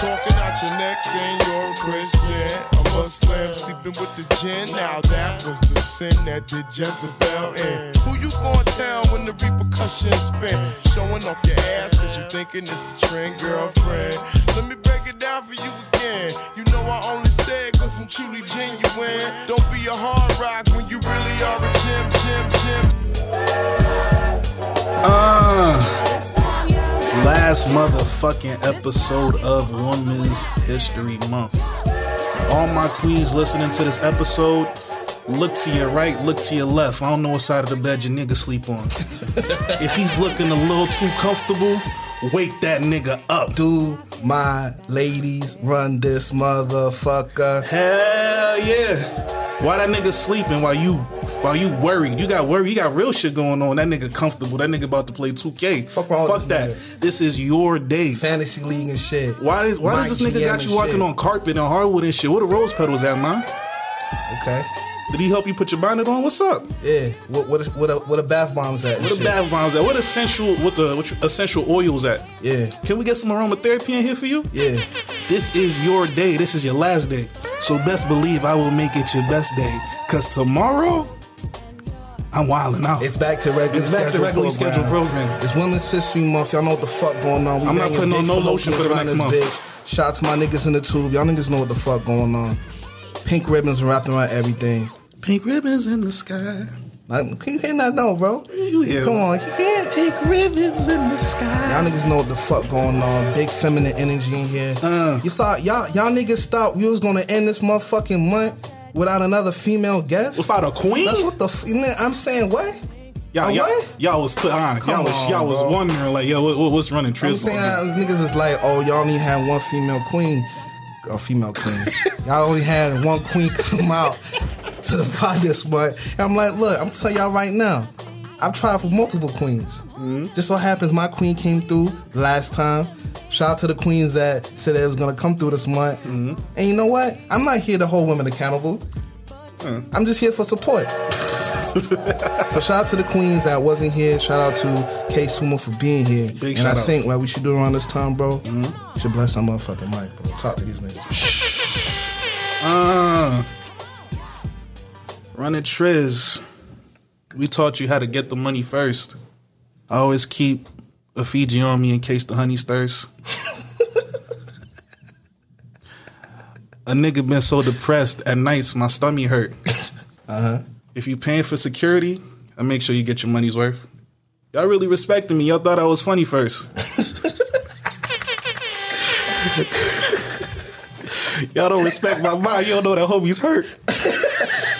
Talking out your neck saying you're a Christian, I'm a Muslim, sleeping with the gin. Now that was the sin that did Jezebel in. Who you gonna tell when the repercussions spin? Showing off your ass cause you thinking it's a trend, girlfriend. Let me break it down for you again. You know I only say it cause I'm truly genuine. Don't be a hard rock when you really are a gym, gym, gym. Uh, last motherfucking episode of Women's History Month. All my queens listening to this episode, look to your right, look to your left. I don't know what side of the bed your nigga sleep on. if he's looking a little too comfortable, wake that nigga up. Do my ladies run this motherfucker? Hell yeah. Why that nigga sleeping while you while you worried? You got worried. You got real shit going on. That nigga comfortable. That nigga about to play 2K. Fuck Fuck this that. nigga. This is your day. Fantasy league and shit. Why is why does this nigga GM got you walking shit. on carpet and hardwood and shit? Where the rose petals at, man? Okay. Did he help you put your bonnet on? What's up? Yeah. What what what a, what a bath bombs at? the shit. bath bombs at? What essential what the what your essential oils at? Yeah. Can we get some aromatherapy in here for you? Yeah. This is your day. This is your last day. So best believe I will make it your best day. Cause tomorrow, I'm wilding out. It's back to regular. It's back to regularly program. scheduled program. It's Women's History Month. Y'all know what the fuck going on. We I'm not putting on no lotion for the next this month. Bitch. To my niggas in the tube. Y'all niggas know what the fuck going on. Pink ribbons wrapped around everything. Pink ribbons in the sky. Like, can you not know, bro? You hear Come on, you can't. Pink ribbons in the sky. Y'all niggas know what the fuck going on. Big feminine energy in here. Uh. You thought y'all y'all niggas thought we was gonna end this motherfucking month without another female guest? Without a queen? That's what the f- you know, I'm saying. What? Y'all, y'all, what? y'all was t- uh, Come y'all was on, y'all was bro. wondering like, yo, what, what- what's running I'm saying uh, niggas is like, oh, y'all only had one female queen, or female queen. y'all only had one queen come out to the pod this month. And I'm like, look, I'm telling y'all right now, I've tried for multiple queens. Mm-hmm. Just so happens my queen came through last time. Shout out to the queens that said it was gonna come through this month. Mm-hmm. And you know what? I'm not here to hold women accountable. I'm just here for support. so shout out to the queens that wasn't here. Shout out to K Sumo for being here. Big and I out. think what we should do around this time, bro, we should bless some motherfucking mic, bro. Talk to these niggas. Uh, running Triz. We taught you how to get the money first. I always keep a Fiji on me in case the honey's thirst. a nigga been so depressed at nights my stomach hurt. Uh-huh. If you paying for security, I make sure you get your money's worth. Y'all really respected me. Y'all thought I was funny first. Y'all don't respect my mind. You don't know that homie's hurt.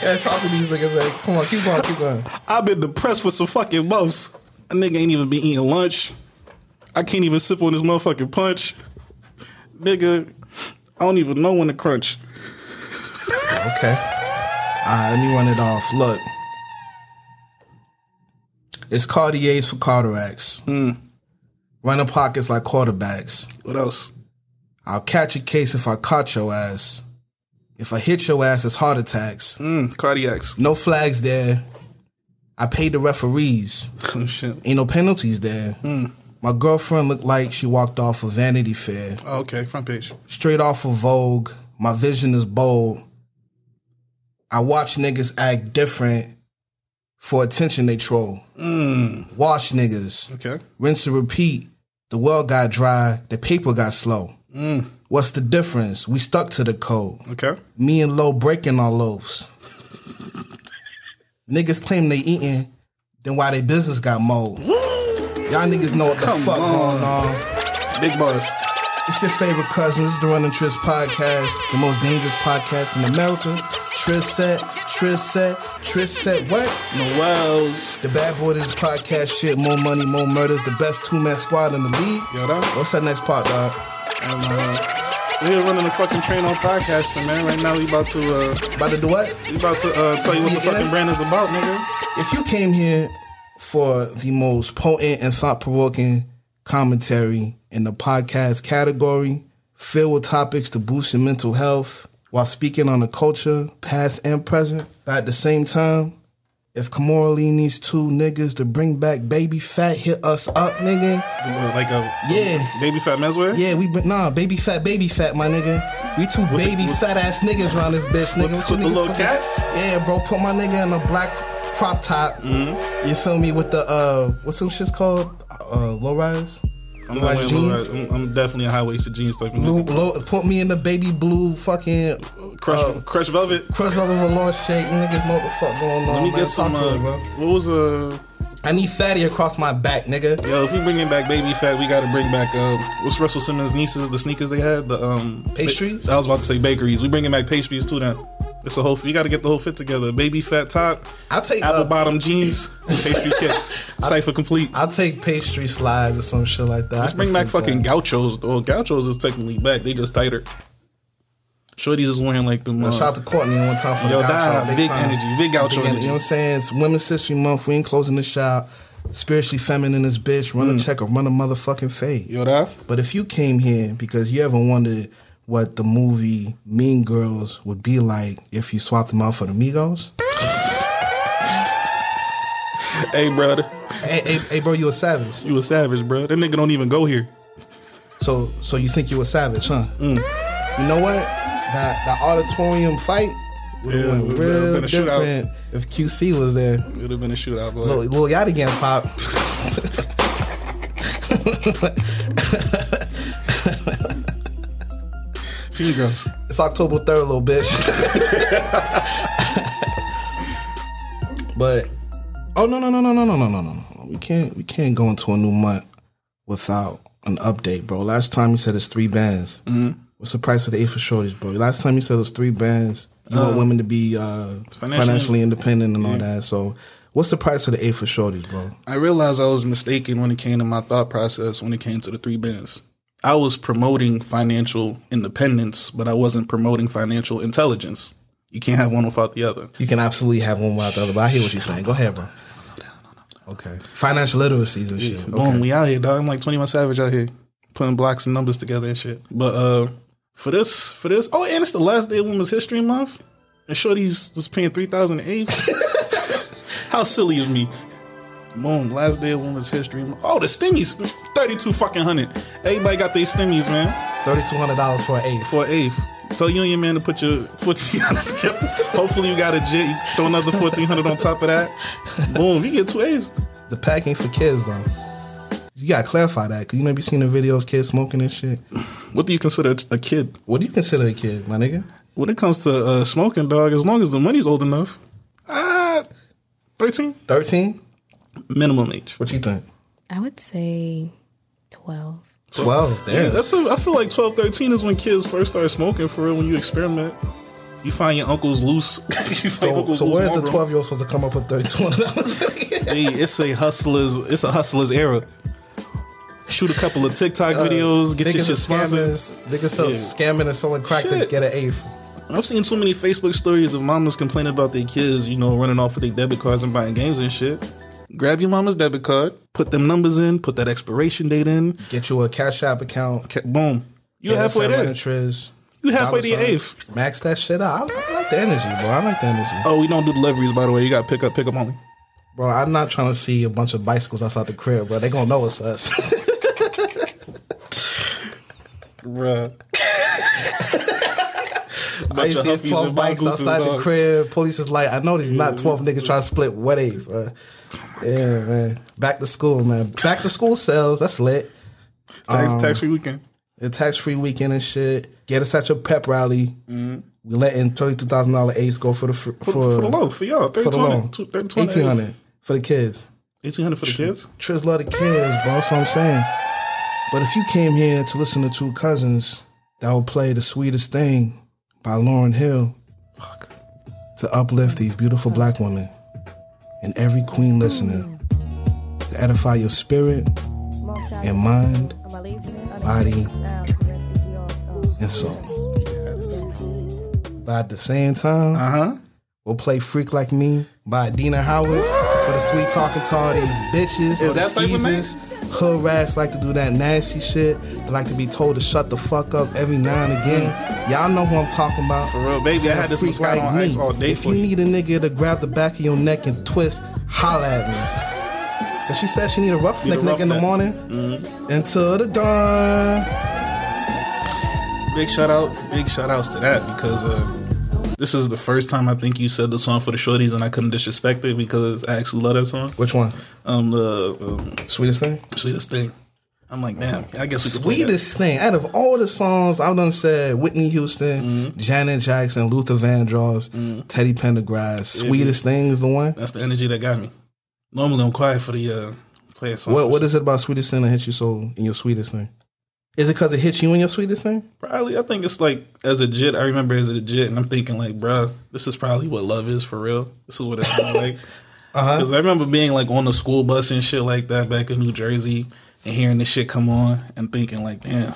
Yeah, talk to these niggas. Like, come on, keep going, keep going. I've been depressed for some fucking months. A nigga ain't even been eating lunch. I can't even sip on this motherfucking punch. Nigga, I don't even know when to crunch. Okay. All right, let me run it off. Look, it's Cartiers for cataracts. Running pockets like quarterbacks. What else? I'll catch a case if I caught your ass. If I hit your ass, it's heart attacks. Mm, cardiacs. No flags there. I paid the referees. Oh, shit. Ain't no penalties there. My girlfriend looked like she walked off of Vanity Fair. Oh, okay, front page. Straight off of Vogue. My vision is bold. I watch niggas act different for attention they troll. Hmm. Wash niggas. Okay. Rinse and repeat. The well got dry, the paper got slow. Hmm. What's the difference? We stuck to the code. Okay. Me and Low breaking our loaves. niggas claim they eating, then why they business got mold. Y'all niggas know what the Come fuck on. going on. Big boss. It's your favorite cousin. This is the Running Triz podcast, the most dangerous podcast in America. Triz set, Triz set, Triz set what? Noels. The Bad Boy this podcast shit, more money, more murders, the best two man squad in the league. Yo, that. What's that next part, dog? Um, uh, we here running a fucking train on podcasting, man. Right now, we about to uh, About to do what? we about to uh, tell you what the Yeah. fucking brand is about, nigga. If you came here for the most potent and thought provoking commentary in the podcast category, filled with topics to boost your mental health while speaking on the culture, past and present. But at the same time, if Kimora Lee needs two niggas to bring back Baby Phat, hit us up, nigga. Like a Yeah. Baby Phat menswear. Yeah, we been nah, Baby Phat, Baby Phat, my nigga. We two baby fat ass niggas around this bitch, nigga. With- What you with the niggas little cat? Yeah, bro. Put my nigga in a black crop top. Mm-hmm. You feel me with the uh, what's some shit's called? Uh, low rise. I'm, Low not rise jeans. I'm, I'm definitely a high waisted jeans type of Blue, low, put me in the baby blue fucking Crush, uh, crush velvet. crush velvet velour shake. You niggas know what the fuck going on. Let me man. get some. Talk to Uh, it, bro. what was uh? I need fatty across my back, nigga. Yo, if we bringing back Baby Phat, we got to bring back uh, what's Russell Simmons' nieces, the sneakers they had, the um Pastries? I was about to say bakeries. We bringing back pastries too. Then it's a whole. You got to get the whole fit together. Baby Phat top, I'll take apple uh, bottom jeans, pastry kits, cipher complete. I'll take pastry slides or some shit like that. Let's I bring back fucking that. gauchos. Well, gauchos is technically back. They just tighter. Shorties is wearing like the. Uh, Shout out to Courtney one time for Yo, the gaucho. nah, big energy, big gaucho en- energy. You know what I'm saying? It's Women's History Month. We ain't closing the shop. Spiritually feminine this bitch. Run a check or run a motherfucking fade. Mm. Yo, that. But if you came here because you ever wondered what the movie Mean Girls would be like if you swapped them out for the Migos, Hey, brother, hey, hey, hey, bro, you a savage. you a savage, bro. That nigga don't even go here. So, so you think you a savage, huh? Mm. You know what? That that auditorium fight would have Yeah, went real been a shootout. different if QC was there. It would have been a shootout, boy. Lil, Lil Yachty getting popped. It's October third, little bitch. but oh no no no no no no no no no! We can't we can't go into a new month without an update, bro. Last time you said it's three bands. Mm-hmm. What's the price of the eight for shorties, bro? Last time you said it was three bands. You want women to be uh, financially, independent and all that. So, what's the price of the eight for shorties, bro? I realized I was mistaken when it came to my thought process when it came to the three bands. I was promoting financial independence, but I wasn't promoting financial intelligence. You can't have one without the other. You can absolutely have one without the other, but I hear what you're saying. Go ahead, bro. Okay. Financial literacies and shit. Boom, Okay. we out here, dog. I'm like 21 Savage out here, putting blocks and numbers together and shit. But uh for this, for this, oh, and it's the last day of Women's History Month, and Shorty's just paying three thousand eight. How silly of me. Boom, last day of Women's History Oh, the stimmies, 32 fucking hundred. Everybody got their stimmies, man, $3,200 for an eighth. for an eighth. Tell you and your man to put your 1400 together. Hopefully you got a jet. You throw another 1400 on top of that. Boom, you get two eighths. The pack ain't for kids, though. You gotta clarify that, because you never seen the videos kids smoking and shit. What do you consider a kid? What do you consider a kid, my nigga? When it comes to uh, smoking, dog, as long as the money's old enough, ah, 13 13? Minimum age. What you think? I would say 12. 12, Yeah, that's a, I feel like 12, 13 is when kids first start smoking for real. When you experiment, you find your uncles loose. you find so, uncles so loose where's the 12 year old supposed to come up with $3,200? Hey, it's a hustler's. It's a hustler's era. Shoot a couple of TikTok uh, videos, get your Niggas shit are sponsored. scammers. Niggas sell Yeah. scamming and selling crack to get an eighth. I've seen too many Facebook stories of mamas complaining about their kids, you know, running off with their debit cards and buying games and shit. Grab your mama's debit card, put them numbers in, put that expiration date in. Get you a Cash App account. ca- Boom. You halfway there. Triz. You halfway to your eighth. Max that shit out. I, I like the energy, bro. I like the energy. Oh, we don't do deliveries, by the way. You got to pick up, pick up only. Bro, I'm not trying to see a bunch of bicycles outside the crib, bro. They gonna know it's us. bro. I see Huffys 12 bikes outside the dog. crib. Police is like, I know these not 12 niggas trying to split what eighth. Uh, yeah, man. Back to school, man. Back to school sales. That's lit. Tax, Um, tax free weekend. The tax free weekend and shit. Get us at your pep rally. We letting thirty two thousand dollar eights go for the for, For, for the low, for y'all. for the loan. Eighteen hundred for the kids. 1800 for the kids? Triz love the kids, bro. That's what I'm saying. But if you came here to listen to two cousins that will play the sweetest thing by Lauryn Hill, fuck, to uplift these beautiful black women and every queen listener to edify your spirit and mind, body, and soul. But at the same time, Uh huh. we'll play Freak Like Me by Adina Howard. For the sweet talking to all these bitches the that type of skeezers. Hood rats like to do that nasty shit. They like to be told to shut the fuck up every now and again. Y'all know who I'm talking about. For real, baby, I had this Freak Moscato on ice all day If for you you. need a nigga to grab the back of your neck and twist, holla at me. But she said she need a rough Need a neck nigga in the roughneck. Mm-hmm. morning until the dawn. Big shout out, big shout outs to that because uh, this is the first time I think you said the song for the shorties, and I couldn't disrespect it because I actually love that song. Which one? Um, the um, Sweetest thing? sweetest thing. I'm like, damn. I guess we could play that. Sweetest thing. Out of all the songs I've done said, Whitney Houston, Mm-hmm. Janet Jackson, Luther Vandross, Teddy Pendergrass. Sweetest thing is the one. That's the energy that got me. Normally, I'm quiet for the uh, play song. What What is it about Sweetest thing that hits you so in your Sweetest thing? Is it because it hits you in your Sweetest thing? Probably, I think it's like as a jit. I remember as a jit, and I'm thinking like, bruh, this is probably what love is for real. This is what it's like. Uh-huh. Because I remember being like on the school bus and shit like that back in New Jersey, and hearing this shit come on and thinking like, damn.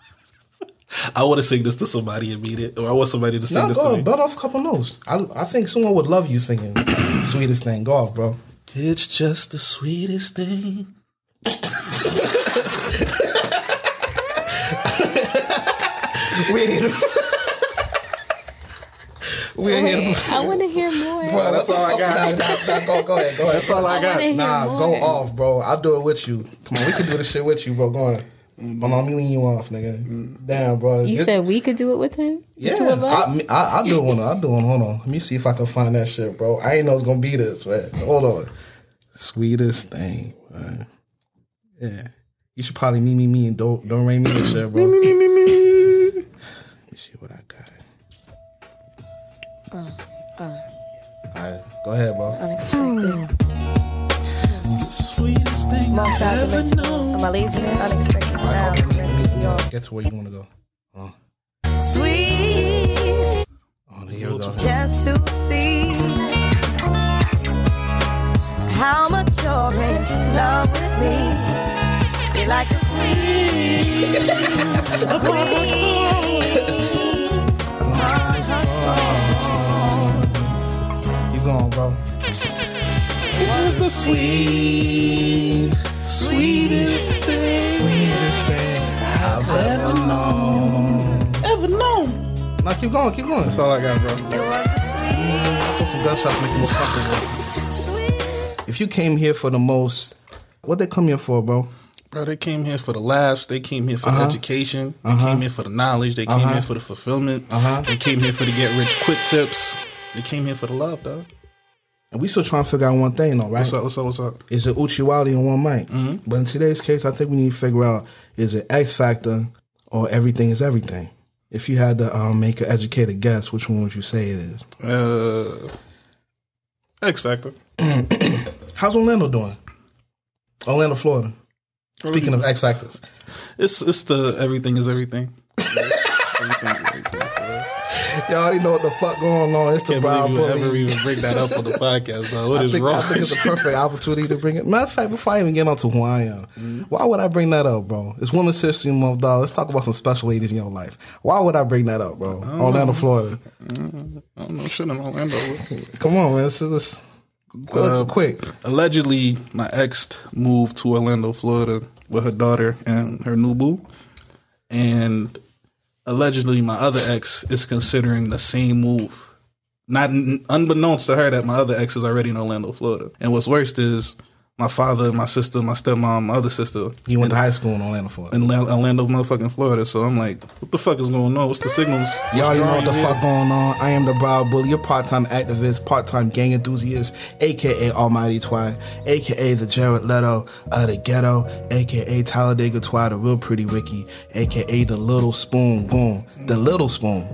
I want to sing this to somebody and it, or I want somebody to sing No, this go to me. butt off a couple notes. I, I think someone would love you singing Sweetest thing. Go off, bro. It's just the sweetest thing. We ain't here to- We ain't here to- I want to hear more. Bro, that's all I got. Nah, nah, nah, go, go ahead, go ahead. That's all I I got. wanna Nah, more. go off, bro. I'll do it with you. Come on, we can do this shit with you, bro. Go on. Hold on, me lean you off, nigga. Damn, bro. You It- said we could do it with him? Yeah. two of us? I, me- I, I'll do one. I'll do one. Hold on. Let me see if I can find that shit, bro. I ain't know it's gonna be this, but Hold on. Sweetest thing, man. Yeah. You should probably me, me, me, and don't don't rain me this shit, bro. me, me, me, me. All right, go ahead, bro. Unexpected. Hmm. Sweetest thing Long I've time ever dimension. known. Am I lazy? Unexpected All right, sound. okay, let me, let me Y'all. get to where you want to go. Hold on. Sweet, Oh, here we go. just to see how much you're in love with me. Feel like a queen, a queen. Keep going, bro. It's the sweet, sweetest thing Sweetest thing I've ever known. ever known. Now keep going, keep going. That's all I got, bro. It was the Put some gunshots, make you more comfortable. sweet, sweet. If you came here for the most, what they come here for, bro? Bro, they came here for the laughs. They came here for Uh-huh. the education. They came here for the knowledge. They came here for the fulfillment. Uh-huh. They came here for the get rich quick tips. They came here for the love, dog. And we still trying to figure out one thing, though, right? What's up? What's up? What's up? Is it Uchiwali on one mic? Mm-hmm. But in today's case, I think we need to figure out is it X Factor or everything is everything? If you had to um, make an educated guess, which one would you say it is? Uh, X Factor. How's Orlando doing? Orlando, Florida. Speaking of X Factors. It's it's the everything is everything. everything is everything. Y'all already know what the fuck going on. It's the Can't Brown believe you would ever Bully. even bring that up on the podcast, though. What I is think, wrong? I think it's a perfect opportunity to bring it. Matter of fact, before I even get on to who I am, why would I bring that up, bro? It's Women's History Month, dog. Let's talk about some special ladies in your life. Why would I bring that up, bro? Orlando, Florida. I don't know shit in Orlando. Come on, man. This is. Uh, quick. Allegedly, my ex moved to Orlando, Florida, with her daughter and her new boo, and allegedly, my other ex is considering the same move. Not unbeknownst to her that my other ex is already in Orlando, Florida. And what's worst is my father, my sister, my stepmom, my other sister You went to high school in Orlando, Florida. in La- Orlando, motherfucking Florida. So I'm like, what the fuck is going on? What's the signals? Already know what the drawing fuck going on. I am the Brown Bully, your part-time activist, part-time gang enthusiast, aka Almighty Twy, aka the Jared Leto of the ghetto, aka Talladega Twy, the real pretty Ricky, aka the Little Spoon, boom, the Little Spoon.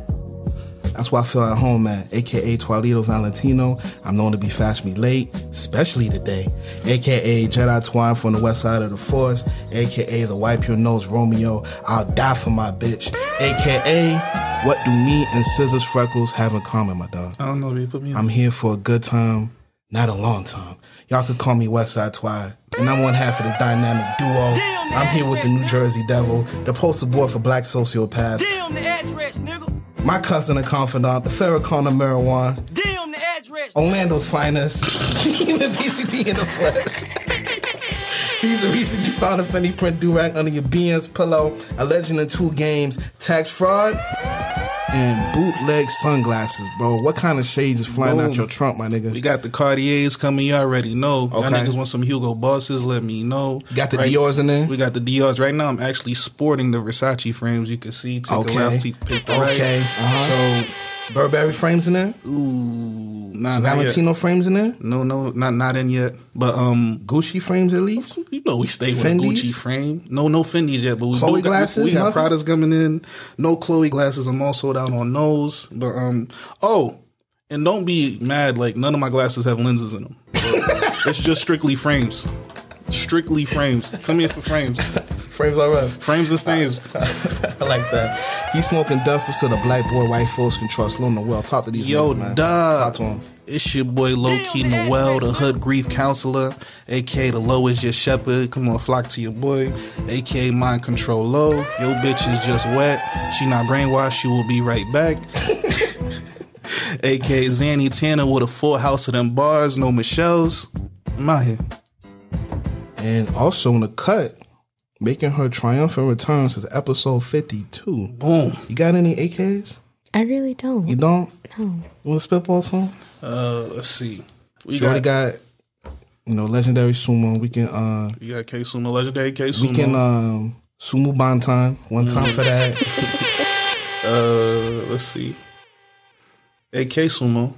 That's why I feel at home at, aka Twilito Valentino. I'm known to be fast me late, especially today. AKA Jedi Twine from the west side of the force, aka the wipe your nose Romeo. I'll die for my bitch. AKA what do me and Scissors Freckles have in common, my dog? I don't know. They put me. I'm here for a good time, not a long time. Y'all could call me Westside Twy, and I'm one half of the dynamic duo. I'm here with the New Jersey Devil, the poster boy for black sociopaths, Damn the address, nigga. My cousin and confidant, the Farrakhan of marijuana, Damn the address, Orlando's finest. Even PCP in the flesh. He's the reason you found a Fendi print durag under your BN's pillow. A legend in two games. Tax fraud and bootleg sunglasses, bro. What kind of shades is flying out your trunk, my nigga? We got the Cartiers coming. You already know. Y'all niggas want some Hugo Bosses? Let me know. Got the Dior's in there? We got the Dior's right now. I'm actually sporting the Versace frames. You can see. Take Okay. a left, take take the Okay. right. Uh-huh. Burberry frames in there? Ooh, nah. Valentino frames in there? No, no, not not in yet. But um, Gucci frames at least? you know we stay with Fendi's? Gucci frame. No, no Fendi's yet. But we Chloe do glasses, We got nothing? Prada's coming in. No Chloe glasses. I'm all sold out on those. But um, oh, and don't be mad. Like none of my glasses have lenses in them. it's just strictly frames. Strictly frames. Come here for frames. Frames are us. Frames and stains. I like that. He's smoking dust, but still a black boy white folks can trust. Lil Noel. Talk to these Yo, niggas, man. duh. Talk to him. It's your boy Low Key Noel, the hood grief counselor, aka the low is your shepherd. Come on, flock to your boy, aka mind control low. Yo, bitch is just wet. She not brainwashed. She will be right back. aka Zanny Tanner with a full house of them bars, no Michelle's. I'm out here. And also in the cut, making her triumphant return since episode 52. Boom. You got any AKs? I really don't. You don't? No. You want to spitball some? Uh, let's see. We Jordy got, got, you know, legendary sumo. We can, uh, we got K Sumo, legendary K Sumo. we can, um, sumo bantan. One time for that. uh, let's see. AK Sumo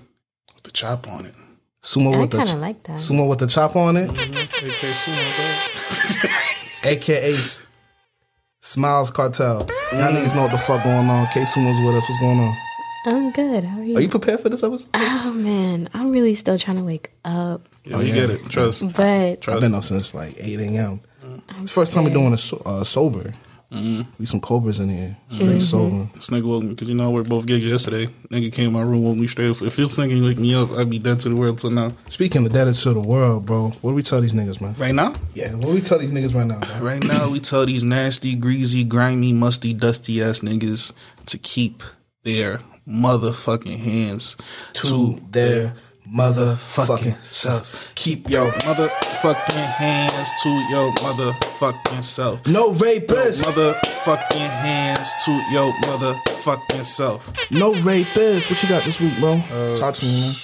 with the chop on it. Sumo I with the kind of like that. sumo with the chop on it. AK Sumo, bro. AKA Smiles Cartel. Y'all niggas know what the fuck going on. K Sumo's with us. What's going on? I'm good. How are you? Are you prepared for this episode? oh man, I'm really still trying to wake up. Yeah, you get it. Trust. But I've been up since like 8 a.m. It's the first time we're doing a so, uh, sober. Mm-hmm. We some cobras in here. Mm-hmm. Straight sober. Mm-hmm. This nigga woke me because you know I worked both gigs yesterday. Nigga came in my room, woke me straight. If this nigga wake me up, I'd be dead to the world till now. Speaking of dead to the world, bro, what do we tell these niggas, man? Right now? Yeah, what do we tell these niggas right now, bro? Right now, we tell these nasty, greasy, grimy, musty, dusty ass niggas to keep their motherfucking hands To their motherfucking selves. Keep your motherfucking hands to your motherfucking self. no rapists, Motherfucking hands to your motherfucking self. no rapists. What you got this week, bro? Uh, talk to me, man.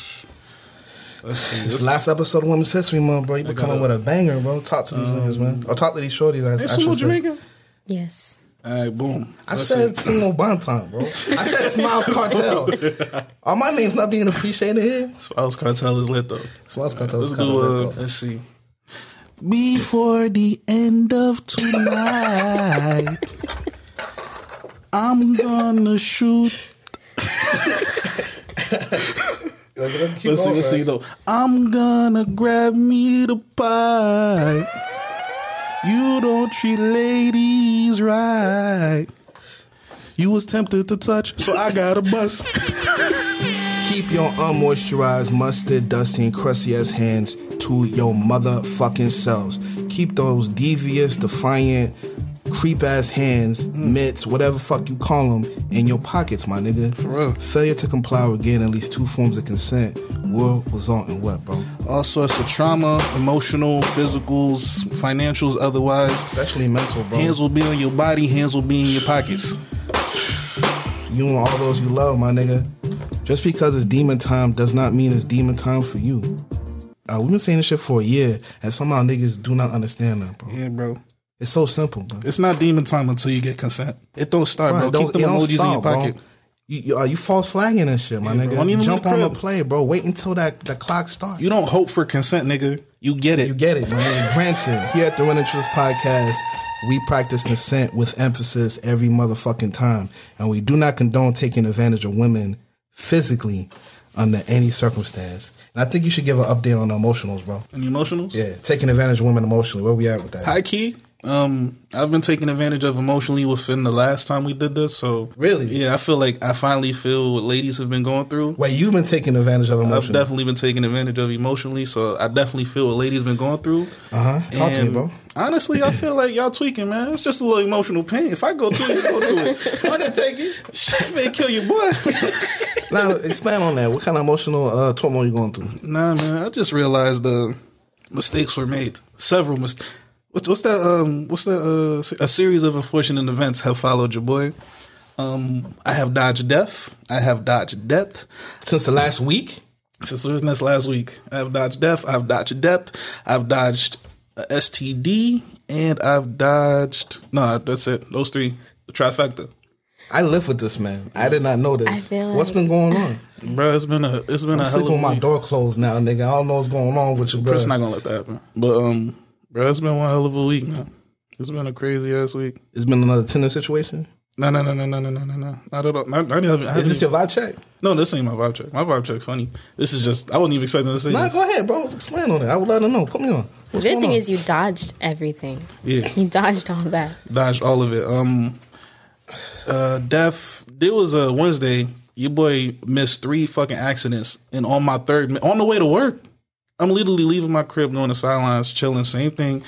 Let's see. It's last episode of Women's History Month, bro. You been coming with a banger, bro. Talk to these um, niggas, man. Or talk to these shorties. I, hey, I Sumo should say. Jamaican. yes. All right, boom. I Let's said see. Simo Bantan, bro. I said Smiles Cartel. Are my name's not being appreciated here? Smiles Cartel is lit though. Smiles Cartel Let's is do. kind of let's see. Before the end of tonight, I'm gonna shoot. Let's see. Let's see though. I'm gonna grab me the pipe. You don't treat ladies right. You was tempted to touch, so I got a bust. Keep your unmoisturized, mustard, dusty, and crusty ass hands to your motherfucking selves. Keep those devious, defiant, creep ass hands, mitts, whatever fuck you call them, in your pockets, my nigga. For real. Failure to comply with getting at least two forms of consent will result in what, bro? all sorts of trauma, emotional, physicals, financials, otherwise. Especially mental, bro. Hands will be on your body, hands will be in your pockets. you and all those you love, my nigga. Just because it's demon time does not mean it's demon time for you. Uh, we've been saying this shit for a year, and somehow niggas do not understand that, bro. Yeah, bro. It's so simple, bro. It's not demon time until you get consent. It don't start, Right, bro. don't- Keep them don't emojis in stop, your bro. pocket. You, you, uh, you false flagging and shit, my Yeah, nigga. Don't even Jump the on the play, bro. Wait until that the clock starts. You don't hope for consent, nigga. You get it. You get it, man. Granted, here at the Running Triz Podcast, we practice consent with emphasis every motherfucking time, and we do not condone taking advantage of women physically under any circumstance. And I think you should give an update on the emotionals, bro. And the emotionals? Yeah, taking advantage of women emotionally. Where we at with that? High key. Um, I've been taken advantage of emotionally within the last time we did this. So Really? yeah, I feel like I finally feel what ladies have been going through. Wait, you've been taking advantage of I've emotionally. definitely been taken advantage of emotionally, so I definitely feel what ladies been going through. Uh huh. Talk to me, bro. Honestly, I feel like y'all tweaking, man. It's just a little emotional pain. If I go through you go through it. I can take it. Shit may kill you, boy. Now expand on that. What kind of emotional uh, turmoil you going through? nah, man. I just realized the mistakes were made. Several mistakes. What's, what's that? Um, what's that? Uh, a series of unfortunate events have followed your boy. Um, I have dodged death. I have dodged death. Since the last week, Since it was this last week, I've dodged death. I've dodged death. I've dodged a STD, and I've dodged. No, that's it. Those three. The trifecta. I live with this man. I did not know this. I feel What's like- been going on? Bro, it's been a it's been I'm a hell sleeping of with my week. door closed now, nigga. I don't know what's going on with you, bro. Chris not gonna let that happen. But um, bro, it's been one hell of a week, man. It's been a crazy ass week. It's been another Tinder situation. No, no, no, no, no, no, no, no, no. Not at all. Not, haven't, I Is haven't this your vibe check? no, this ain't my vibe check. My vibe check funny. This is just I wasn't even expecting to say Nah, go ahead, bro. Explain on it. I would let her know. Put me on. The good thing on? is you dodged everything. Yeah. You dodged all that. dodged all of it. Um, uh, Def, there was a Wednesday. Your boy missed three fucking accidents, and on my third, on the way to work, I'm literally leaving my crib, going to sidelines, chilling, same thing,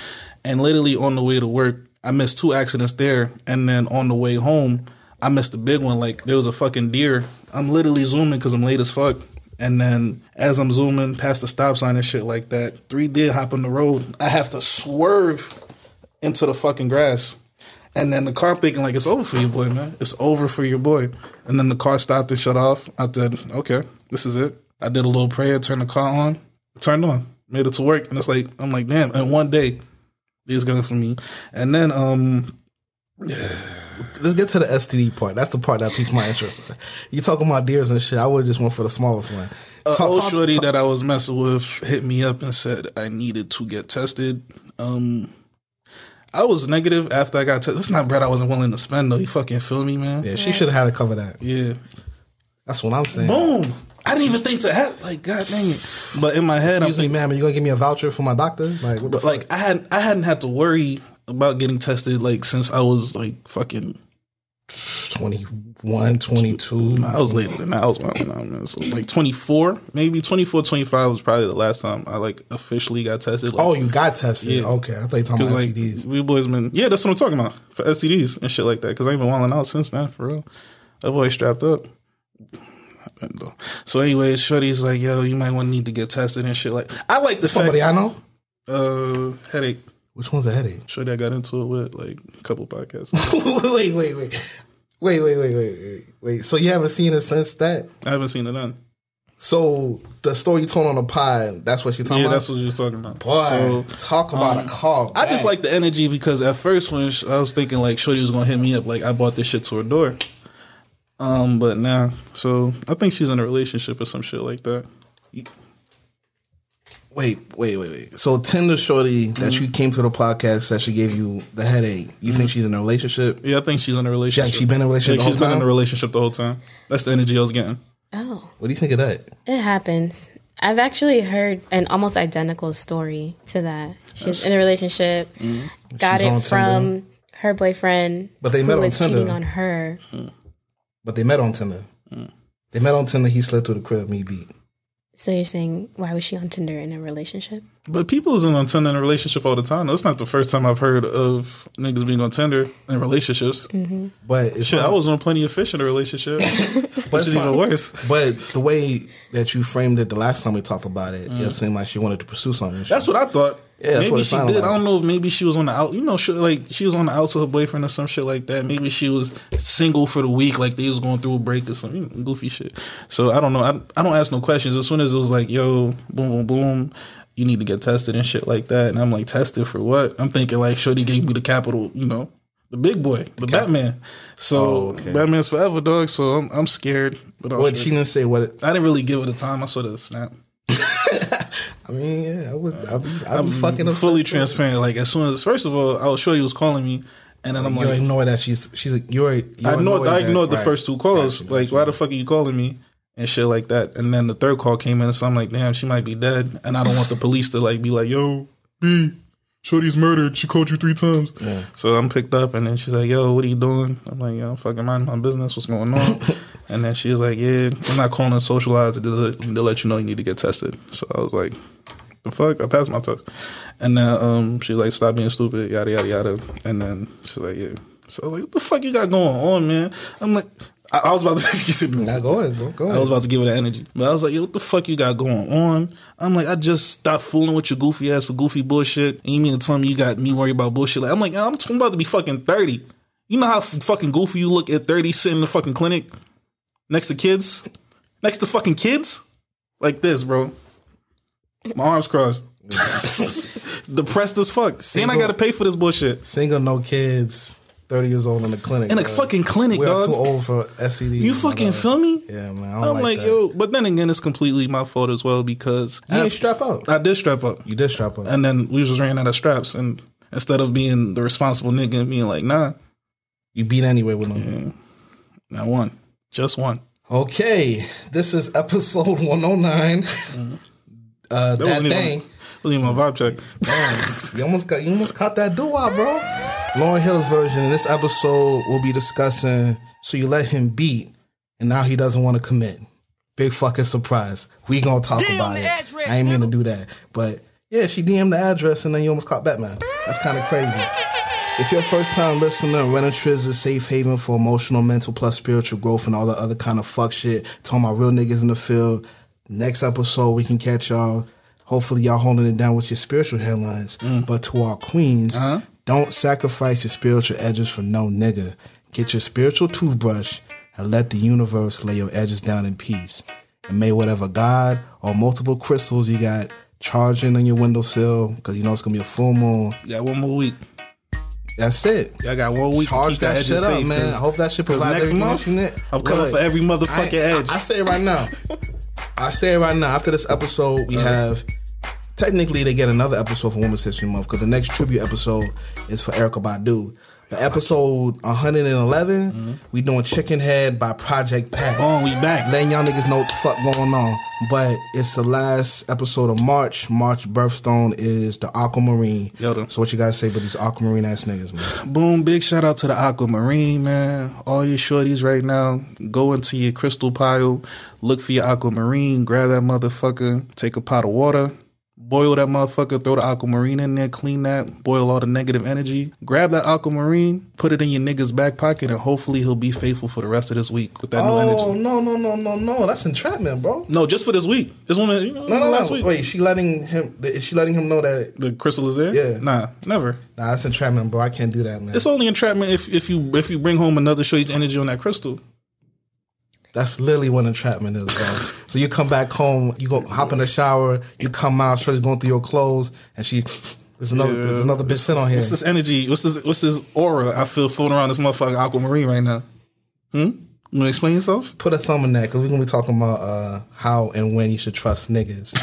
and literally on the way to work, I missed two accidents there, and then on the way home, I missed a big one. Like there was a fucking deer. I'm literally zooming because I'm late as fuck. And then as I'm zooming past the stop sign and shit like that, three deer hop on the road. I have to swerve into the fucking grass. And then the car thinking like it's over for you, boy, man. It's over for your boy. And then the car stopped and shut off. I said, okay, this is it. I did a little prayer, turned the car on, turned on, made it to work. And it's like I'm like, damn. And one day, these going for me. And then um, Let's get to the STD part. That's the part that piques my interest. You talking about deers and shit. I would have just went for the smallest one. a Talk- old talk- shorty talk- that I was messing with hit me up and said I needed to get tested. Um, I was negative after I got tested. That's not bread I wasn't willing to spend though. You fucking feel me, man? yeah, she should have had to cover that. Yeah. That's what I'm saying. Boom. I didn't even think to have like God dang it. But in my head, I'm Excuse me, thinking, ma'am. Are you gonna give me a voucher for my doctor? Like, what the but like I hadn't I hadn't had to worry about getting tested like since I was like fucking. 21, 22. I was later than that. I was man. So like 24, maybe 24, 25 was probably the last time I like officially got tested. Like, Oh, you got tested. Yeah. Okay, I thought you were talking about like STDs. we boys been yeah, that's what I'm talking about for STDs and shit like that. Cause I ain't been walling out since then for real. I've always strapped up. So, anyways, Shorty's like, yo, you might want to need to get tested and shit. Like, I like the Somebody fact, I know. uh, headache. Which one's a headache? Shorty, I got into it with like a couple podcasts. wait, wait, wait. Wait, wait, wait, wait, wait, wait. So you haven't seen it since that? I haven't seen it done. So the story you told on the pod, that's what you're talking Yeah, about? that's what you was talking about. Boy, So, talk about um, a call. I just like the energy because at first when I was thinking like Shorty was gonna hit me up, like I bought this shit to her door. Um, but now, so I think she's in a relationship or some shit like that. Wait, wait, wait, wait. So Tinder Shorty that Mm-hmm. you came to the podcast that she gave you the headache. You think she's in a relationship? Yeah, I think she's in a relationship. she been in a relationship Yeah, the she's whole been in a relationship the whole time. That's the energy I was getting. Oh, What do you think of that? it happens. I've actually heard an almost identical story to that. She's in a relationship, got She's it from Tinder. her boyfriend, But they who met on was Tinder. cheating on her. But they met on Tinder. Mm. They met on Tinder. He slid through the crib. Me beat. So you're saying why was she on Tinder in a relationship? But people isn't on Tinder in a relationship all the time. That's not the first time I've heard of niggas being on Tinder in relationships. But it's Shit, not, I was on plenty of fish in a relationship, but which it's even worse. But the way that you framed it the last time we talked about it, it seemed like she wanted to pursue something. Mm. That's what I thought. Yeah, maybe she did. like. I don't know if maybe she was on the out. You know, she, like she was on the outs with her boyfriend or some shit like that. Maybe she was single for the week, like they was going through a break or some you know, goofy shit. So I don't know. I, I don't ask no questions. As soon as it was like, yo, boom, boom, boom, you need to get tested and shit like that. And I'm like, tested for what? I'm thinking like, Shorty gave me the capital, you know, the big boy, the Batman. So Oh, okay. Batman's forever, dog. So I'm I'm scared. But What she didn't say. What it, I didn't really give it a time. I sort of snapped. I mean, yeah, I would. I'd be, I'd I'm be fucking fully transparent. Like as soon as first of all, I was sure he was calling me, and then I'm like You like, ignore that she's she's a, you're. you I ignored, I ignored the right. first two calls. Gotcha, like, gotcha. why the fuck are you calling me and shit like that? And then the third call came in, so I'm like, damn, she might be dead, and I don't want the police to like be like, yo, B, Shorty's murdered. She called you three times. So I'm picked up, and then she's like, yo, what are you doing? I'm like, yo, I'm fucking minding my business. What's going on? and then she was like, yeah, I'm not calling to socialize to let, to let you know you need to get tested. So I was like. the fuck? I passed my test. And then um, she like, stop being stupid, yada yada yada. And then she's like, yeah. So I was like, what the fuck you got going on, man? I'm like, I, I was about to. Now go ahead, bro. Go I was about to give her the energy, but I was like, "Yo, what the fuck you got going on?" I'm like, "I just stopped fooling with your goofy ass for goofy bullshit." And you mean to tell me you got me worried about bullshit? Like, I'm like, I'm, about to be fucking thirty. You know how fucking goofy you look at thirty, sitting in the fucking clinic next to kids, next to fucking kids, like this, bro. My arms crossed, depressed as fuck. And I got to pay for this bullshit Single, no kids, thirty years old in the clinic. in a bro. fucking clinic, We are dog. too old for STD. You fucking feel me? Yeah, man. I I'm like, like, yo, but then again, it's completely my fault as well because You ain't strap up. I did strap up, You did strap up. and then we just ran out of straps, and instead of being the responsible nigga and being like, nah, You beat anyway with them. I won, just one. Okay, this is episode 109. Uh, that Mm-hmm. wasn't even- thing. wasn't even my vibe check. Damn, you almost got you almost caught that doo bro. Lauryn Hill's version in this episode we'll be discussing so you let him beat and now he doesn't want to commit. Big fucking surprise. We gonna talk about it. I ain't mean to do that. But yeah, she DM'd the address and then you almost caught Batman. That's kind of crazy. If you're a first time listener, Running Triz is a safe haven for emotional, mental, plus spiritual growth and all the other kind of fuck shit. Talking about real niggas in the field. Next episode, we can catch y'all. Hopefully, y'all holding it down with your spiritual headlines. Mm. But to our queens, uh-huh. don't sacrifice your spiritual edges for no nigga. Get your spiritual toothbrush and let the universe lay your edges down in peace. And may whatever God or multiple crystals you got charging on your windowsill, because you know it's gonna be a full moon. Yeah, one more week. That's it. I got one week. to Charge that shit up, safe, man. I hope that shit provides next month, else you need. I'm coming Look, for every I, motherfucking edge. I say it right now. I say it right now. After this episode, we have technically they get another episode for Women's History Month because the next tribute episode is for Erykah Badu. But episode 111, we doing Chicken Head by Project Pat. Boom, we back. Letting y'all niggas know what the fuck going on. But it's the last episode of March. March birthstone is the Aquamarine. Yoda. So what you guys say about these Aquamarine ass niggas, man? Boom, big shout out to the Aquamarine, man. All your shorties right now, go into your crystal pile, look for your Aquamarine, grab that motherfucker, take a pot of water, boil that motherfucker, throw the Aquamarine in there, clean that, boil all the negative energy, grab that Aquamarine, put it in your nigga's back pocket, and hopefully he'll be faithful for the rest of this week with that new Oh energy. no no no no no! That's entrapment, bro. No, just for this week. This one, you know, No no last no! week. Wait, she letting him? Is she letting him know that? The crystal is there? Yeah. Nah, never. Nah, that's entrapment, bro. I can't do that, man. It's only entrapment if, if you if you bring home another shorty's energy on that crystal. That's literally what entrapment is, bro. so you come back home, you go hop in the shower, you come out, Shorty's going through your clothes, and she there's another there's another bitch sitting on here. What's this energy? What's this? What's this aura? I feel floating around this motherfucking aquamarine right now. Hmm. You wanna explain yourself? Put a thumb in that because we're gonna be talking about uh, how and when you should trust niggas.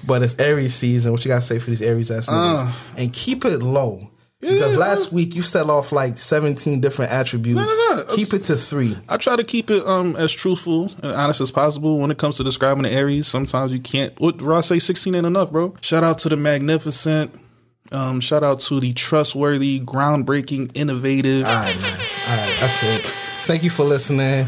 but it's Aries season. What you gotta say for these Aries ass niggas? and keep it low. Because Yeah. last week you set off like 17 different attributes. No, no, no. Keep it to three. I try to keep it um as truthful and honest as possible when it comes to describing the Aries. Sometimes you can't. What Ross say? Sixteen ain't enough, bro. Shout out to the magnificent. Um, shout out to the trustworthy, groundbreaking, innovative. All right, man. All right, that's it. Thank you for listening.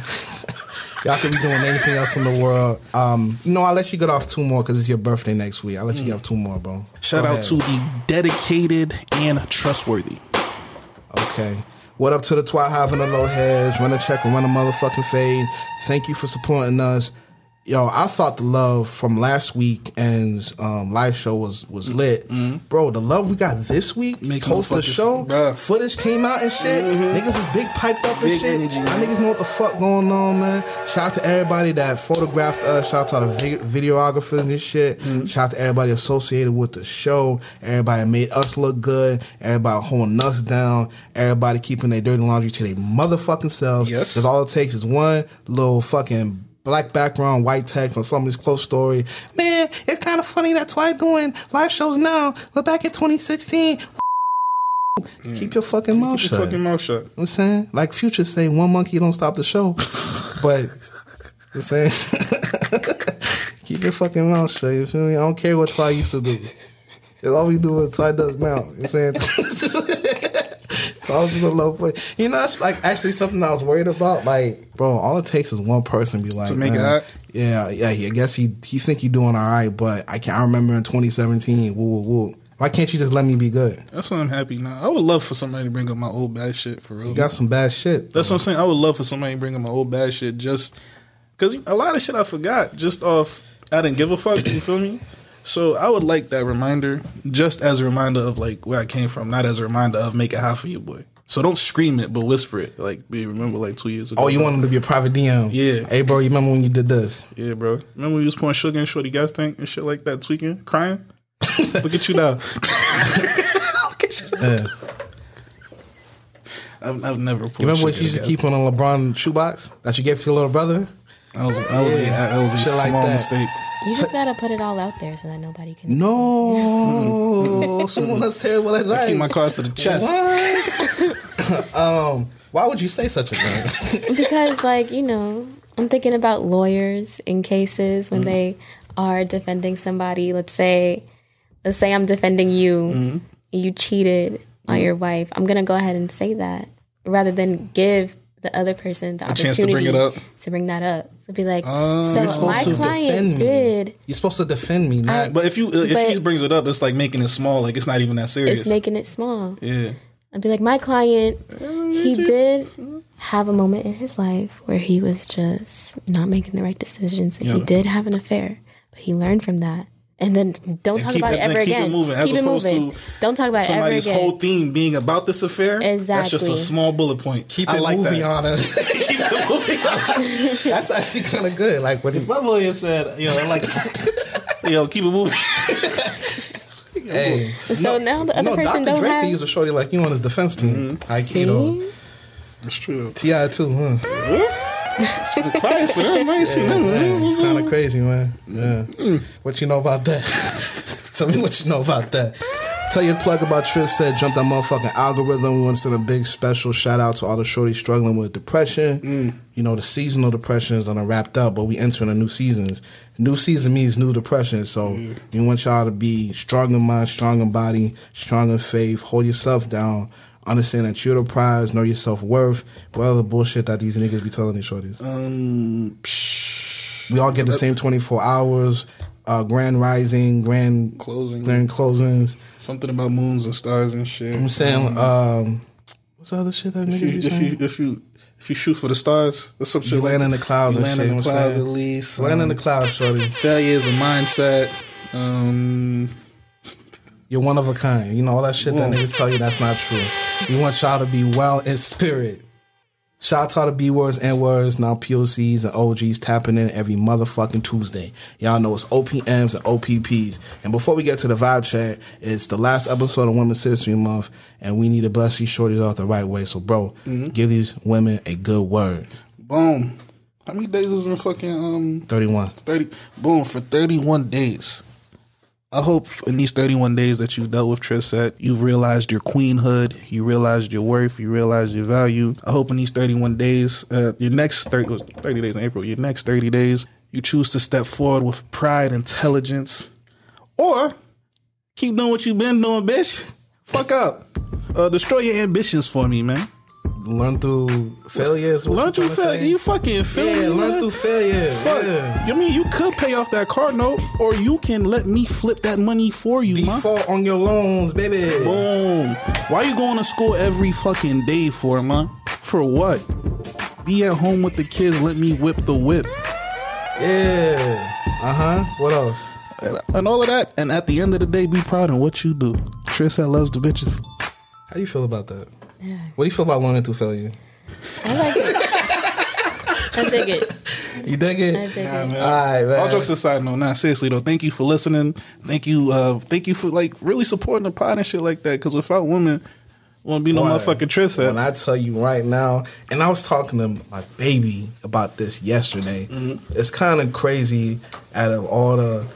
Y'all could be doing anything else in the world. Um, you know, I'll let you get off two more because it's your birthday next week. I'll let you get off two more, bro. Shout Go out ahead. to the dedicated and trustworthy. Okay. What up to the twat and the low heads? Run a check and run a motherfucking fade. Thank you for supporting us. Yo, I thought the love from last weekend's um, live show was was lit, bro. The love we got this week, Mm-hmm. Makes post the show, bruh. footage came out and shit. Niggas is big piped up and Big shit. energy, Y'all niggas know what the fuck going on, man. Shout out to everybody that photographed us. Shout out to all the vi- videographers and shit. Mm-hmm. Shout out to everybody associated with the show. Everybody made us look good. Everybody holding us down. Everybody keeping their dirty laundry to their motherfucking selves. Yes. Because all it takes is one little fucking black background, white text on somebody's close story. Man, it's kind of funny that's why I'm doing live shows now. But back in 2016, mm. keep your fucking mouth Keep shut. your fucking mouth shut. You know what I'm saying? Like Future say, one monkey don't stop the show. but, you know what I'm saying? Keep your fucking mouth shut, you feel me? I don't care what Twy used to do. It's all we do what Twy does now. You know what I'm saying? I was in a low place. You know, that's like actually something I was worried about. Like, bro, all it takes is one person be like, To make it "Man. Yeah, yeah. I guess he he think you doing all right, but I can't. I remember in 2017. Woo, woo, woo. Why can't you just let me be good? That's why I'm happy now. I would love for somebody to bring up my old bad shit for real. You got some bad shit. That's what I'm saying. I would love for somebody to bring up my old bad shit just because a lot of shit I forgot just off. I didn't give a fuck. You feel me? So I would like that reminder, just as a reminder of like where I came from, not as a reminder of make it hot for you, boy. So don't scream it, but whisper it. Like, be remember like two years ago. Oh, you want him to be a private DM? Yeah. Hey, bro, you remember when you did this? Yeah, bro. Remember when you was pouring sugar in shorty gas tank and shit like that, tweaking, crying? Look at you now. Yeah. I've, I've never. You remember what you used to keep on a LeBron shoebox that you gave to your little brother? I was, I was, Yeah. I was a Shit like small that. mistake. You just gotta put it all out there so that nobody can. No, someone that's terrible at I keep my cards to the chest. What? um, why would you say such a thing? because like you know i'm thinking about lawyers in cases Mm-hmm. when they are defending somebody let's say let's say i'm defending you Mm-hmm. you cheated on your wife i'm gonna go ahead and say that rather than give the other person the A chance to bring it up. to bring that up so be like um, You're so supposed my to defend client me. did You're supposed to defend me, not. But if you uh, if But- he brings it up, it's like making it small. Like it's not even that serious. it's making it small yeah. I'd be like, my client, uh, he did have a moment in his life where he was just not making the right decisions, and he did have an affair, but he learned from that. And then don't talk keep about it- it ever then keep it moving, as keep it opposed moving. to Don't talk about it ever again. Somebody's whole theme being about this affair. Exactly. That's just a small bullet point. Keep I it like moving that. on it. Keep it moving on. That's actually kind of good. Like when if My lawyer said, you know, like, yo, keep it moving." hey, so now the other no, person Dr. don't Dre have. could use a shorty like you on his defense team. High key though. See? That's true. Ti too, huh? I ain't seen nothing. Man, it's kind of crazy, man. Yeah. Hmm. What you know about that? Tell me what you know about that. Tell your plug about Trish said jump that motherfucking algorithm. We want to send a big special shout out to all the shorties struggling with depression. Hmm. You know, the seasonal depression is done wrapped up, but we entering a new seasons. New season means new depression. So hmm. we want y'all to be strong in mind, strong in body, strong in faith. Hold yourself down. Understand that you're the prize. Know your self worth. What other bullshit that these niggas be telling these shorties? Um, We all get the same 24 hours, uh, grand rising, grand Closing. grand closings. something about moons and stars and shit. I'm saying, um, what's the other shit that if niggas you, be if saying? you if you if you shoot for the stars, that's some shit. You land in the clouds You and land shit, in the clouds at least. Land in the Um, clouds, shorty. Failure is a mindset. Um, You're one of a kind. You know, all that shit that Whoa. niggas tell you, that's not true. We want y'all to be well in spirit. Shout out to B words, N words, now POCs and OGs tapping in every motherfucking Tuesday. Y'all know it's OPMs and OPPs. And before we get to the vibe chat, it's the last episode of Women's History Month, and we need to bless these shorties off the right way. So, bro, give these women a good word. boom. How many days is in fucking um 31. thirty? Boom for thirty one days. I hope in these 31 days that you've dealt with Trisette, you've realized your queenhood, you realized your worth, you realized your value. I hope in these 31 days, uh, your next 30, 30 days in April, your next 30 days, you choose to step forward with pride, intelligence, or keep doing what you've been doing, bitch. Fuck up. Uh, destroy your ambitions for me, man. Learn through failures. Learn through failure. You fucking feel Yeah, learn man? through failure. Fuck. Yeah. You mean you could pay off that car note, or you can let me flip that money for you. Default on your loans, baby. Boom. Why you going to school every fucking day for, man? For what? Be at home with the kids. Let me whip the whip. Yeah. Uh huh. What else? And, and all of that. And at the end of the day, be proud of what you do. Trisha loves the bitches. How do you feel about that? What do you feel about learning through failure? I like it. I dig it. You dig it? I dig it. All right, man. All jokes aside, no, not seriously though. Thank you for listening. Thank you, uh, thank you for like really supporting the pod and shit like that. Because without women, won't be no Boy, motherfucking Trisha. When I tell you right now, and I was talking to my baby about this yesterday. Mm-hmm. It's kind of crazy out of all the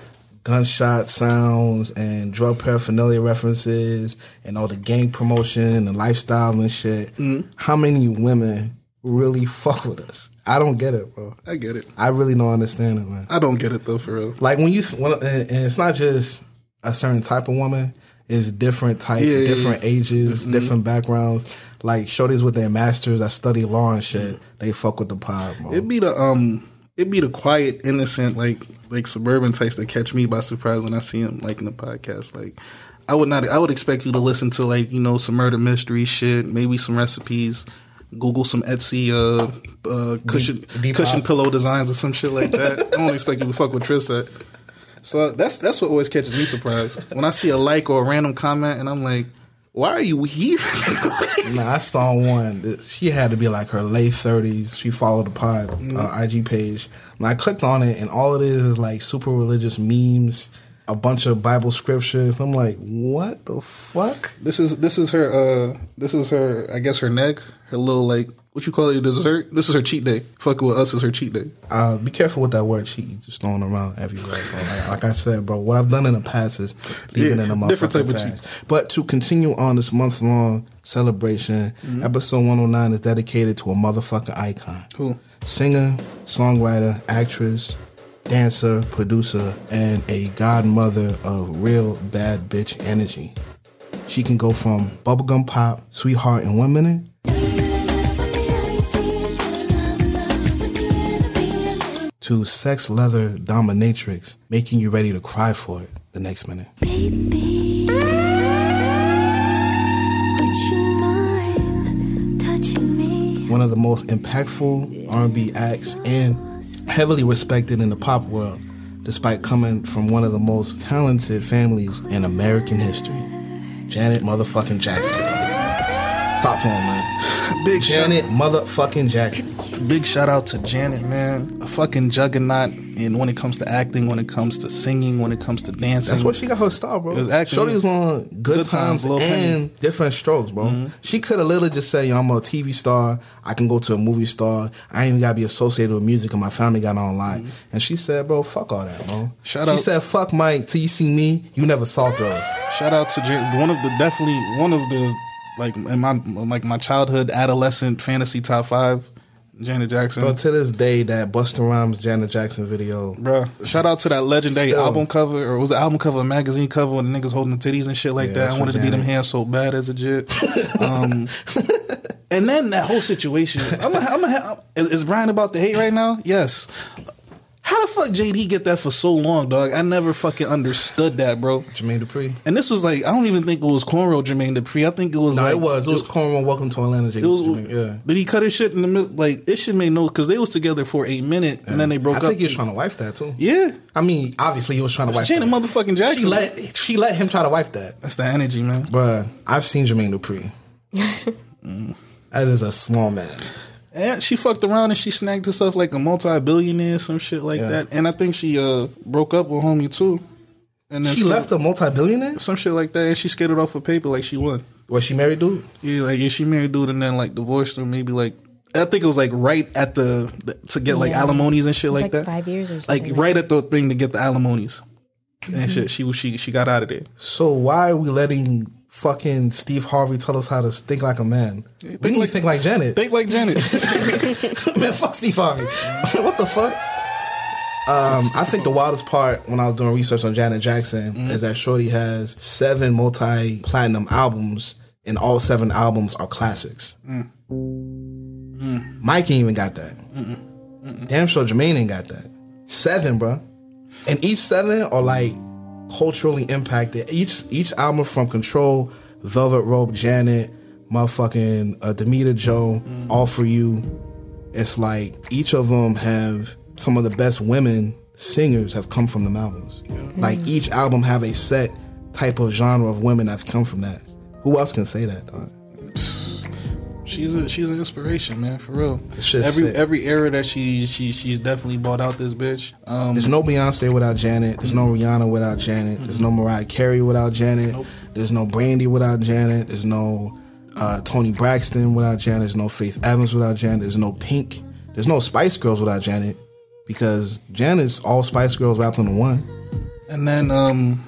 gunshot sounds and drug paraphernalia references and all the gang promotion and lifestyle and shit. Mm-hmm. How many women really fuck with us? I don't get it, bro. I get it. I really don't understand it, man. I don't get it though, for real. Like when you, when, and it's not just a certain type of woman. It's different type, Yeah, yeah, different yeah. ages, different backgrounds. Like shorties with their masters that study law and shit. They fuck with the pod, bro. It'd be the um, it'd be the quiet, innocent, like like suburban types that catch me by surprise when I see them like in the podcast. Like, I would not, I would expect you to listen to like you know some murder mystery shit, maybe some recipes. Google some Etsy uh, uh, cushion deep cushion hop. pillow designs or some shit like that. I don't expect you to fuck with Trissa. So that's that's what always catches me surprised when I see a like or a random comment and I'm like, why are you here? Nah, I saw one. that She had to be like her late thirties. She followed the pod uh, IG page. And I clicked on it, and all it is is like super religious memes, a bunch of Bible scriptures. I'm like, what the fuck? This is this is her uh this is her I guess her neck her little like what you call it dessert this is her cheat day fucking with us is her cheat day Uh, be careful with that word cheat. You just throwing around everywhere. Like, like I said, bro, what I've done in the past is leaving Yeah, in the different type motherfucking of past. But to continue on this month long celebration, Mm-hmm. episode 109 is dedicated to a motherfucking icon. Who? Singer, songwriter, actress, dancer, producer, and a godmother of real bad bitch energy. She can go from bubblegum pop, sweetheart in one minute, to sex leather dominatrix, making you ready to cry for it the next minute. One of the most impactful R&B acts and heavily respected in the pop world, despite coming from one of the most talented families in American history. Janet motherfucking Jackson. Talk to him, man. big Janet motherfucking Jackson. big shout out to Janet man a fucking juggernaut and when it comes to acting when it comes to singing when it comes to dancing That's where she got her star, bro. It was acting. Shorty was on Good, Good Times, Times, and Penny. Diff'rent Strokes, bro. Mm-hmm. She could have literally just said, "Yo, I'm a TV star. I can go to a movie star. I ain't gotta be associated with music, and my family got on lock." Mm-hmm. And she said, "Bro, fuck all that, bro." Shout she out- said, "Fuck Mike till you see me. You never saw through shout out to Jan- one of the definitely one of the like in my like my childhood adolescent fantasy top five Janet Jackson But to this day, that Busta Rhymes Janet Jackson video, Bruh, shout out to that legendary Still. album cover, or was it album cover, a magazine cover, when the niggas holding the titties and shit like Yeah, that. I wanted to be them hands so bad as a jit. Um, and then that whole situation. I'm, a, I'm, a, I'm is, is Brian about to hate right now? Yes. How the fuck JD get that for so long, dog? I never fucking understood that, bro. Jermaine Dupri. And this was like, I don't even think it was cornrow Jermaine Dupri. I think it was No, like it was. It was Cornwall. Welcome to Atlanta. J- it was- Jermaine, yeah. Did he cut his shit in the middle? Like it should make no because they was together for a minute and then they broke I up. I think he was trying to wife that too. yeah, I mean, obviously he was trying to wife Janet that. motherfucking Jackson. She let she let him try to wife that. That's the energy, man. Bruh, I've seen Jermaine Dupri. that is a small man. And she fucked around and she snagged herself like a multi-billionaire, some shit like Yeah. that. And I think she uh broke up with homie too. And then She left a multi-billionaire. some shit like that, and she skated off of paper like she won. Was she married, dude? Yeah, like yeah, she married dude and then like divorced her. Maybe like I think it was like right at the, the to get like alimonies and shit It was like, like that. five years or something. Like something. right at the thing to get the alimonies. And shit, she she she got out of there. So why are we letting fucking Steve Harvey tell us how to think like a man? we need to think like Janet. Think like Janet. man, fuck Steve Harvey. what the fuck? Um, I think the wildest part when I was doing research on Janet Jackson mm-hmm. is that Shorty has seven multi platinum albums, and all seven albums are classics. Mm. Mm. Mike ain't even got that. Damn sure Jermaine ain't got that. Seven, bro. And each seven are like culturally impacted. Each each album from Control, Velvet Rope, Janet, motherfucking uh, Damita Jo, All for You. It's like each of them have some of the best women singers have come from them albums. Like each album have a set type of genre of women that's come from that. Who else can say that? Dog? She's a, she's an inspiration, man, for real. Every sick. every era that she she she's definitely bought out this bitch. Um, There's no Beyonce without Janet. There's no Rihanna without Janet. There's no Mariah Carey without Janet. There's no Brandy without Janet. There's no uh, Toni Braxton without Janet. There's no Faith Evans without Janet. There's no Pink. There's no Spice Girls without Janet because Janet's all Spice Girls wrapped into one. and then um,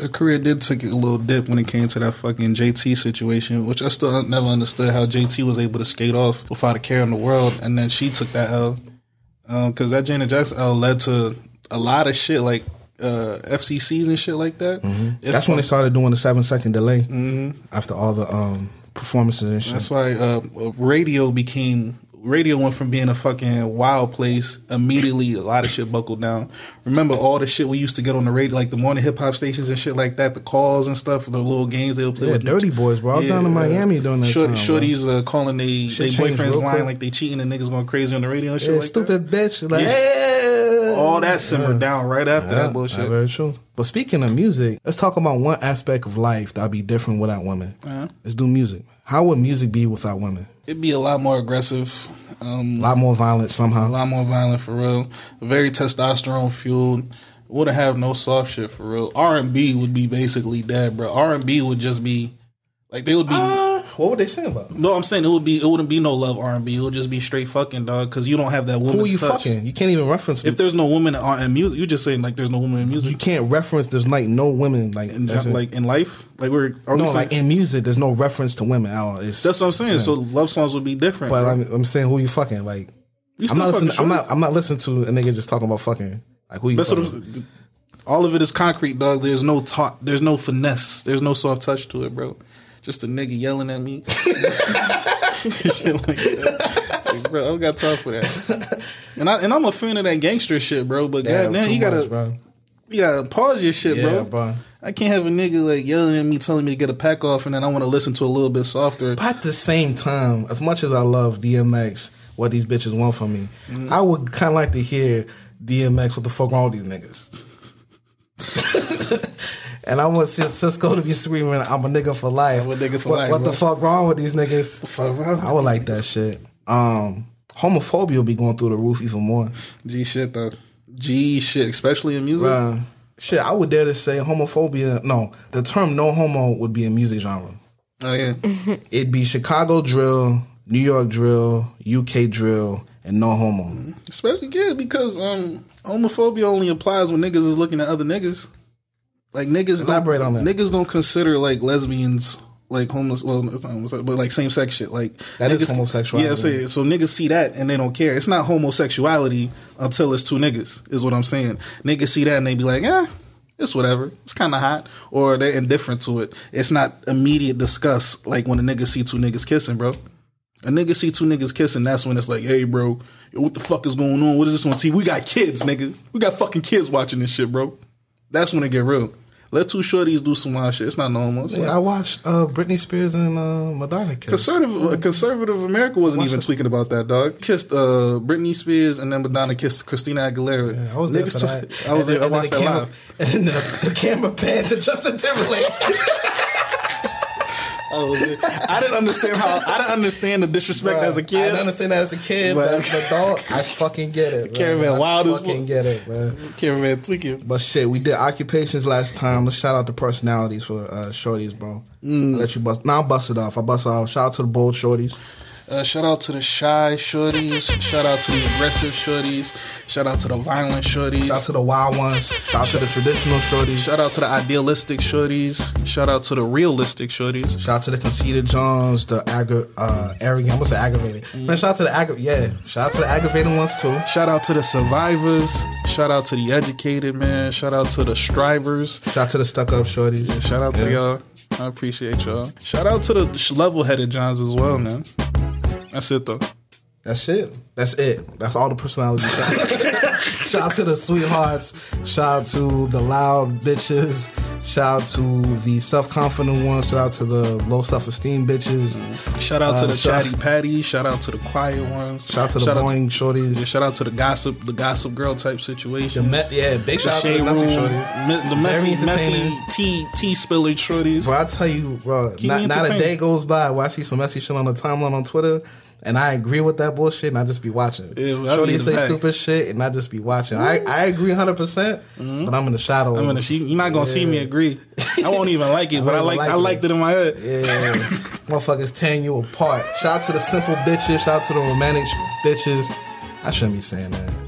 her career did take a little dip when it came to that fucking JT situation, which I still never understood how JT was able to skate off without a care in the world, and then she took that L because that Janet Jackson L led to a lot of shit like. uh, FCCs and shit like that. Mm-hmm. That's when they started doing the seven second delay Mm-hmm. after all the um, performances and shit. That's why uh, radio became radio went from being a fucking wild place immediately. A lot of shit buckled down. Remember all the shit we used to get on the radio, like the morning hip hop stations and shit like that. The calls and stuff, the little games they would play Yeah, with Dirty Boys, bro. I was down in Miami doing that Short, time. Shorties uh, calling they, they boyfriends lying like they cheating and niggas going crazy on the radio and shit Yeah, like stupid that. bitch. Like, Yeah. hey. All that simmered down right after Yeah, that bullshit. very true. But speaking of music, let's talk about one aspect of life that'd be different without women. Uh-huh. Let's do music. How would music be without women? It'd be a lot more aggressive. Um, A lot more violent somehow. a lot more violent for real. Very testosterone fueled. Wouldn't have no soft shit for real. R and B would be basically dead, bro. R and B would just be like they would be. Uh, what would they sing about? no, I'm saying it would be. It wouldn't be no love R and B. It would just be straight fucking dog because you don't have that woman. Who are you touch. fucking? You can't even reference. If there's no woman in, in music, you just saying like there's no woman in music. you can't reference. There's like no women like In, like in life, like we're we no saying- like in music. There's no reference to women. at all. It's, that's what I'm saying. So love songs would be different. but. I'm, I'm saying who you fucking like. You I'm not listening. fucking I'm not. I'm not listening to a nigga just talking about fucking. Like who you That's fucking. All of it is concrete, dog. There's no talk. There's no finesse. There's no soft touch to it, bro. Just a nigga yelling at me. shit like that. Like, bro, I don't got time for that. And I and I'm a fan of that gangster shit, bro. But Yeah, goddamn, you gotta much, bro. you gotta pause your shit, Yeah, bro. bro. I can't have a nigga like yelling at me, telling me to get a pack off, and then I want to listen to a little bit softer. But at the same time, as much as I love DMX, what these bitches want from me, Mm-hmm. I would kind of like to hear DMX. What the fuck wrong with these niggas? and I want Sisqó to be screaming, "I'm a nigga for life." I'm a nigga for what, life, What the fuck wrong with these niggas? fuck wrong with I would like that shit. Um, homophobia will be going through the roof even more. G shit though. G shit, especially in music. Shit, I would dare to say homophobia. No, the term "no homo" would be a music genre. Oh yeah. It'd be Chicago drill, New York drill, UK drill, and no homo. Especially yeah, because um homophobia only applies when niggas is looking at other niggas. Like niggas Elaborate don't, on that. Niggas don't consider like lesbians like homeless well it's not homosexual, but like same sex shit. Like That is niggas- homosexuality. Yeah, I'm saying so niggas see that and they don't care. It's not homosexuality until it's two niggas, is what I'm saying. Niggas see that and they be like, eh, it's whatever. It's kinda hot. Or they're indifferent to it. It's not immediate disgust like when a nigga see two niggas kissing, bro. A nigga see two niggas kissing, that's when it's like, hey, bro, what the fuck is going on? What is this on TV? We got kids, nigga. We got fucking kids watching this shit, bro. That's when it get real. Let two shorties do some wild shit. It's not normal. It's Yeah, like- I watched uh, Britney Spears and uh, Madonna kiss. Conservative, uh, conservative America wasn't even tweaking about that, dog. Kissed uh, Britney Spears and then Madonna kissed Christina Aguilera. Yeah, I was there Niggas for tw- that. I was And there. Then- then watched the that camera, live. And then the, the camera panned to Justin Timberlake. I. I didn't understand how. I didn't understand the disrespect as a kid. I didn't understand that as a kid, but But- as an adult, I fucking get it. Caravan I wild as fucking fuck. get it, man. Cameraman tweaking. But shit, we did occupations last time. Let's shout out the personalities for uh, shorties, bro. Mm. I'll let you bust. Now I'll bust it off. I bust it off. Shout out to the bold shorties. Uh, shout out to the shy shorties. Shout out to the aggressive shorties. Shout out to the violent shorties. Shout out to the wild ones. Shout out to the traditional shorties. Shout out to the idealistic shorties. Shout out to the realistic shorties. Shout out to the conceited Johns, the aggra- uh, arrogant. Gonna aggravated. Man, shout out to the aggra- Yeah, shout out to the aggravating ones too. Shout out to the survivors. Shout out to the educated, man. Shout out to the strivers. Shout out to the stuck up shorties. Shout out to Yeah. y'all. I appreciate y'all. Shout out to the level headed Johns as well, man. That's it though. That's it. That's it. That's all the personalities. Shout out to the sweethearts. Shout out to the loud bitches. Shout out to the self confident ones. Shout out to the low self esteem bitches. Shout out Uh, to the shout- chatty patties. Shout out to the quiet ones. Shout out to the boring shorties. yeah, shout out to the gossip, the gossip girl type The situation. me- yeah, big the shout out to the messy room, shorties. me- the messy, messy tea, tea spiller shorties. Bro, I tell you, bro, not, not a day goes by where I see some messy shit on the timeline on Twitter, and I agree with that bullshit, and I just be watching. Yeah, Shorty say the back. stupid shit, and I just be watching. I, I agree 100, percent mm-hmm. but I'm in the shadow. I'm gonna. She, you're not gonna see me agree. I won't even like it, but I like. like I liked it in my head. Yeah, motherfuckers tearing you apart. Shout out to the simple bitches. Shout out to the romantic bitches. I shouldn't be saying that.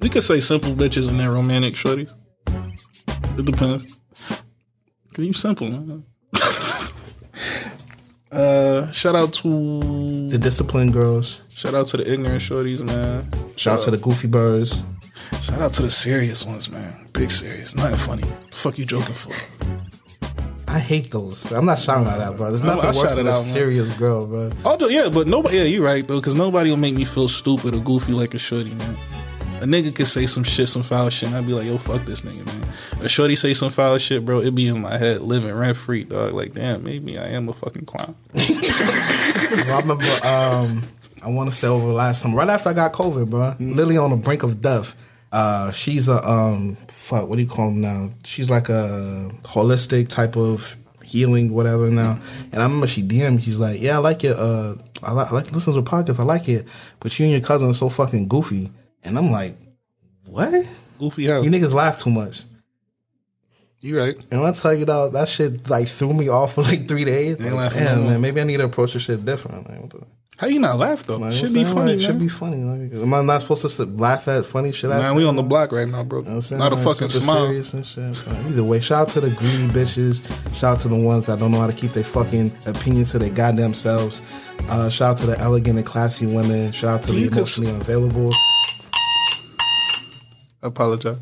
We could say simple bitches and then romantic shorties. It depends. Cause you simple. Man. uh, shout out to The disciplined girls. shout out to the ignorant shorties, man. Shout out to the goofy birds. Shout out to the serious ones, man. Big serious. Nothing funny. The fuck you joking for? I hate those. I'm not shouting out that, bro. There's I- nothing I worse shout than a out, serious girl, bro. Although, yeah, but nobody. Yeah, you're right though, because nobody will make me feel stupid or goofy like a shorty, man. A nigga could say some shit, some foul shit, and I'd be like, yo, fuck this nigga, man. A shorty say some foul shit, bro, it'd be in my head, living rent free, dog. Like, damn, maybe I am a fucking clown. I remember, um, I want to say over the last time, right after I got COVID, bro, literally on the brink of death. Uh, she's a um, fuck. What do you call them now? She's like a holistic type of healing, whatever. Now, and I remember she DM'd. She's like, "Yeah, I like it. Uh, I like, I like listen to the podcast. I like it, but you and your cousin are so fucking goofy." And I'm like, "What? Goofy how? You niggas laugh too much." You right. And when I tell you that that shit like threw me off for like three days. Like, laughing damn, man, maybe I need to approach this shit different. Like, the, How you not laugh though? like, should be funny, Like. Should be funny. Like, am I not supposed to sit, laugh at funny shit? I man, say? we on the block right now, bro. You know? Not a fucking smile. serious and shit. Either way, shout out to the greedy bitches. Shout out to the ones that don't know how to keep their fucking opinions to their goddamn selves. Uh, shout out to the elegant and classy women. Shout out to the You could- emotionally unavailable. I apologize.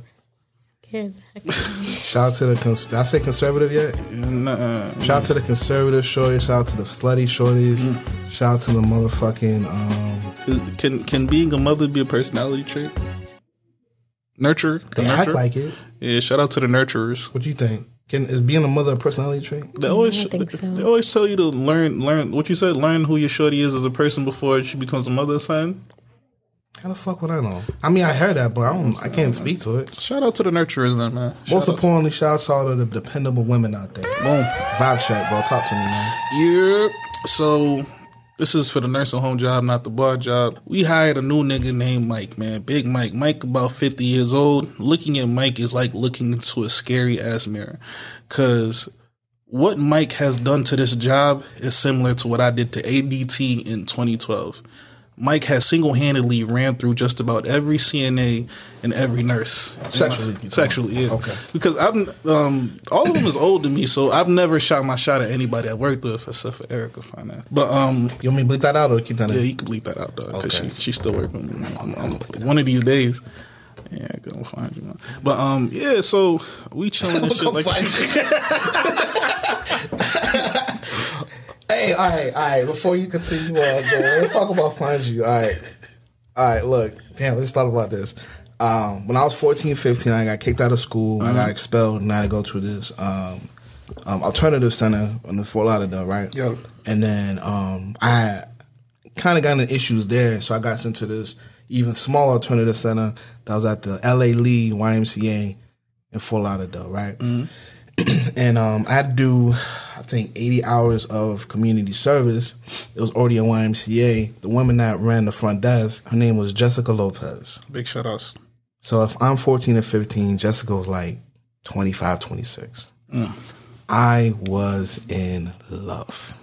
Scared the heck out of me. Shout out to the. Cons- did I say conservative yet? Nah, Shout out to the conservative shorties. Shout out to the slutty shorties. Mm. Shout out to the motherfucking. Um, can can being a mother be a personality trait? Nurture. the they act like it. Yeah, shout out to the nurturers. What do you think? Can is being a mother a personality trait? They always, I think so. they always tell you to learn, learn what you said. Learn who your shorty is as a person before she becomes a mother or son. How the fuck would I know? I mean, I heard that, but I don't. I can't speak to it. Shout out to the nurturers, then, man. Shout Most out importantly, shout out to the dependable women out there. boom. Vibe check, bro. Talk to me, man. Yeah. So this is for the nursing home job, not the bar job. We hired a new nigga named Mike, man. Big Mike. Mike about 50 years old. Looking at Mike is like looking into a scary ass mirror. Cause what Mike has done to this job is similar to what I did to ADT in 2012. Mike has single handedly ran through just about every CNA and every nurse. Sexually, Sexually, yeah. Okay. Because I've um all of them is old to me, so I've never shot my shot at anybody I worked with except for Erica Finance. But um You want me to bleep that out or keep that yeah, in? you can bleep that out though, because Okay. she she's still working. with me. I'm- I'm- one of these days. Yeah, I'm gonna find you. Man. But um, yeah. So we chilling and shit like Hey, all right, all right. Before you continue on, bro, let's talk about find you. All right, all right. Look, damn, let's talk about this. Um, when I was 14, 15, I got kicked out of school. I got expelled, and I had to go to this um, um, alternative center in the Fort Lauderdale, right? Yeah. And then um, I kind of got into issues there, so I got sent into this even smaller alternative center that was at the L.A. Lee YMCA in Fort Lauderdale, right? and um, I had to do, I think, 80 hours of community service. It was already a YMCA. The woman that ran the front desk, her name was Jessica Lopez. big shout outs. So if I'm 14 or 15, Jessica was like 25, 26. Mm. I was in love,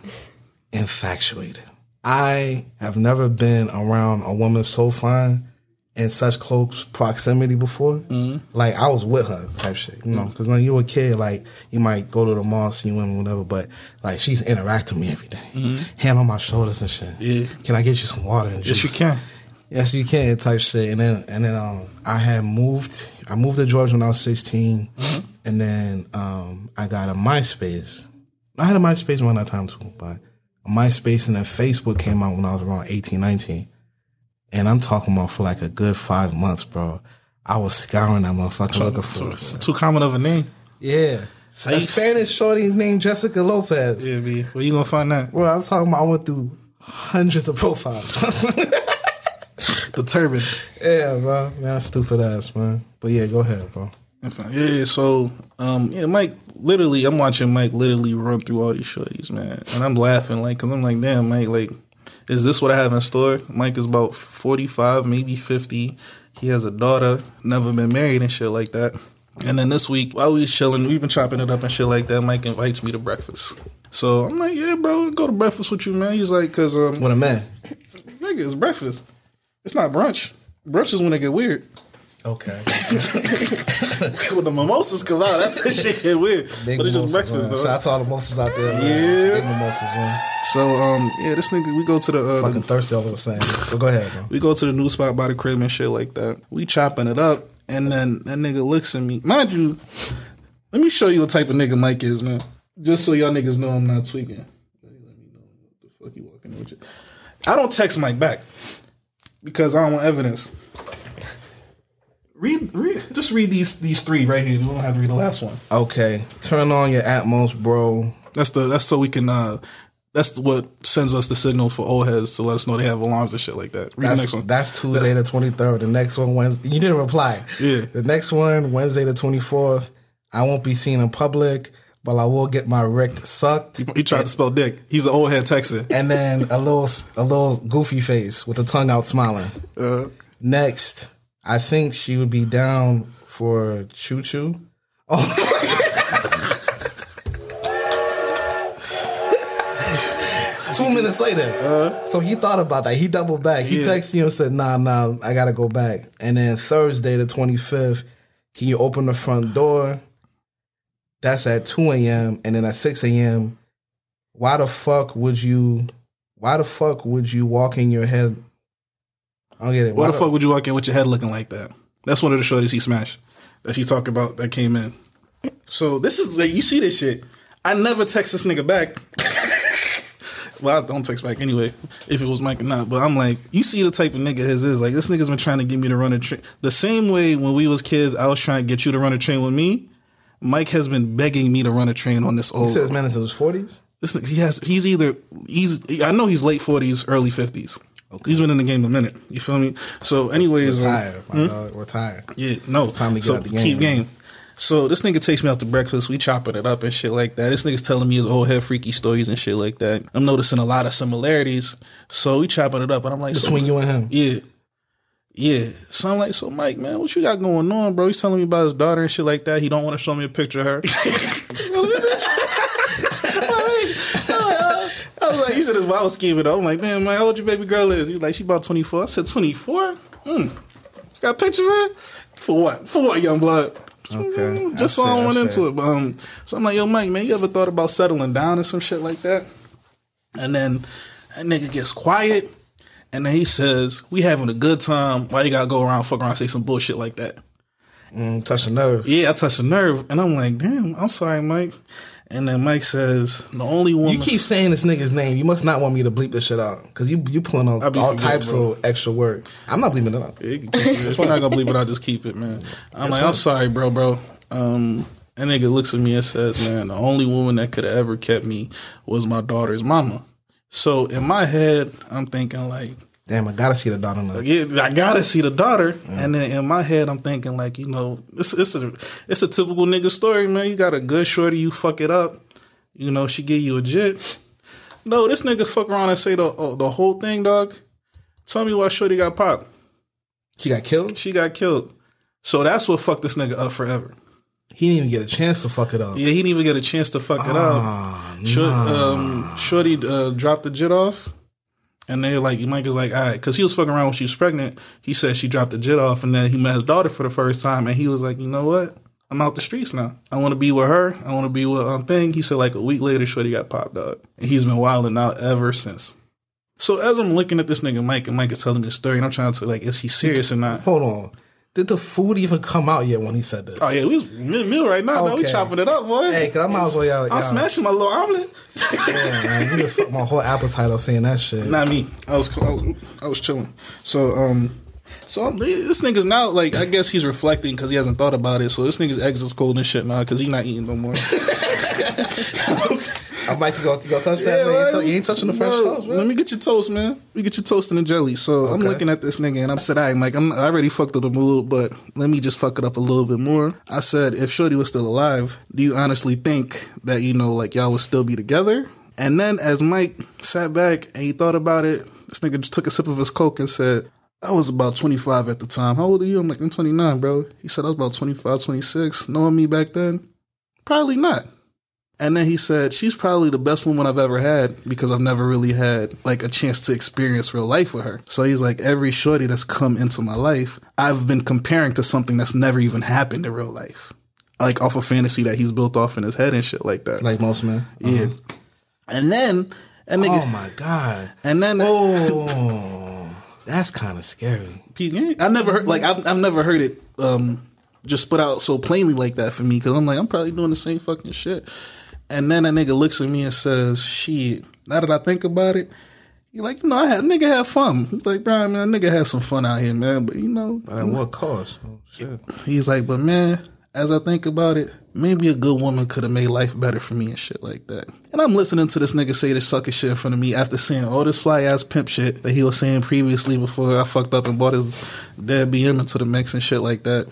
infatuated. I have never been around a woman so fine in such close proximity before. Like I was with her type shit, you know, because when you were a kid, like you might go to the mall, see women, whatever, but like she's interacting with me every day. hand on my shoulders and shit. Yeah. Can I get you some water and Yes, you can. Yes, you can type shit. And then and then um I had moved I moved to Georgia when I was 16. And then um I got a MySpace. I had a MySpace around that time too, but MySpace and then Facebook came out when I was around 18, 19. And I'm talking about for like a good five months, bro. I was scouring that motherfucker looking for it. too common of a name. Yeah. A Spanish shorty named Jessica Lopez. Yeah, B. Where you gonna find that? Well, I'm talking about I went through hundreds of profiles. The turban. Yeah, bro. Man, stupid ass, man. But yeah, go ahead, bro. Yeah, so um, yeah, Mike. Literally, I'm watching Mike literally run through all these shorties, man, and I'm laughing like, cause I'm like, damn, Mike, like, is this what I have in store? Mike is about 45, maybe 50. He has a daughter, never been married and shit like that. And then this week, while we was chilling, we've been chopping it up and shit like that. Mike invites me to breakfast. So I'm like, yeah, bro, go to breakfast with you, man. He's like, cause um, What a man. nigga, it's breakfast. It's not brunch. Brunch is when they get weird. Okay. when the mimosas come out, that's when shit get weird. Big but it's just mimosas, breakfast, man. though. Shout out to all the mimosas out there, man. Yeah. Big mimosas, man. So um yeah, this nigga we go to the, uh, Fucking the thirsty all of a sudden. So go ahead, bro. we go to the new spot by the crib and shit like that. We chopping it up And then that nigga looks at me. Mind you, let me show you what type of nigga Mike is, man. Just so y'all niggas know I'm not tweaking. Let me know what the fuck you walking with you. I don't text Mike back because I don't want evidence. Read, read, just read these these three right here. You don't have to read the last one. Okay, turn on your Atmos, bro. That's the that's so we can. uh That's what sends us the signal for old heads to let us know they have alarms and shit like that. Read the next one. that's Tuesday the twenty third. The next one Wednesday. You didn't reply. Yeah. The next one Wednesday the twenty fourth. I won't be seen in public, but I will get my Rick sucked. He, he tried to spell dick. He's an old head Texan. and then a little a little goofy face with the tongue out smiling. Uh, Next, I think she would be down for choo choo. Oh. Two minutes later, uh-huh. so he thought about that. He doubled back. He Yeah. texted you and said, "Nah, nah, I gotta go back." And then Thursday, the twenty fifth, can you open the front door? That's at two a.m. And then at six a.m. Why the fuck would you? Why the fuck would you walk in your head? I don't get it. why the fuck would you walk in with your head looking like that? That's one of the shorties he smashed that she talked about that came in. So this is like you see this shit. I never text this nigga back. well, I don't text back anyway, if it was Mike or not. But I'm like, you see the type of nigga his is. Like this nigga's been trying to get me to run a train. The same way when we was kids, I was trying to get you to run a train with me. Mike has been begging me to run a train on this old. He says, man is in his forties. This nigga, he has he's either he's I know he's late forties, early fifties. He's been in the game a minute. You feel me? So, anyways, um, Retired, my dog. Retired. yeah, no. time to get so out the game, Keep game. So this nigga takes me out to breakfast. We chopping it up and shit like that. This nigga's telling me his old head freaky stories and shit like that. I'm noticing a lot of similarities. So we chopping it up, and I'm like, so- Between you and him. yeah. Yeah. So I'm like, so Mike, man, what you got going on, bro? He's telling me about his daughter and shit like that. He don't want to show me a picture of her. I was like, you should have wild scheming. Though. I'm like, man, man, how old your baby girl is? He's like, she about 24. I said, 24? Hmm. Got a picture of her? For what? For what, young blood? Okay. Mm, That's Just so I fair, went that's into it. But, um, so I'm like, yo, Mike, man, you ever thought about settling down or some shit like that? And then that nigga gets quiet. And then he says, we having a good time. Why you gotta go around, fuck around, say some bullshit like that? Mm, touch the nerve. Yeah, I touched the nerve. And I'm like, damn, I'm sorry, Mike. And then Mike says, the only woman. You keep saying this nigga's name. You must not want me to bleep this shit out because you you pulling out be all types bro. of extra work. I'm not bleeping it out. Yeah, you can keep it. If you're not gonna bleep it, I'll just keep it, man. I'm like, I'm sorry, bro, bro. Um, that nigga looks at me and says, man, the only woman that could have ever kept me was my daughter's mama. So in my head, I'm thinking like, Damn, I gotta see the daughter now. yeah, I gotta see the daughter. And then in my head, I'm thinking like, you know, it's it's a it's a typical nigga story, man. You got a good shorty, you fuck it up. You know, she give you a jit. No, this nigga fuck around and say the uh, the whole thing, dog. Tell me why shorty got popped. He got killed. She got killed. So that's what fucked this nigga up forever. He didn't even get a chance to fuck it up. Yeah, he didn't even get a chance to fuck it Ah, up. Short, um, Shorty uh, dropped the jit off, and they're like Mike is like, all right, because he was fucking around when she was pregnant. He said she dropped the jit off, and then he met his daughter for the first time, and he was like, you know what? I'm out the streets now. I want to be with her. I want to be with um thing. He said like a week later, Shorty got popped up, and he's been wilding out ever since. So as I'm looking at this nigga Mike, and Mike is telling a story, and I'm trying to like, is he serious or not? Hold on. Did the food even come out yet when he said this? Oh yeah, we was mid meal right now. man. We Okay. chopping it up, boy. Hey, cause I might as well y'all. I'm smashing my little omelet. Yeah, man, you just fucked my whole appetite up saying that shit. Not me. I was I was, I was chilling. So um, so I'm, this nigga's now like I guess he's reflecting because he hasn't thought about it. So this nigga's eggs is cold and shit now because he's not eating no more. I might go. You go touch that? Yeah, man. You, man. ain't tou- you ain't touching the fresh Bro, toast, Let me get your toast, man. Let me get your toast and the jelly. So I'm looking at this nigga and I said, I'm like, I'm, I already fucked up the mood, but let me just fuck it up a little bit more. I said, if Shorty was still alive, do you honestly think that, you know, like y'all would still be together? And then as Mike sat back and he thought about it, this nigga just took a sip of his Coke and said, I was about 25 at the time. How old are you? I'm like, I'm 29, bro. He said, I was about 25, 26. Knowing me back then? Probably not. And then he said, She's probably the best woman I've ever had because I've never really had like a chance to experience real life with her. So he's like, Every shorty that's come into my life, I've been comparing to something that's never even happened in real life. Like off a fantasy that he's built off in his head and shit like that. Like most men. yeah. And then and nigga Oh my god. and then Oh, that's kind of scary. I never heard like I've I've never heard it um, just put out so plainly like that for me because I'm like, I'm probably doing the same fucking shit. And then that nigga looks at me and says, "Shit." Now that I think about it, you like, you know, I had nigga had fun. He's like, Brian, man, nigga had some fun out here, man. But you know, But at what cost? Oh, shit. He's like, but man, as I think about it, maybe a good woman could have made life better for me and shit like that. And I'm listening to this nigga say this sucker shit in front of me after seeing all this fly ass pimp shit that he was saying previously before I fucked up and bought his dead BM into the mix and shit like that.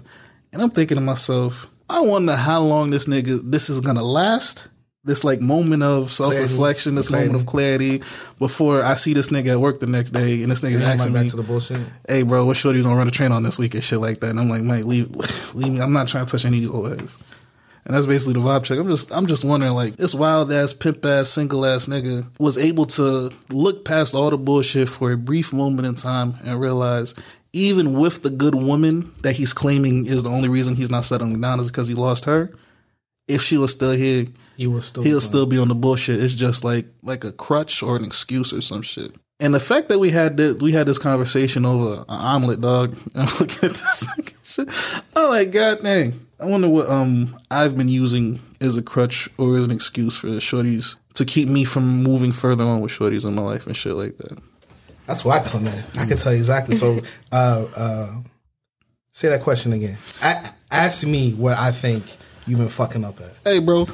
And I'm thinking to myself, I wonder how long this nigga this is gonna last. This like moment of self reflection, this moment of clarity before I see this nigga at work the next day and this nigga asking me to the bullshit. hey bro, what shorty you gonna run a train on this week and shit like that? And I'm like, Mike, leave, leave me. I'm not trying to touch any of these old heads. And that's basically the vibe check. I'm just, I'm just wondering, like, this wild ass, pimp ass, single ass nigga was able to look past all the bullshit for a brief moment in time and realize, even with the good woman that he's claiming is the only reason he's not settling down is because he lost her. If she was still here, He was still. he'll fine. still be on the bullshit. It's just like like a crutch or an excuse or some shit. And the fact that we had this, we had this conversation over an omelet, dog. I'm looking at this nigga shit. I'm like, God dang. I wonder what um I've been using as a crutch or as an excuse for shorties to keep me from moving further on with shorties in my life and shit like that. That's where I come in. I can tell you exactly. So, uh, uh, say that question again. I, ask me what I think you've been fucking up at. Hey, bro.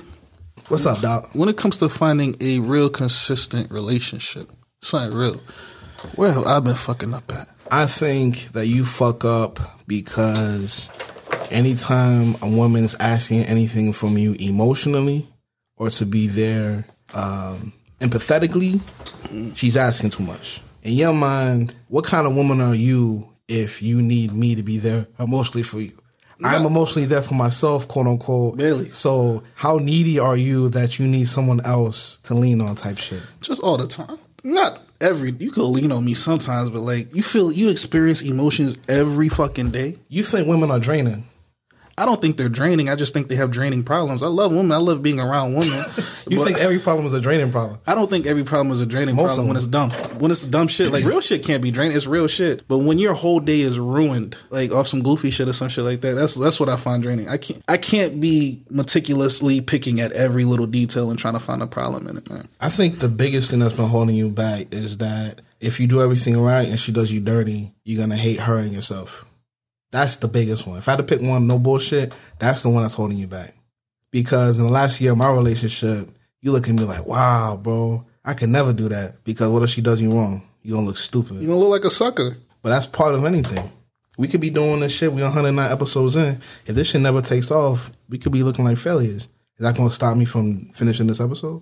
What's up, dog? When it comes to finding a real consistent relationship, something real, where have I been fucking up at? I think that you fuck up because anytime a woman is asking anything from you emotionally or to be there um, empathetically, she's asking too much. In your mind, what kind of woman are you if you need me to be there emotionally for you? I'm emotionally there for myself, quote unquote. Really? So, how needy are you that you need someone else to lean on, type shit? just all the time. Not every. You could lean on me sometimes, but like you feel you experience emotions every fucking day. You think women are draining? I don't think they're draining. I just think they have draining problems. I love women. I love being around women. You think every problem is a draining problem? I don't think every problem is a draining Most problem when it's dumb. When it's dumb shit, like real shit can't be draining. It's real shit. But when your whole day is ruined, like off some goofy shit or some shit like that, that's that's what I find draining. I can't I can't be meticulously picking at every little detail and trying to find a problem in it, man. I think the biggest thing that's been holding you back is that if you do everything right and she does you dirty, you're gonna hate her and yourself. That's the biggest one. If I had to pick one, no bullshit, that's the one that's holding you back. Because in the last year of my relationship, you look at me like, wow, bro, I can never do that. Because what if she does you wrong? You're gonna look stupid. You're gonna look like a sucker. But that's part of anything. We could be doing this shit. We're 109 episodes in. If this shit never takes off, we could be looking like failures. Is that going to stop me from finishing this episode?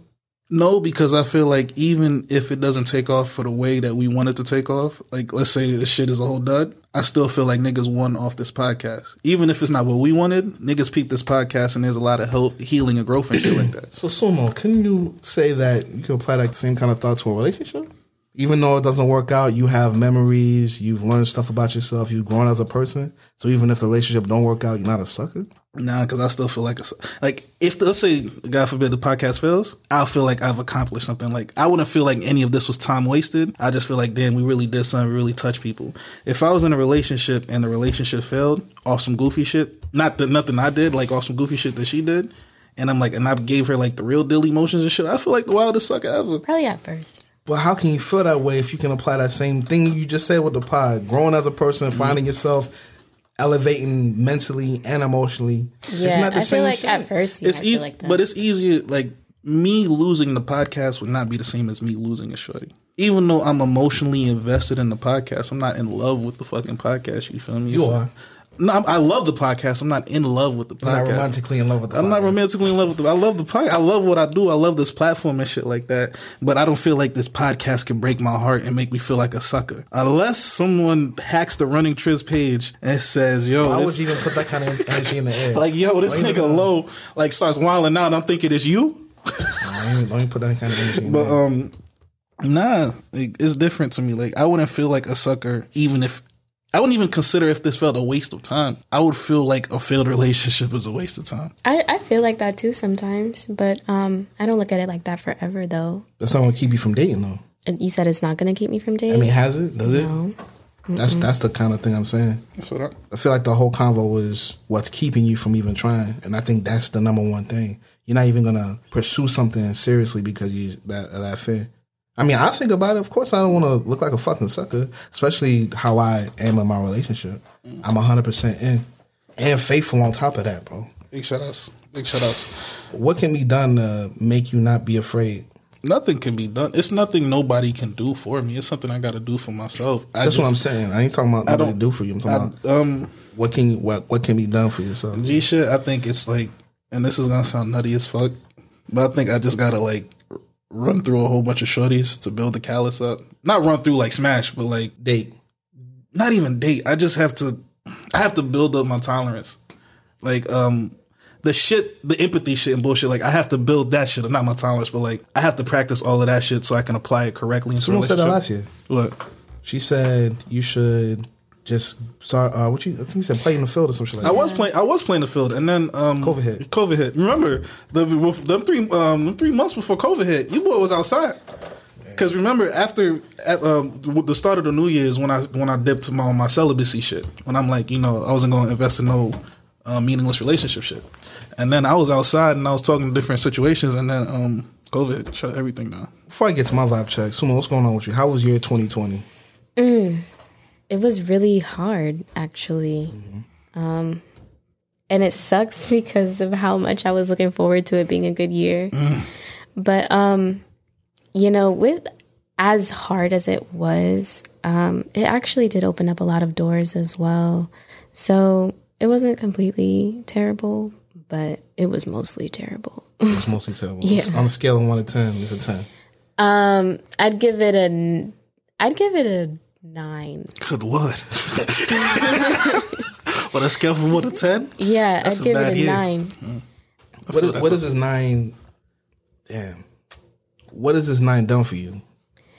No, because I feel like even if it doesn't take off for the way that we want it to take off, like let's say this shit is a whole dud, I still feel like niggas won off this podcast. Even if it's not what we wanted, niggas peep this podcast and there's a lot of health, healing, and growth and shit like that. So, Sumo, can you say that you can apply that same kind of thought to a relationship? Even though it doesn't work out, you have memories, you've learned stuff about yourself, you've grown as a person. So even if the relationship don't work out, you're not a sucker. Nah, because I still feel like it's like if let's say God forbid the podcast fails, I'll feel like I've accomplished something. Like I wouldn't feel like any of this was time wasted. I just feel like damn, we really did something, really touched people. If I was in a relationship and the relationship failed off some goofy shit, not that nothing I did, like off some goofy shit that she did, and I'm like, and I gave her like the real deal emotions and shit, I feel like the wildest sucker ever. Probably at first. But how can you feel that way if you can apply that same thing you just said with the pod? Growing as a person, finding mm-hmm. yourself, elevating mentally and emotionally. Yeah, I feel like at first you It's might feel easy, like that. but it's easier. Like me losing the podcast would not be the same as me losing a shorty. Even though I'm emotionally invested in the podcast, I'm not in love with the fucking podcast. You feel me? You So- are. No, I'm- I love the podcast. I'm not in love with the You're not romantically in love with the I'm not romantically in love with the. I love the podcast. I love what I do. I love this platform and shit like that. But I don't feel like this podcast can break my heart and make me feel like a sucker. Unless someone hacks the running Triz page and says, "Yo, Why this- would you even put that kind of energy in the air? like yo, this Why nigga low like starts wilding out. I'm thinking it's you." Don't even- put that kind of energy in But um, nah, it's different to me. Like I wouldn't feel like a sucker, even if I wouldn't even consider if this felt a waste of time. I would feel like a failed relationship is a waste of time. I, I feel like that too sometimes, but um, I don't look at it like that forever though. That's not going to keep you from dating, though. And you said it's not going to keep me from dating. I mean, has it? Does it? no. That's that's the kind of thing I'm saying. I feel. I feel like the whole convo was what's keeping you from even trying, and I think that's the number one thing. You're not even gonna pursue something seriously because you that that fear. I mean, I think about it. Of course, I don't want to look like a fucking sucker, especially how I am in my relationship. I'm 100 percent in and faithful on top of that, bro. Big shout outs. Big shout outs. What can be done to make you not be afraid? Nothing can be done. It's nothing nobody can do for me. It's something I got to do for myself. I That's just, what I'm saying. I ain't talking about I nobody don't to do for you. I'm talking I, about um, what can you, what what can be done for yourself. G shit. I think it's like, and this is gonna sound nutty as fuck, but I think I just gotta like run through a whole bunch of shorties to build the callus up. Not run through like smash, but like Date. not even date. I just have to I have to build up my tolerance. Like um the shit, the empathy shit and bullshit, like I have to build that shit, not my tolerance, but like I have to practice all of that shit so I can apply it correctly. In Someone said that last year. What? She said you should just start. Uh, what you? I think you said playing the field or some shit like I that. was playing. I was playing the field, and then um, COVID hit. COVID hit. Remember the them three um, three months before COVID hit, you boy was outside. Because remember, after at um, with the start of the New Year's, when I when I dipped my my celibacy shit, when I'm like, you know, I wasn't going to invest in no uh, meaningless relationship shit, and then I was outside and I was talking to different situations, and then um, COVID shut everything down. Before I get to my vibe check, Sumo, what's going on with you? How was your 2020? It was really hard, actually. Um, and it sucks because of how much I was looking forward to it being a good year. But, um, you know, with as hard as it was, um, it actually did open up a lot of doors as well. So it wasn't completely terrible, but it was mostly terrible. It's mostly terrible. Yeah. On a scale of one to ten, it's a ten. Um, I'd give it a, I'd give it a nine. Good lord. What a scale from one to ten? Yeah, I'd give it a year. nine. Mm. What is, what is this nine? Damn. What has this nine done for you?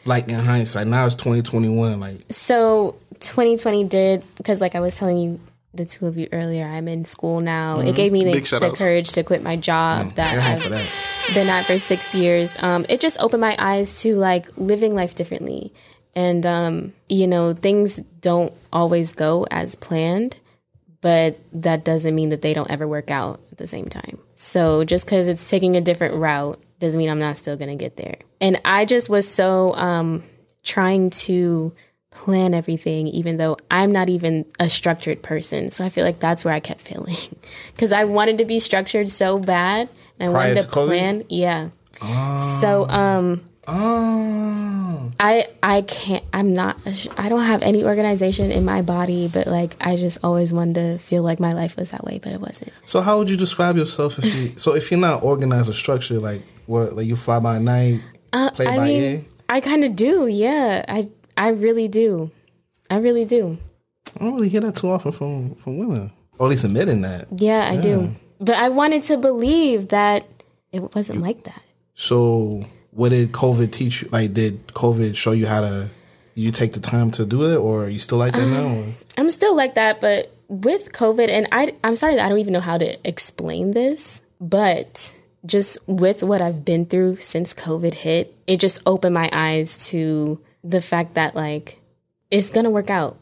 Like in hindsight, now it's 2021. Like, So 2020 did because, like I was telling you, the two of you earlier, I'm in school now. It mm-hmm. gave me the, the courage to quit my job mm. that I've that. been at for six years. Um, it just opened my eyes to like living life differently, and um, you know things don't always go as planned, but that doesn't mean that they don't ever work out at the same time. So just because it's taking a different route doesn't mean I'm not still gonna get there. And I just was so um, trying to plan everything, even though I'm not even a structured person. So I feel like that's where I kept failing because I wanted to be structured so bad, and I Prior wanted to to plan. Yeah. So um, oh, I I can't. I'm not. I don't have any organization in my body, but like I just always wanted to feel like my life was that way, but it wasn't. so how would you describe yourself if you? So if you're not organized or structured, like what? Like you fly by night, play Uh, I by mean, ear. I kind of do. Yeah, I I really do. I really do. I don't really hear that too often from from women, or at least admitting that. Yeah, I do. But I wanted to believe that it wasn't like that. So, what did COVID teach you? Like, did COVID show you how to? You take the time to do it, or are you still like that now? I'm still like that, but with COVID, and I, I'm sorry that I don't even know how to explain this, but just with what I've been through since COVID hit, it just opened my eyes to the fact that like it's gonna work out.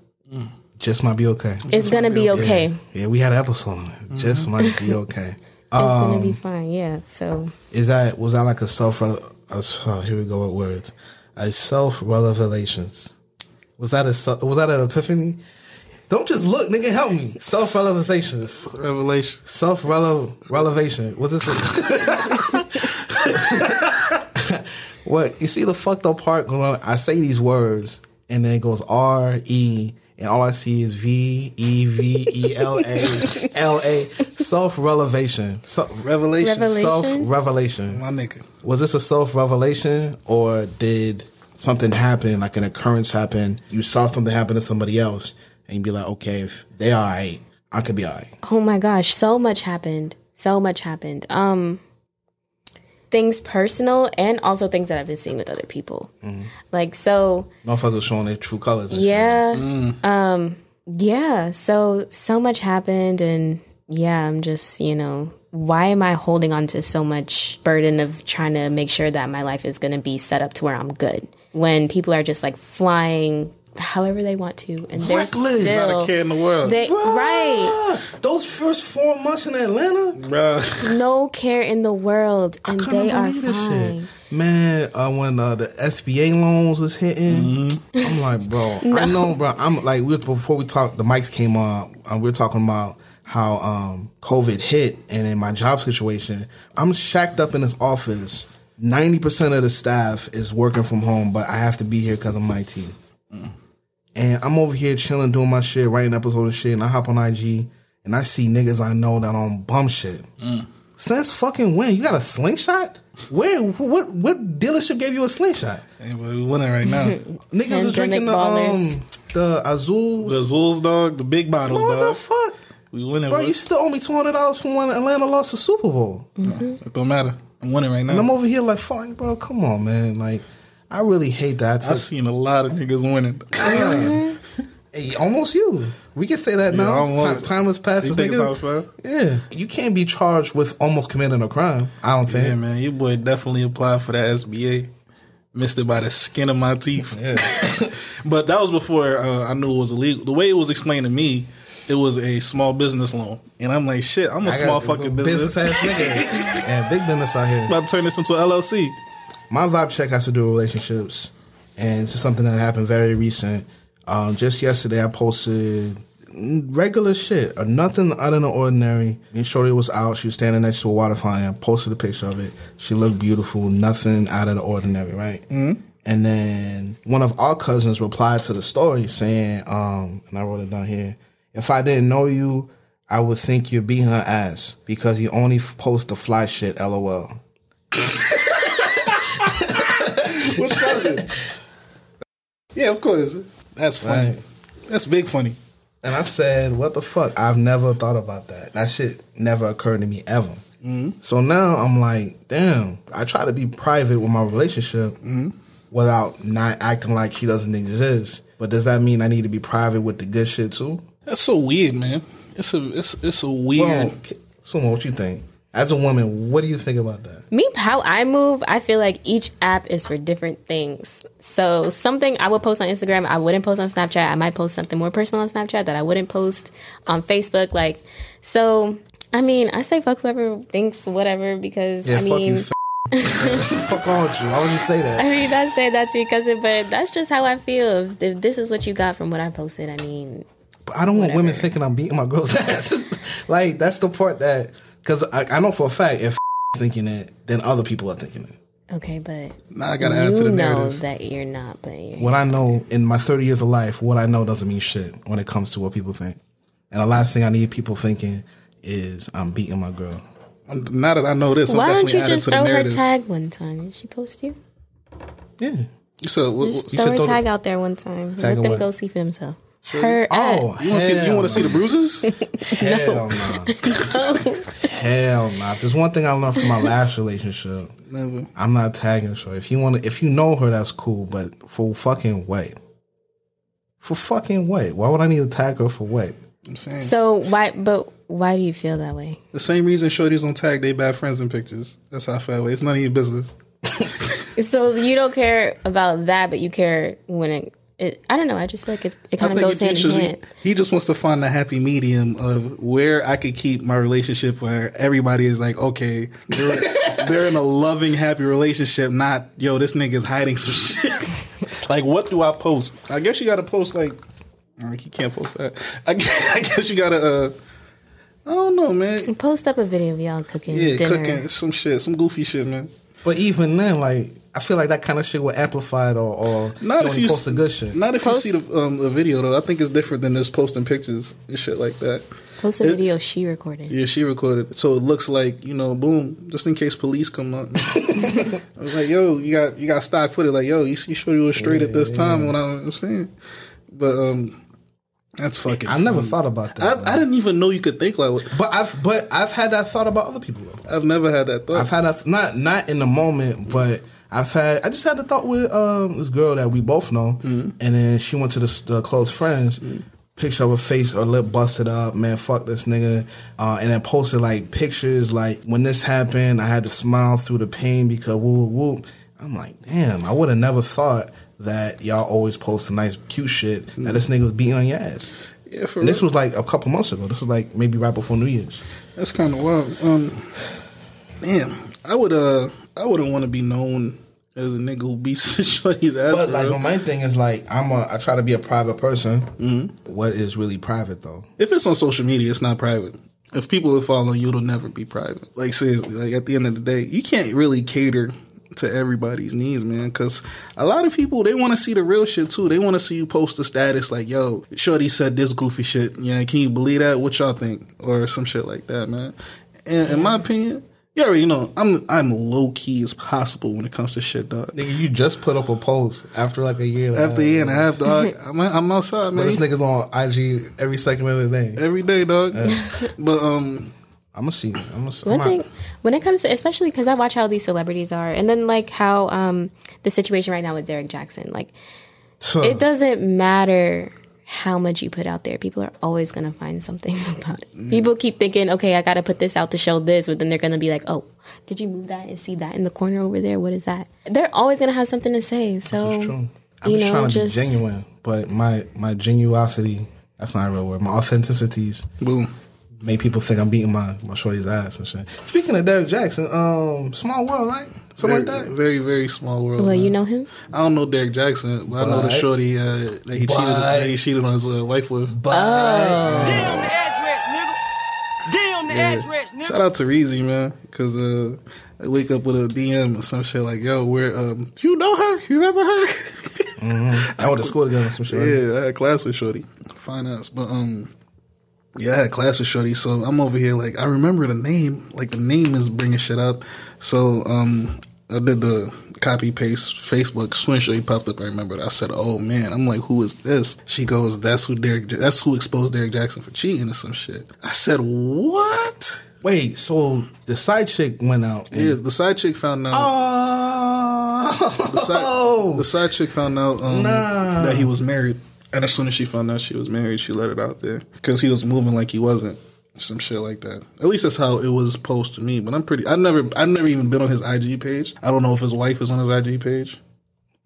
Just might be okay. It's gonna be okay. Yeah, we had an episode it. Just might be okay. It's gonna Um, be fine. Yeah. So Is that was that like a self? A, oh, uh, here we go with words. A self revelations. Was that a se- was that an epiphany? Don't just look, nigga. Help me. Self revelations. Revelation. Self relevation. Was this? What you see the fucked up part going on? I say these words and then it goes R E and all I see is V E V E L A L A. Self revelation. Revelation. Revelation? Self revelation. My nigga. Was this a self revelation or did something happen, like an occurrence happen? You saw something happen to somebody else and you'd be like, okay, if they all right, I could be all right. Oh my gosh, so much happened. So much happened. Um things personal and also things that I've been seeing with other people. Like so Motherfuckers showing their true colors. and shit. yeah. Um yeah, so so much happened and yeah, I'm just, you know, why am I holding on to so much burden of trying to make sure that my life is going to be set up to where I'm good? When people are just like flying however they want to, and they're Reckless. still Not a care in the world. They, right, Those first four months in Atlanta, Bruh. no care in the world, and couldn't they are believe fine. shit. Man, uh, when uh, the SBA loans was hitting, I'm like, bro, I know, bro. I'm like, we before we talked, the mics came on. and we were talking about how um, COVID hit, and in my job situation, I'm shacked up in this office. Ninety percent of the staff is working from home, but I have to be here because I'm my team. And I'm over here chilling, doing my shit, writing episodes and shit, and I hop on IG and I see niggas I know that on bum shit. Since fucking when? You got a slingshot? Where? What? What dealership gave you a slingshot? Hey, but we winning right now. Niggas was drinking the um the Azul. the Azuls dog, the big bottles, what the dog. fuck, We winning. bro? bro. You still owe me two hundred dollars from when Atlanta lost the Super Bowl, It don't matter. I'm winning right now. and I'm over here like, fuck, bro. Come on, man. Like, I really hate that. I've seen a lot of niggas winning. Hey, almost you. We can say that now. almost. Time, time has passed. You nigga- it's all fast? Yeah, you can't be charged with almost committing a crime. I don't think. Yeah, man, your boy definitely applied for that SBA. Missed it by the skin of my teeth. Yeah. But that was before uh, I knew it was illegal. The way it was explained to me, it was a small business loan, and I'm like, shit, I'm a I small fucking business. ass nigga. yeah, big business out here. About to turn this into an LLC. My vibe check has to do with relationships, and it's something that happened very recent. Um, just yesterday, I posted regular shit, or nothing out of the ordinary. And Shorty was out. She was standing next to a water fountain. I posted a picture of it. She looked beautiful. Nothing out of the ordinary, right? Mm-hmm. And then one of our cousins replied to the story saying, um, and I wrote it down here. If I didn't know you, I would think you're beating her ass because you only post the fly shit. LOL. Which cousin? yeah, of course. That's funny. Right. That's big funny. And I said, "What the fuck? I've never thought about that. That shit never occurred to me ever." Mm-hmm. So now I'm like, damn. I try to be private with my relationship mm-hmm. without not acting like she doesn't exist. But does that mean I need to be private with the good shit too? That's so weird, man. It's a it's it's a weird. Well, K- Sumo, what you think? As a woman, what do you think about that? Me, how I move, I feel like each app is for different things. So something I would post on Instagram, I wouldn't post on Snapchat. I might post something more personal on Snapchat that I wouldn't post on Facebook. Like, so I mean, I say fuck whoever thinks whatever because Yeah, I fuck you. mean, F- fuck all you. Why would you say that? I mean, that's say that to your cousin, but that's just how I feel. If, if this is what you got from what I posted, I mean, But I don't want women thinking I'm beating my girl's ass. like that's the part that because I, I know for a fact if thinking it, then other people are thinking it. okay, but Now I gotta add to you the know narrative. that you're not. But you're What I know in my 30 years of life, what I know doesn't mean shit when it comes to what people think. And the last thing I need people thinking is I'm beating my girl. I'm- Now that I know this, I'm Why don't you just throw her tag one time? Did she post you? Yeah. So, what, Just You throw should her throw tag the- out there one time. Let them what? go see for themselves. Her Oh, you want to see? You want to see the bruises? Hell no. hell no. If there's one thing I learned from my last relationship, Never. I'm not tagging her. If you want to, if you know her, that's cool. But for fucking what? For fucking what? Why would I need to tag her for what? I'm saying So why? But why do you feel that way? the same reason shorties don't tag they bad friends in pictures. That's how I feel. It's none of your business. So you don't care about that, but you care when it. It I don't know. I just feel like it, it kind of goes hand in hand. he just wants to find the happy medium of where I could keep my relationship where everybody is like, okay, they're, they're in a loving, happy relationship, not, yo, this nigga's hiding some shit. like, what do I post? I guess you got to post, like, uh, you can't post that. I guess, I guess you got to, uh, I don't know, man. Post up a video of y'all cooking Yeah, dinner. cooking some shit, some goofy shit, man. But even then, like I feel like that kind of shit will amplify it or, or Not you if you post the good shit. Not if Post- you see the um, the video though. I think it's different than just posting pictures and shit like that. Post a It- video she recorded. Yeah, she recorded it, so it looks like you know, boom, just in case police come up. I was like, yo, you got you got stock footage. Like, yo, you, you sure you were straight at this time when I'm saying, but um, that's fucking. I never thought about that. I didn't even know you could think like. but I've but I've had that thought about other people. Though. I've never had that thought. I've had that not not in the moment, but I've had I just had the thought with um this girl that we both know, Mm-hmm. and then she went to the, the close friends. Picture of her face, her lip busted up, man. Fuck this nigga, uh, and then posted like pictures like when this happened, I had to smile through the pain because woo woo. woo. I'm like, damn, I would have never thought that y'all always post a nice cute shit that this nigga was beating on your ass. Yeah, for And this real. was like a couple months ago. This was like maybe right before New Year's. That's kind of wild. Um, damn, I would uh, I wouldn't want to be known as a nigga who beats shorty's ass. But like my thing is like I'm a I try to be a private person. What is really private though? if it's on social media, it's not private. If people are following you, it'll never be private. Like seriously, like at the end of the day, you can't really cater to everybody's needs, man. Because a lot of people they want to see the real shit too. They want to see you post a status like, "Yo, Shorty said this goofy shit." Yeah, can you believe that? What y'all think, or some shit like that, man. And in my opinion, you already know I'm I'm low key as possible when it comes to shit, dog. Nigga, you just put up a post after like a year. and After a year and a half, dog, I'm, I'm outside, But man. this nigga's on IG every second of the day. Every day, dog. but um, I'm gonna see. I'm gonna. One I'm thing, out. when it comes to, especially because I watch how these celebrities are, and then like how um, the situation right now with Derrick Jaxn, like it doesn't matter how much you put out there, people are always gonna find something about it. People keep thinking, okay, I gotta put this out to show this, but then they're gonna be like, oh, did you move that and see that in the corner over there? What is that? They're always gonna have something to say. So It's true. I'm you just know, trying to just be genuine, but my my genuosity. That's not a real word. My authenticities boom. Make people think I'm beating my, my shorty's ass and shit. Speaking of Derrick Jaxn, um, small world, right? Something Very, like that. very, very small world. well, man. you know him. I don't know Derrick Jaxn, but, I know the shorty uh, that he cheated that he cheated on his uh, wife with. But Damn the address, nigga. Damn the Yeah. address, nigga. Shout out to Reezy, man, because uh, I wake up with a DM or some shit like, "Yo, where um, do you know her? You remember her?" I went to school together. Some shit. yeah, I had class with Shorty, fine ass, but um. Yeah, I had class with Shorty, so I'm over here like I remember the name, like the name is bringing shit up. So um, I did the copy paste Facebook swing Shorty popped up. I remember. I said, "Oh man," I'm like, "Who is this?" She goes, "That's who Derek. Ja- That's who exposed Derrick Jaxn for cheating or some shit." I said, "What?" Wait, so the side chick went out. and- Yeah, the side chick found out. Oh, The side, the side chick found out um, Nah. that he was married, and as soon as she found out she was married, she let it out there because he was moving like he wasn't, some shit like that. At least that's how it was posed to me. But I'm pretty. I never, I've never even been on his IG page. I don't know if his wife is on his IG page.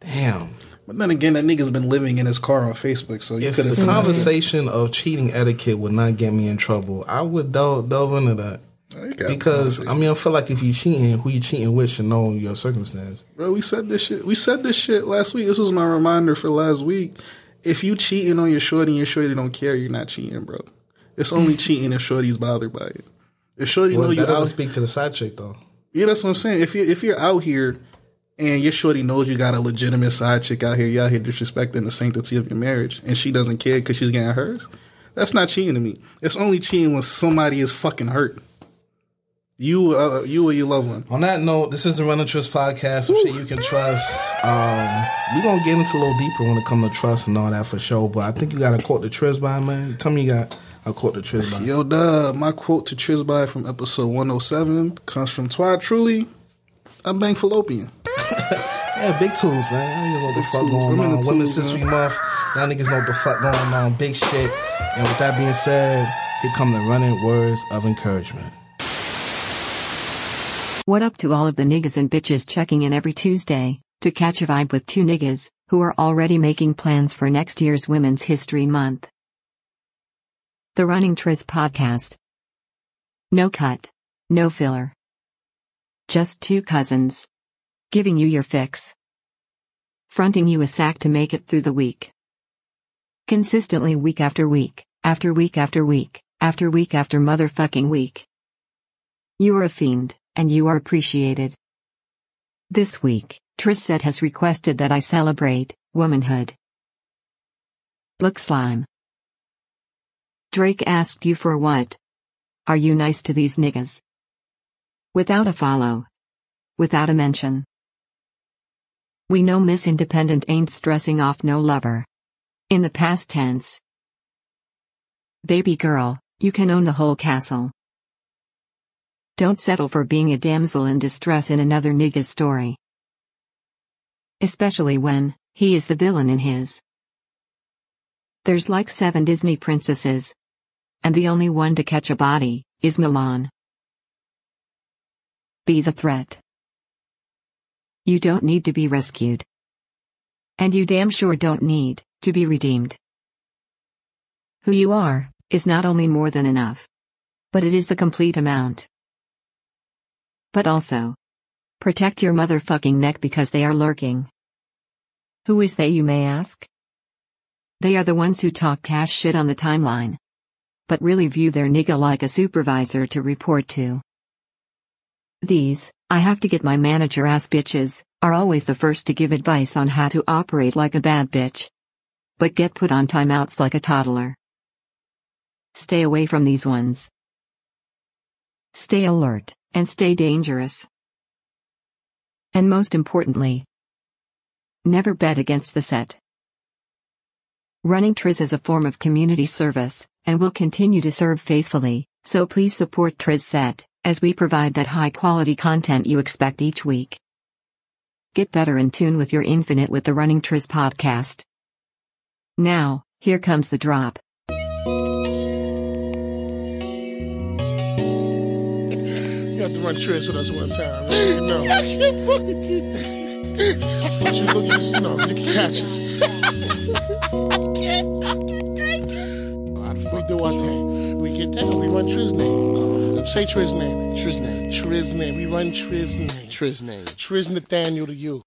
damn. But then again, that nigga's been living in his car on Facebook, so you If could the conversation of cheating etiquette would not get me in trouble, I would delve, delve into that. Oh, because I mean, I feel like if you cheating, who you cheating with should know your circumstance. Bro, we said this shit. We said this shit last week. This was my reminder for last week. If you cheating on your shorty and your shorty don't care, you're not cheating, bro. It's only cheating if shorty's bothered by it. If shorty Well, know you out, speak to the side chick though. yeah, that's what I'm saying. If you if you're out here and your shorty knows you got a legitimate side chick out here, you out here disrespecting the sanctity of your marriage, and she doesn't care because she's getting hers, that's not cheating to me. It's only cheating when somebody is fucking hurt. You, uh, you or your loved one. On that note, this is the Running Triz podcast. Some shit you can trust. Um, we're gonna get into a little deeper when it comes to trust and all that for sure. But I think you got a quote to Triz by man. Tell me you got a quote to Triz by. Yo, duh, my quote to Trisby from episode 107 comes from Twi Truly. I'm bang fallopian. Yeah, big tools, man. Niggas know what the Big fuck tools. going I'm in on. the Women's tools, History. Month. Y'all niggas know what the fuck going on. Big shit. And with that being said, here come the running words of encouragement. What up to all of the niggas and bitches checking in every Tuesday to catch a vibe with two niggas who are already making plans for next year's Women's History Month? The Running Triz podcast. No cut, no filler. Just two cousins. Giving you your fix. Fronting you a sack to make it through the week. Consistently week after week, after week after week, after week after motherfucking week. You are a fiend, and you are appreciated. This week, Triz Set has requested that I celebrate womanhood. Look slime. Drake asked you for what? Are you nice to these niggas? Without a follow. Without a mention. We know Miss Independent ain't stressing off no lover. In the past tense. Baby girl, you can own the whole castle. Don't settle for being a damsel in distress in another nigga's story. Especially when, he is the villain in his. There's like seven Disney princesses. And the only one to catch a body, is Mulan. Be the threat. You don't need to be rescued. And you damn sure don't need to be redeemed. Who you are is not only more than enough, but it is the complete amount. But also, protect your motherfucking neck because they are lurking. Who is they, you may ask? They are the ones who talk cash shit on the timeline. But really view their nigga like a supervisor to report to. These, I have to get my manager ass bitches, are always the first to give advice on how to operate like a bad bitch. But get put on timeouts like a toddler. Stay away from these ones. Stay alert, and stay dangerous. And most importantly, never bet against the set. Running Triz is a form of community service, and will continue to serve faithfully, so please support Triz Set, as we provide that high quality content you expect each week. Get better in tune with your infinite with the Running Triz podcast. Now, here comes the drop. Have to run Triz with us one time. You know. I can't fuck with you. But you look, you, you know, you can catch us. We do our thing. We get down. We run Triz name. Um, say Triz name. Triz name. Triz name. We run Triz name. Triz name. Triz Nathaniel to you.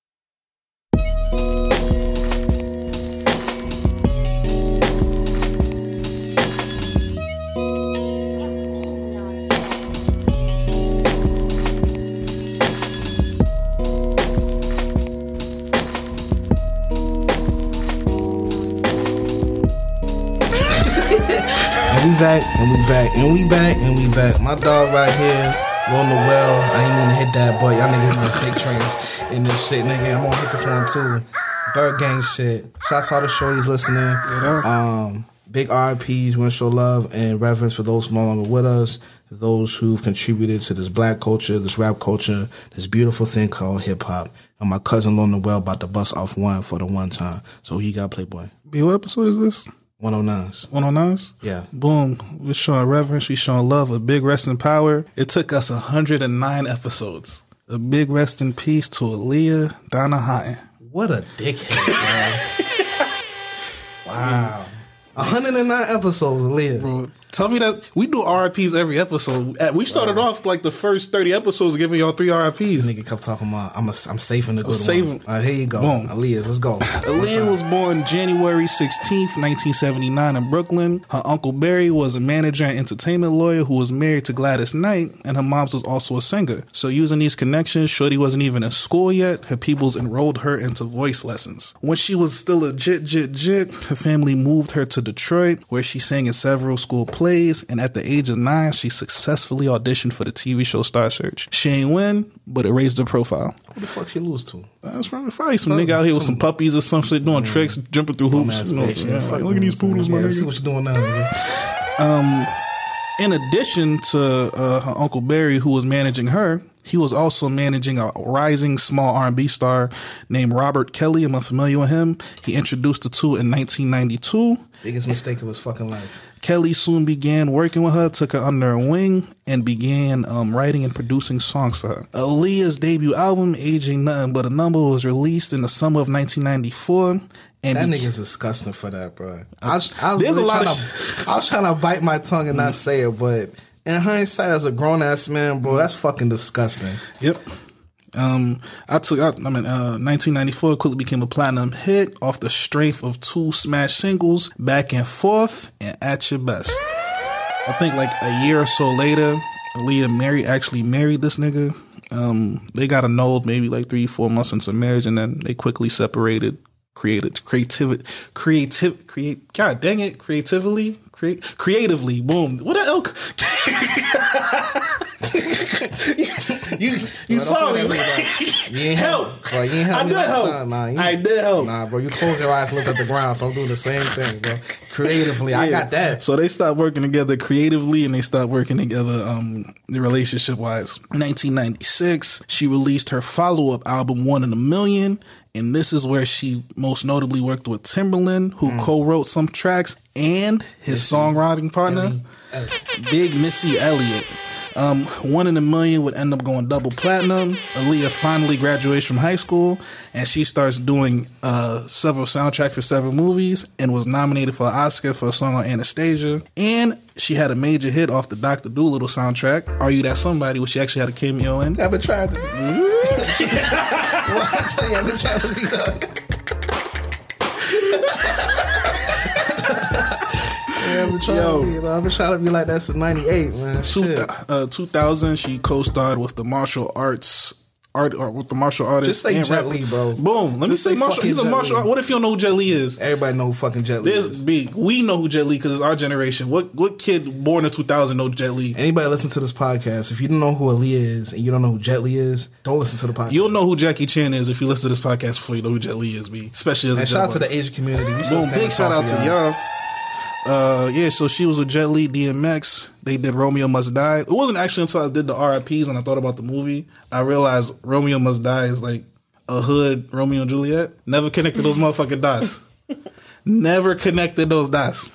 Back, and we back, and we back, and we back. My dog right here, Lil Noel. I ain't gonna hit that, but y'all niggas gonna take trains in this shit, nigga. I'm gonna hit this one too. Bird gang shit. Shout out to all the shorties listening. Um, big RIPs, wanna show love and reverence for those no longer with us, those who've contributed to this black culture, this rap culture, this beautiful thing called hip hop. And my cousin Lil Noel about to bust off one for the one time. So you got, Playboy? B, what episode is this? 109s. 109s? Yeah. Boom. We're showing reverence. We're showing love. A big rest in power. It took us 109 episodes. A big rest in peace to Aaliyah Donna. What a dickhead, bro. wow. 109 episodes, Aaliyah. Bro, tell me that we do RIPs every episode. We started off like the first 30 episodes giving y'all three RIPs. This nigga kept talking about I'm a, I'm saving the good saving- ones. Right, here you go. Boom. Aaliyah, let's go. Aaliyah was born January 16th, 1979 in Brooklyn. Her uncle Barry was a manager and entertainment lawyer who was married to Gladys Knight, and her mom's was also a singer. So using these connections, Shorty wasn't even in school yet. Her peoples enrolled her into voice lessons. When she was still a jit jit jit, her family moved her to Detroit, where she sang in several school plays, and at the age of nine, she successfully auditioned for the TV show Star Search. She ain't win, but it raised her profile. What the fuck she lose to? That's probably, probably some nigga out here with some puppies or some shit doing tricks, jumping through hoops. You know, Bitch, yeah, fuck like, look at these poodles, yeah, See what you doing now, nigga. In addition to uh, her uncle Barry, who was managing her, he was also managing a rising small R&B star named Robert Kelly. I'm I familiar with him? He introduced the two in 1992. Biggest mistake of his fucking life. Kelly soon began working with her, took her under her wing, and began um, writing and producing songs for her. Aaliyah's debut album, Age Ain't Nothing But a Number, was released in the summer of 1994. And That nigga's disgusting for that, bro. I was, I was, There's really a lot trying of to, I was trying to bite my tongue and not say it, but in hindsight, as a grown ass man, bro, that's fucking disgusting. Yep. Um, I took out. I mean, uh, 1994 quickly became a platinum hit off the strength of two smash singles, "Back and Forth" and "At Your Best." I think like a year or so later, Aaliyah married actually married this nigga. Um, they got annulled maybe like three, four months into marriage, and then they quickly separated. Created creativity, creative, create. God dang it, creatively, create, creatively. Boom. What the elk? you you saw me. You ain't Help. Bro, you ain't help I me did last help. time. Nah, you, I did help. Nah, bro, you close your eyes, look at the ground, so I'm doing the same thing, bro. Creatively, I got that. So they stopped working together creatively and they stopped working together um relationship wise. 1996, she released her follow up album One in a Million. And this is where she most notably worked with Timbaland, who Mm. co-wrote some tracks, and his songwriting partner, Big Missy Elliott. Um, One in a Million would end up going double platinum. Aaliyah finally graduates from high school, and she starts doing uh, several soundtracks for several movies, and was nominated for an Oscar for a song on Anastasia. And she had a major hit off the Doctor Dolittle soundtrack. Are you that somebody? Which she actually had a cameo in. I've been trying to be. well, I tell you, I've been trying to be. yeah, I've been trying Yo. to be. I've been trying to be like that since '98, man. Two, uh, 2000, she co-starred with the martial arts art or with the martial artist. Just say and Jet. Li, bro. Boom. Let me Just say say martial. He's a martial. Art. What if you don't know who Jet Li is? Everybody know who fucking Jet Li There's is. big. We know who Jet Li because it's our generation. What what kid born in 2000 know Jet Li? Anybody listen to this podcast, if you don't know who Aaliyah is and you don't know who Jet Li is, don't listen to the podcast. You'll know who Jackie Chan is if you listen to this podcast before you know who Jet Li is. B. Especially as a and Jet shout out to the Asian community. We Boom. Big shout out to y'all. Uh, yeah, so she was with Jet Li, DMX. They did Romeo Must Die. It wasn't actually until I did the RIPs and I thought about the movie, I realized Romeo Must Die is like a hood Romeo and Juliet. Never connected those motherfucking dots. Never connected those dots.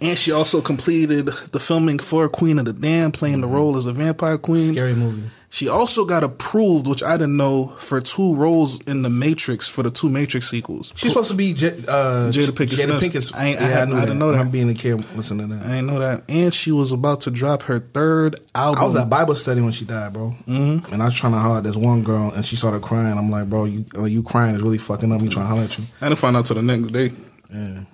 And she also completed the filming for Queen of the Damned, playing the role as a vampire queen. Scary movie. She also got approved, which I didn't know, for two roles in the Matrix for the two Matrix sequels. She's supposed to be J- uh, Jada Pinkett Jada. Pinkett. I ain't- I yeah, I, hadn't- knew I didn't know that. I'm being a kid listening to that. I didn't know that. And she was about to drop her third album. I was at Bible study when she died, bro. Mm-hmm. And I was trying to holler at this one girl, and she started crying. I'm like, bro, you you crying is really fucking up. Me trying to holler at you. I didn't find out till the next day.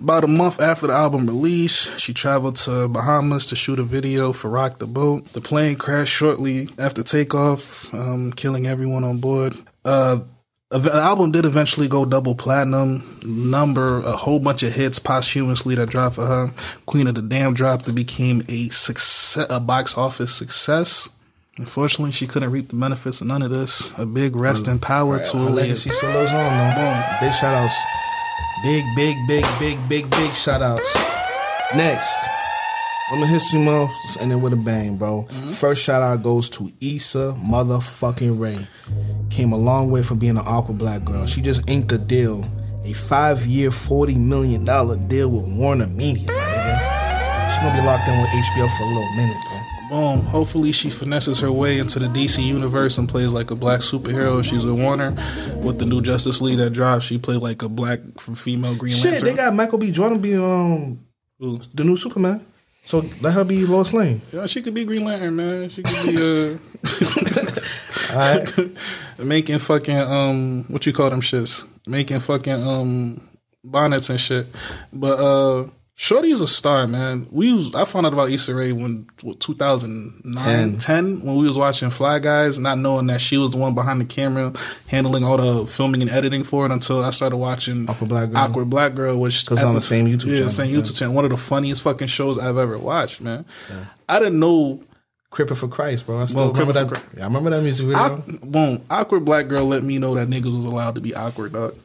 About a month after the album release, she traveled to Bahamas to shoot a video for Rock the Boat. The plane crashed shortly after takeoff, um, killing everyone on board. Uh, the album did eventually go double platinum. Number a whole bunch of hits posthumously that dropped for her. Queen of the Damned dropped. that became a success, a box office success. Unfortunately, she couldn't reap the benefits of none of this. A big rest in power to Her legacy still lives on, though. Boom. Big shout outs. Big, big, big, big, big, big shout outs. Next, Women History Month, end it with a bang, bro. Mm-hmm. First shout out goes to Issa motherfucking Ray. Came a long way from being an awkward black girl. She just inked a deal, a five year, $40 million deal with Warner Media. She's gonna be locked in with HBO for a little minute. Boom. Hopefully, she finesses her way into the DC universe and plays like a black superhero. She's a Warner. With the new Justice League that dropped, she played like a black female Green Shit, Lantern. they got Michael B. Jordan be um Ooh. the new Superman. So let her be Lois Lane. Yeah, she could be Green Lantern, man. She could be uh, All right. making fucking um, what you call them shits? Making fucking um bonnets and shit. But uh, Shorty's a star, man. We was, I found out about Issa Rae when what, 2009, Ten. 10. when we was watching Fly Guys, not knowing that she was the one behind the camera handling all the filming and editing for it until I started watching Awkward Black Girl. Awkward Black Girl, which 'Cause it's on the same YouTube yeah, channel. same Yeah. YouTube channel. One of the funniest fucking shows I've ever watched, man. I didn't know Crippin' for Christ, bro. I still Well, remember that. for Yeah, I remember that music video. Boom. Awkward black girl let me know that niggas was allowed to be awkward, dog.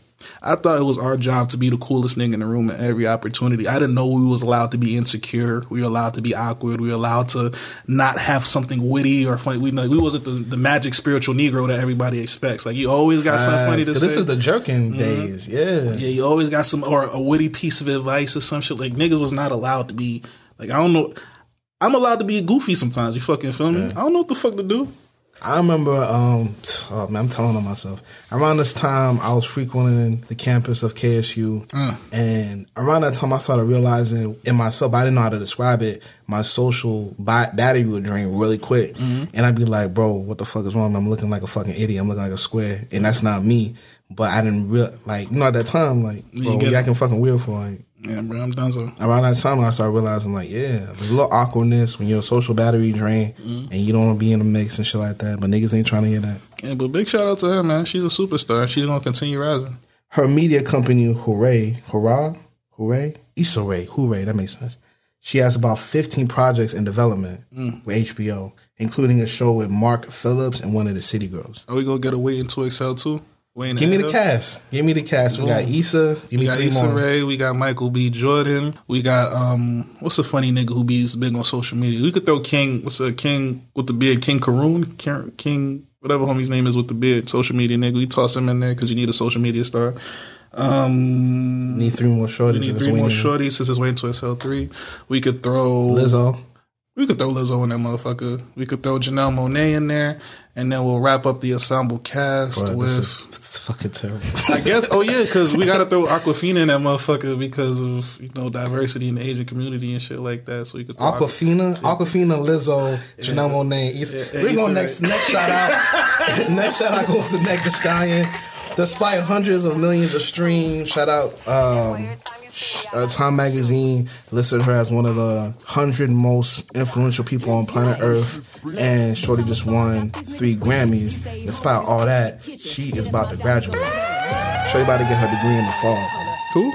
I thought it was our job to be the coolest nigga in the room at every opportunity. I didn't know we was allowed to be insecure. We were allowed to be awkward. We were allowed to not have something witty or funny. We we wasn't the, the magic spiritual Negro that everybody expects. Like you always got something funny to Facts. say. This is the jerking mm-hmm. days. Yeah. Yeah, you always got some or a witty piece of advice or some shit. Like niggas was not allowed to be like I don't know. I'm allowed to be goofy sometimes. You fucking feel me? I don't know what the fuck to do. I remember, um, oh man, I'm telling on myself. Around this time, I was frequenting the campus of KSU, and around that time, I started realizing in myself, I didn't know how to describe it. My social ba- battery would drain really quick, and I'd be like, "Bro, what the fuck is wrong? I'm looking like a fucking idiot. I'm looking like a square, and that's not me." But I didn't real like, you know, at that time, like, bro, get you it. acting fucking weird for like. Yeah, bro, I'm done. So Around that time, I started realizing, like, yeah, there's a little awkwardness when your social battery drain, mm-hmm. and you don't want to be in the mix and shit like that. But niggas ain't trying to hear that. yeah, but big shout out to her, man. She's a superstar. She's gonna continue rising. her media company, Hooray, Hurrah, Hooray, Issa Rae, Hooray, that makes sense. She has about 15 projects in development mm. with HBO, including a show with Mark Phillips and one of the City Girls. Are we gonna get a Waiting to Exhale too? Waiting Give me the cast. Give me the cast. We got Issa. Give We me got Issa more. Rae. We got Michael B. Jordan. We got um, what's the funny nigga who be big on social media? We could throw King. What's a King with the beard? King Keraun. King, King whatever homie's name is with the beard. Social media nigga. We toss him in there because you need a social media star. Um, Need three more shorties. need three more shorties since it's Waiting to Exhale three. We could throw Lizzo. We could throw Lizzo in that motherfucker. We could throw Janelle Monae in there, and then we'll wrap up the ensemble cast Bro, with. this is it's fucking terrible. I guess. Oh yeah, because we got to throw Awkwafina in that motherfucker because of you know diversity in the Asian community and shit like that. So we could Aqu- Awkwafina, Awkwafina, Lizzo, Janelle Monae. Issa- Yeah, we Issa go Rae. next. Next shout out. next shout out goes to Thee Stallion. Despite hundreds of millions of streams, shout out. Um, uh, Time Magazine listed her as one of the hundred most influential people on planet Earth, and Shorty just won three Grammys. Despite all that, she is about to graduate. Shorty about to get her degree in the fall. Who?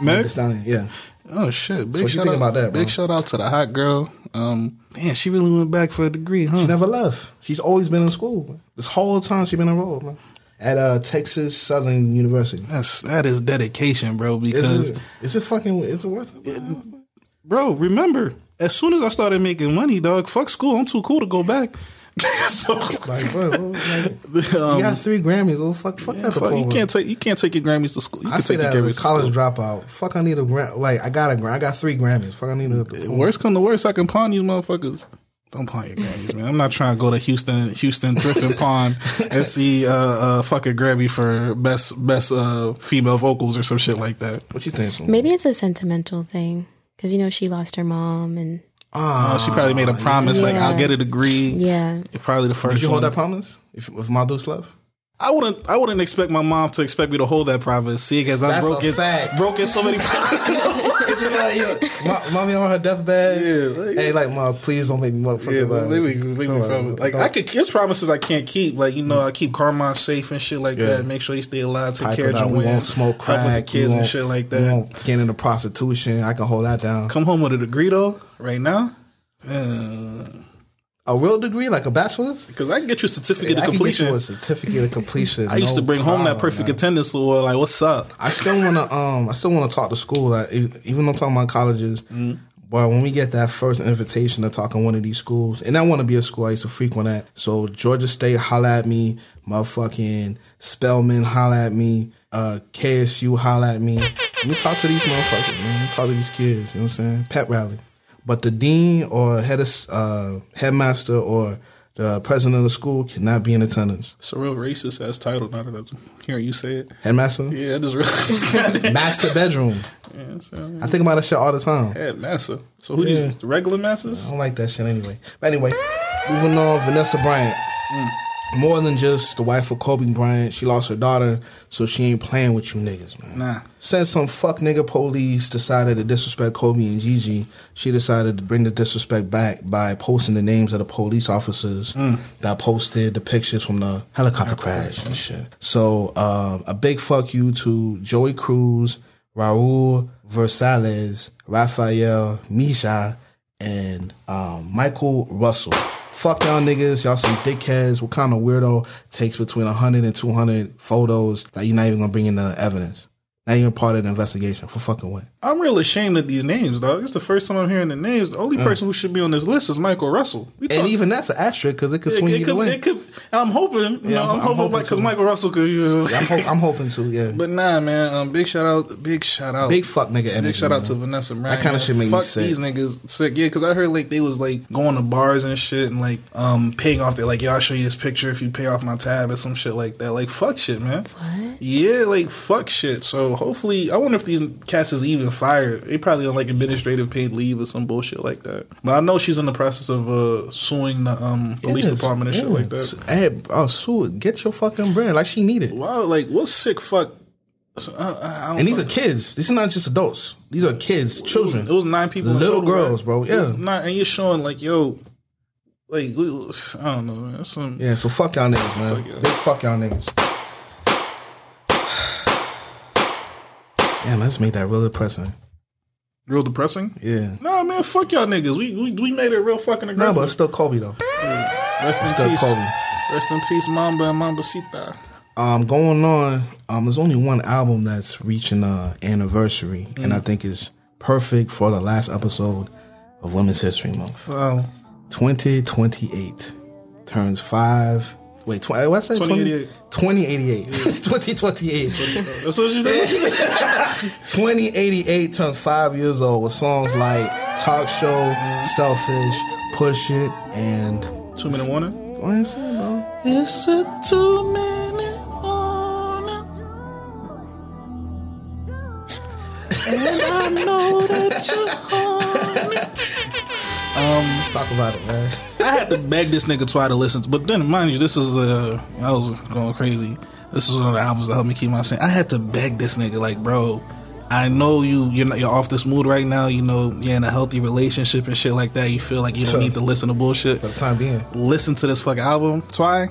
Meg yeah. Oh shit! Big what you shout think out, about that, bro? Big shout out to the hot girl. Um, damn, she really went back for a degree, huh? She never left. She's always been in school. man. This whole time she's been enrolled, man. At uh, Texas Southern University. That's that is dedication, bro. Because Is it, is it fucking, is it worth it? man? bro, remember, as soon as I started making money, dog, fuck school. I'm too cool to go back. so, Like, bro, bro, like, um, you got three Grammys. Oh, fuck, fuck that. fuck, you can't take you can't take your Grammys to school. You I can say take that your as Grammys a college dropout. Fuck, I need a Gram. Like, I got a Gram. I got three Grammys. Fuck, I need a. Worst come to worst, I can pawn these motherfuckers. Don't pawn your Grammys, man. I'm not trying to go to Houston, Houston thrift and pawn and see uh, uh fucking Grammy for best best uh female vocals or some shit like that. What you think? Simone? Maybe it's a sentimental thing because you know she lost her mom and Uh, she probably made a promise like I'll get a degree. yeah. Probably the first. Did you hold one. that promise? If, if Madus left? I wouldn't. I wouldn't expect my mom to expect me to hold that promise. See, because I That's a broke it. fact. Broken so many. Ma- Mommy on her deathbed. Yeah, like- hey, like, mom, please don't make me motherfucker. Yeah, like, but maybe, maybe don't- promise. like I could. There's promises I can't keep. Like you know, I keep Carmine safe and shit like Yeah. that. Make sure he stay alive. Take type care of. We won't smoke crack. kids we and shit like We that. won't get into prostitution. I can hold that down. Come home with a degree though. Right now, because A real degree, like a bachelor's. Because I can get you a certificate I of can get you a certificate of completion. I used no to bring home that perfect man. attendance award. Like, what's up? I still wanna um I still wanna talk to school. Like even though I'm talking about colleges, but when we get that first invitation to talk in one of these schools, and I want to be a school I used to frequent at. So Georgia State holla at me, motherfucking Spelman holla at me, uh KSU holla at me. Let me talk to these motherfuckers, man. Let me talk to these kids. You know what I'm saying? Pep rally. But the dean or head of uh, headmaster or the president of the school cannot be in attendance. It's a real racist ass title. Now that I'm hearing you say it. Headmaster, Yeah, I just realized. master bedroom. yeah, so, I think about that shit all the time. Headmaster. So who Yeah. these the regular masses? I don't like that shit anyway. But anyway, moving on, Vanessa Bryant. More than just the wife of Kobe Bryant, she lost her daughter, so she ain't playing with you niggas, man. Nah. Since some fuck nigga police decided to disrespect Kobe and Gigi, she decided to bring the disrespect back by posting the names of the police officers that posted the pictures from the helicopter crash and shit. So um, a big fuck you to Joey Cruz, Raul Versales, Rafael Mejia, and um, Michael Russell. Fuck y'all niggas, y'all some dickheads. What kind of weirdo takes between 100 and 200 photos that you're not even gonna bring in the evidence? Not even part of the investigation. For fucking what? I'm real ashamed of these names, dog. It's the first time I'm hearing the names. The only person who should be on this list is Michael Russell. We. And talk- even that's an asterisk because it could swing it either could, way. it could, and I'm hoping, you Yeah, know, I'm- I'm, I'm hoping hoping because to. Michael Russell could use. I'm, hope, I'm hoping to, yeah. But nah, man. Um, big shout out, big shout out, Big fuck nigga energy. Big shout out man. to Vanessa Bryant. That kinda man. shit make me Fuck sick. these niggas sick. Yeah, because I heard like they was like going to bars and shit and like um paying off their like, yo, I'll show you this picture if you pay off my tab or some shit like that. Like fuck shit, man. What? Yeah, like fuck shit. So hopefully, I wonder if these cats is even fired. They probably on like administrative paid leave or some bullshit like that. But I know she's in the process of uh suing the um police Yes, department and shit like that. Hey, oh, Sue, it. get your fucking brand like she needed. Wow, like what sick fuck. Uh, And these know. are kids. These are not just adults. These are kids, children. It was nine people, Little total, girls, right? bro. Yeah. nine- and you're showing like, yo, like I don't know, man. Some, Yeah, so fuck y'all niggas, man. Fuck y'all. Big fuck y'all niggas. Damn, let's make that real depressing. real depressing. Yeah. Nah, man, fuck y'all niggas. We we, we made it real fucking aggressive. but it's still Kobe though. Rest in still peace. Kobe. Rest in peace, Mamba and Mambacita. Um, going on, um, there's only one album that's reaching uh anniversary, and I think is perfect for the last episode of Women's History Month. Wow. 2028 turns five. Wait, tw- what's that? 2088. 2088. 2028. That's what she said. 2088 turns five years old with songs like Talk Show, Selfish, Push It, and Two minute warning. go ahead and say it, bro. It's a two minute warning. And I know that you're um, Talk about it, man. I had to beg this nigga try to listen to, but then mind you, this is uh, I was going crazy. This is one of the albums that helped me keep my sane. I had to beg this nigga, like, bro, I know you, you're not, you're off this mood right now. You know, you're in a healthy relationship and shit like that. You feel like you don't need to listen to bullshit. For the time being. Listen to this fucking album. Try,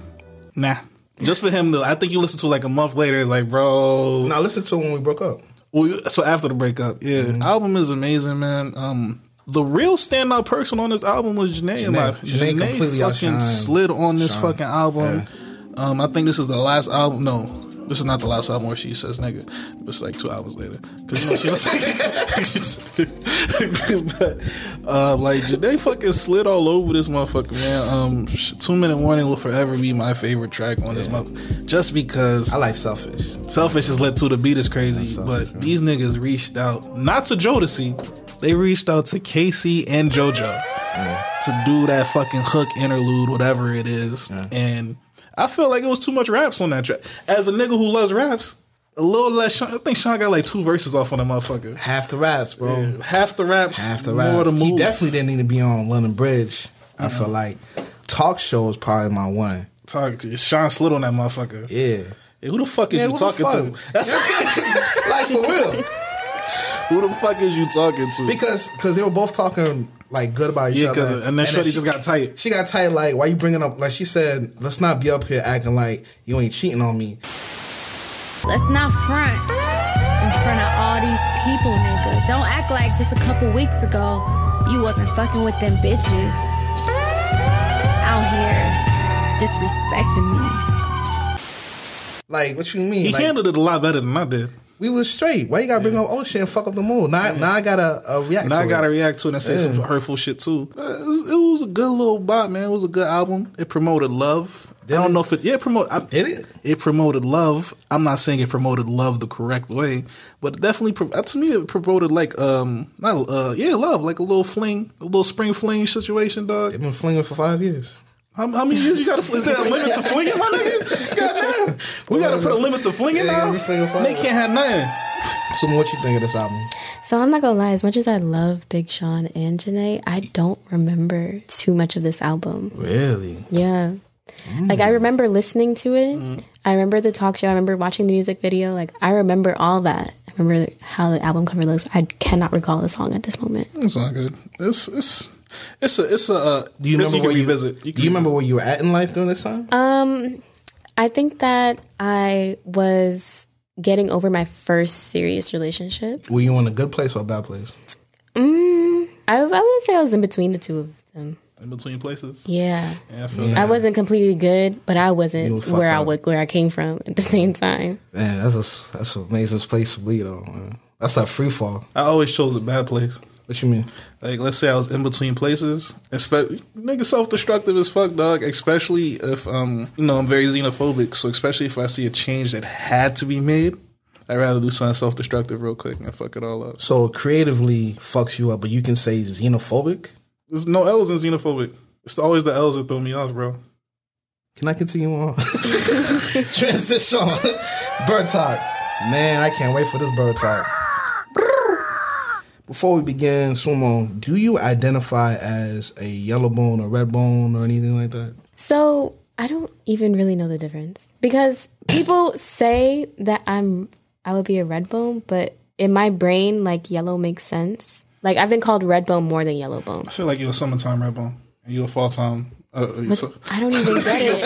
nah. Just for him to, I think you listen to it like a month later. Like, bro, Now listen to it when we broke up. well, so after the breakup, yeah, Mm-hmm. album is amazing, man. Um, the real standout person on this album was Jhené. Jhené. Like, Jhené completely fucking outshined slid on this Sean. fucking album. Um, I think this is the last album. No, this is not the last album where she says nigga. It's like two hours later because you know she was like, but, uh, like Jhené fucking slid all over this motherfucker, man. Um, two minute warning will forever be my favorite track on this month, just because I like Selfish. Selfish has led to the beat is crazy, Selfish, but these niggas reached out not to Jodeci, they reached out to K-Ci and JoJo to do that fucking hook interlude, whatever it is. And I feel like it was too much raps on that track. As a nigga who loves raps, a little less. Sean, I think Sean got like two verses off on that motherfucker. Half the raps, bro. Half the raps, Half the more raps. the He definitely didn't need to be on London Bridge. I feel like Talk Show is probably my one. Talk, Sean slid on that motherfucker. Yeah. Hey, who the fuck is Yeah, you talking to? That's like for real. Who the fuck is you talking to? Because because they were both talking like good about each yeah, other. because and then Shorty she- just got tight. She got tight. Like, why you bringing up? Like she said, let's not be up here acting like you ain't cheating on me. Let's not front in front of all these people, nigga. Don't act like just a couple weeks ago you wasn't fucking with them bitches out here disrespecting me. Like, what you mean? He like, handled it a lot better than I did. We was straight. Why you gotta bring up oh shit and fuck up the mood? Now, now I gotta uh, react. Now to I gotta it. react to it and say some hurtful shit too. Uh, it, was, it was a good little bop, man. It was a good album. It promoted love. I don't it? know if it yeah it promote I, Did it? it promoted love. I'm not saying it promoted love the correct way, but it definitely uh, to me it promoted like um not uh yeah love like a little fling a little spring fling situation, dog. They've been flinging for five years. How, how many years you got to? Is there a limit to flinging, my nigga? Goddamn, we got to put a limit to flinging Yeah, now. we fling five. They can't have nothing. So, what you think of this album? So I'm not gonna lie, as much as I love Big Sean and Jhené, I don't remember too much of this album. Really? Yeah. Like I mm. remember listening to it. Mm. I remember the talk show. I remember watching the music video. Like I remember all that. I remember how the album cover looks. I cannot recall the song at this moment. It's not good. It's it's it's a it's a. Uh, Do you remember can where you revisit? Do you remember where you were at in life during this time? Um, I think that I was getting over my first serious relationship. were you in a good place or a bad place? Mm, I, I would say I was in between the two of them. in between places? Yeah. Yeah, I feel I wasn't completely good, but I wasn't was fucked where I up. would where I came from at the same time. Man, that's a that's an amazing place to be though. Man. That's a free fall. I always chose a bad place. What you mean? Like, let's say I was in between places. Especially, nigga, self destructive as fuck, dog. Especially if um, you know, I'm very xenophobic. So especially if I see a change that had to be made, I'd rather do something self destructive real quick and fuck it all up. So creatively fucks you up, but you can say xenophobic. There's no L's in xenophobic. It's always the L's that throw me off, bro. Can I continue on? Transition. bird talk. Man, I can't wait for this bird talk. Before we begin, Sumo, do you identify as a yellow bone or red bone or anything like that? So I don't even really know the difference because people say that I'm I would be a red bone, but in my brain, like yellow makes sense. Like I've been called red bone more than yellow bone. I feel like you're a summertime red bone and you're a fall time. Uh, What's- I don't even get it.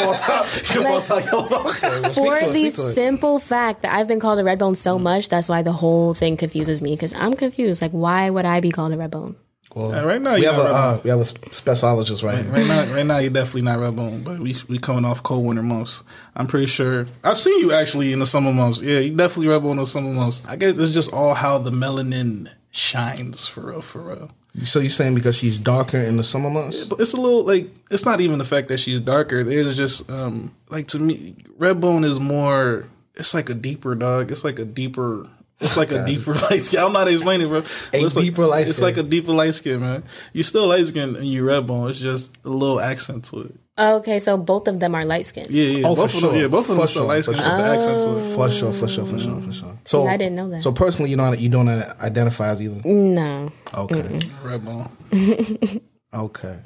You're a fall time yellow bone. For to the speak to it. simple fact that I've been called a red bone so much, that's why the whole thing confuses me. Because I'm confused. Like, why would I be called a red bone? Well, Yeah, right now we you're have a not uh, we have a specialist right here. Right now, right now you're definitely not red bone, but we we coming off cold winter months. I'm pretty sure I've seen you actually in the summer months. Yeah, you definitely red bone in the summer months. I guess it's just all how the melanin shines for real, for real. So you're saying because she's darker in the summer months? But it's a little like it's not even the fact that she's darker. There's just um like to me, red bone is more. It's like a deeper dog. It's like a deeper It's like a deeper light skin. I'm not explaining, bro. A it's deeper like, light It's skin. like a deeper light skin, man. You still light skin and you red bone. It's just a little accent to it. Oh, okay, so both of them are light skinned. Yeah, yeah. Oh, both for of them, sure. yeah, both of them still sure, light for skin. sure. Just the accent to it. Oh. For sure, for sure, for sure, for sure. So I didn't know that. So personally, you don't you don't identify as either. No. Okay. Red bone. Okay.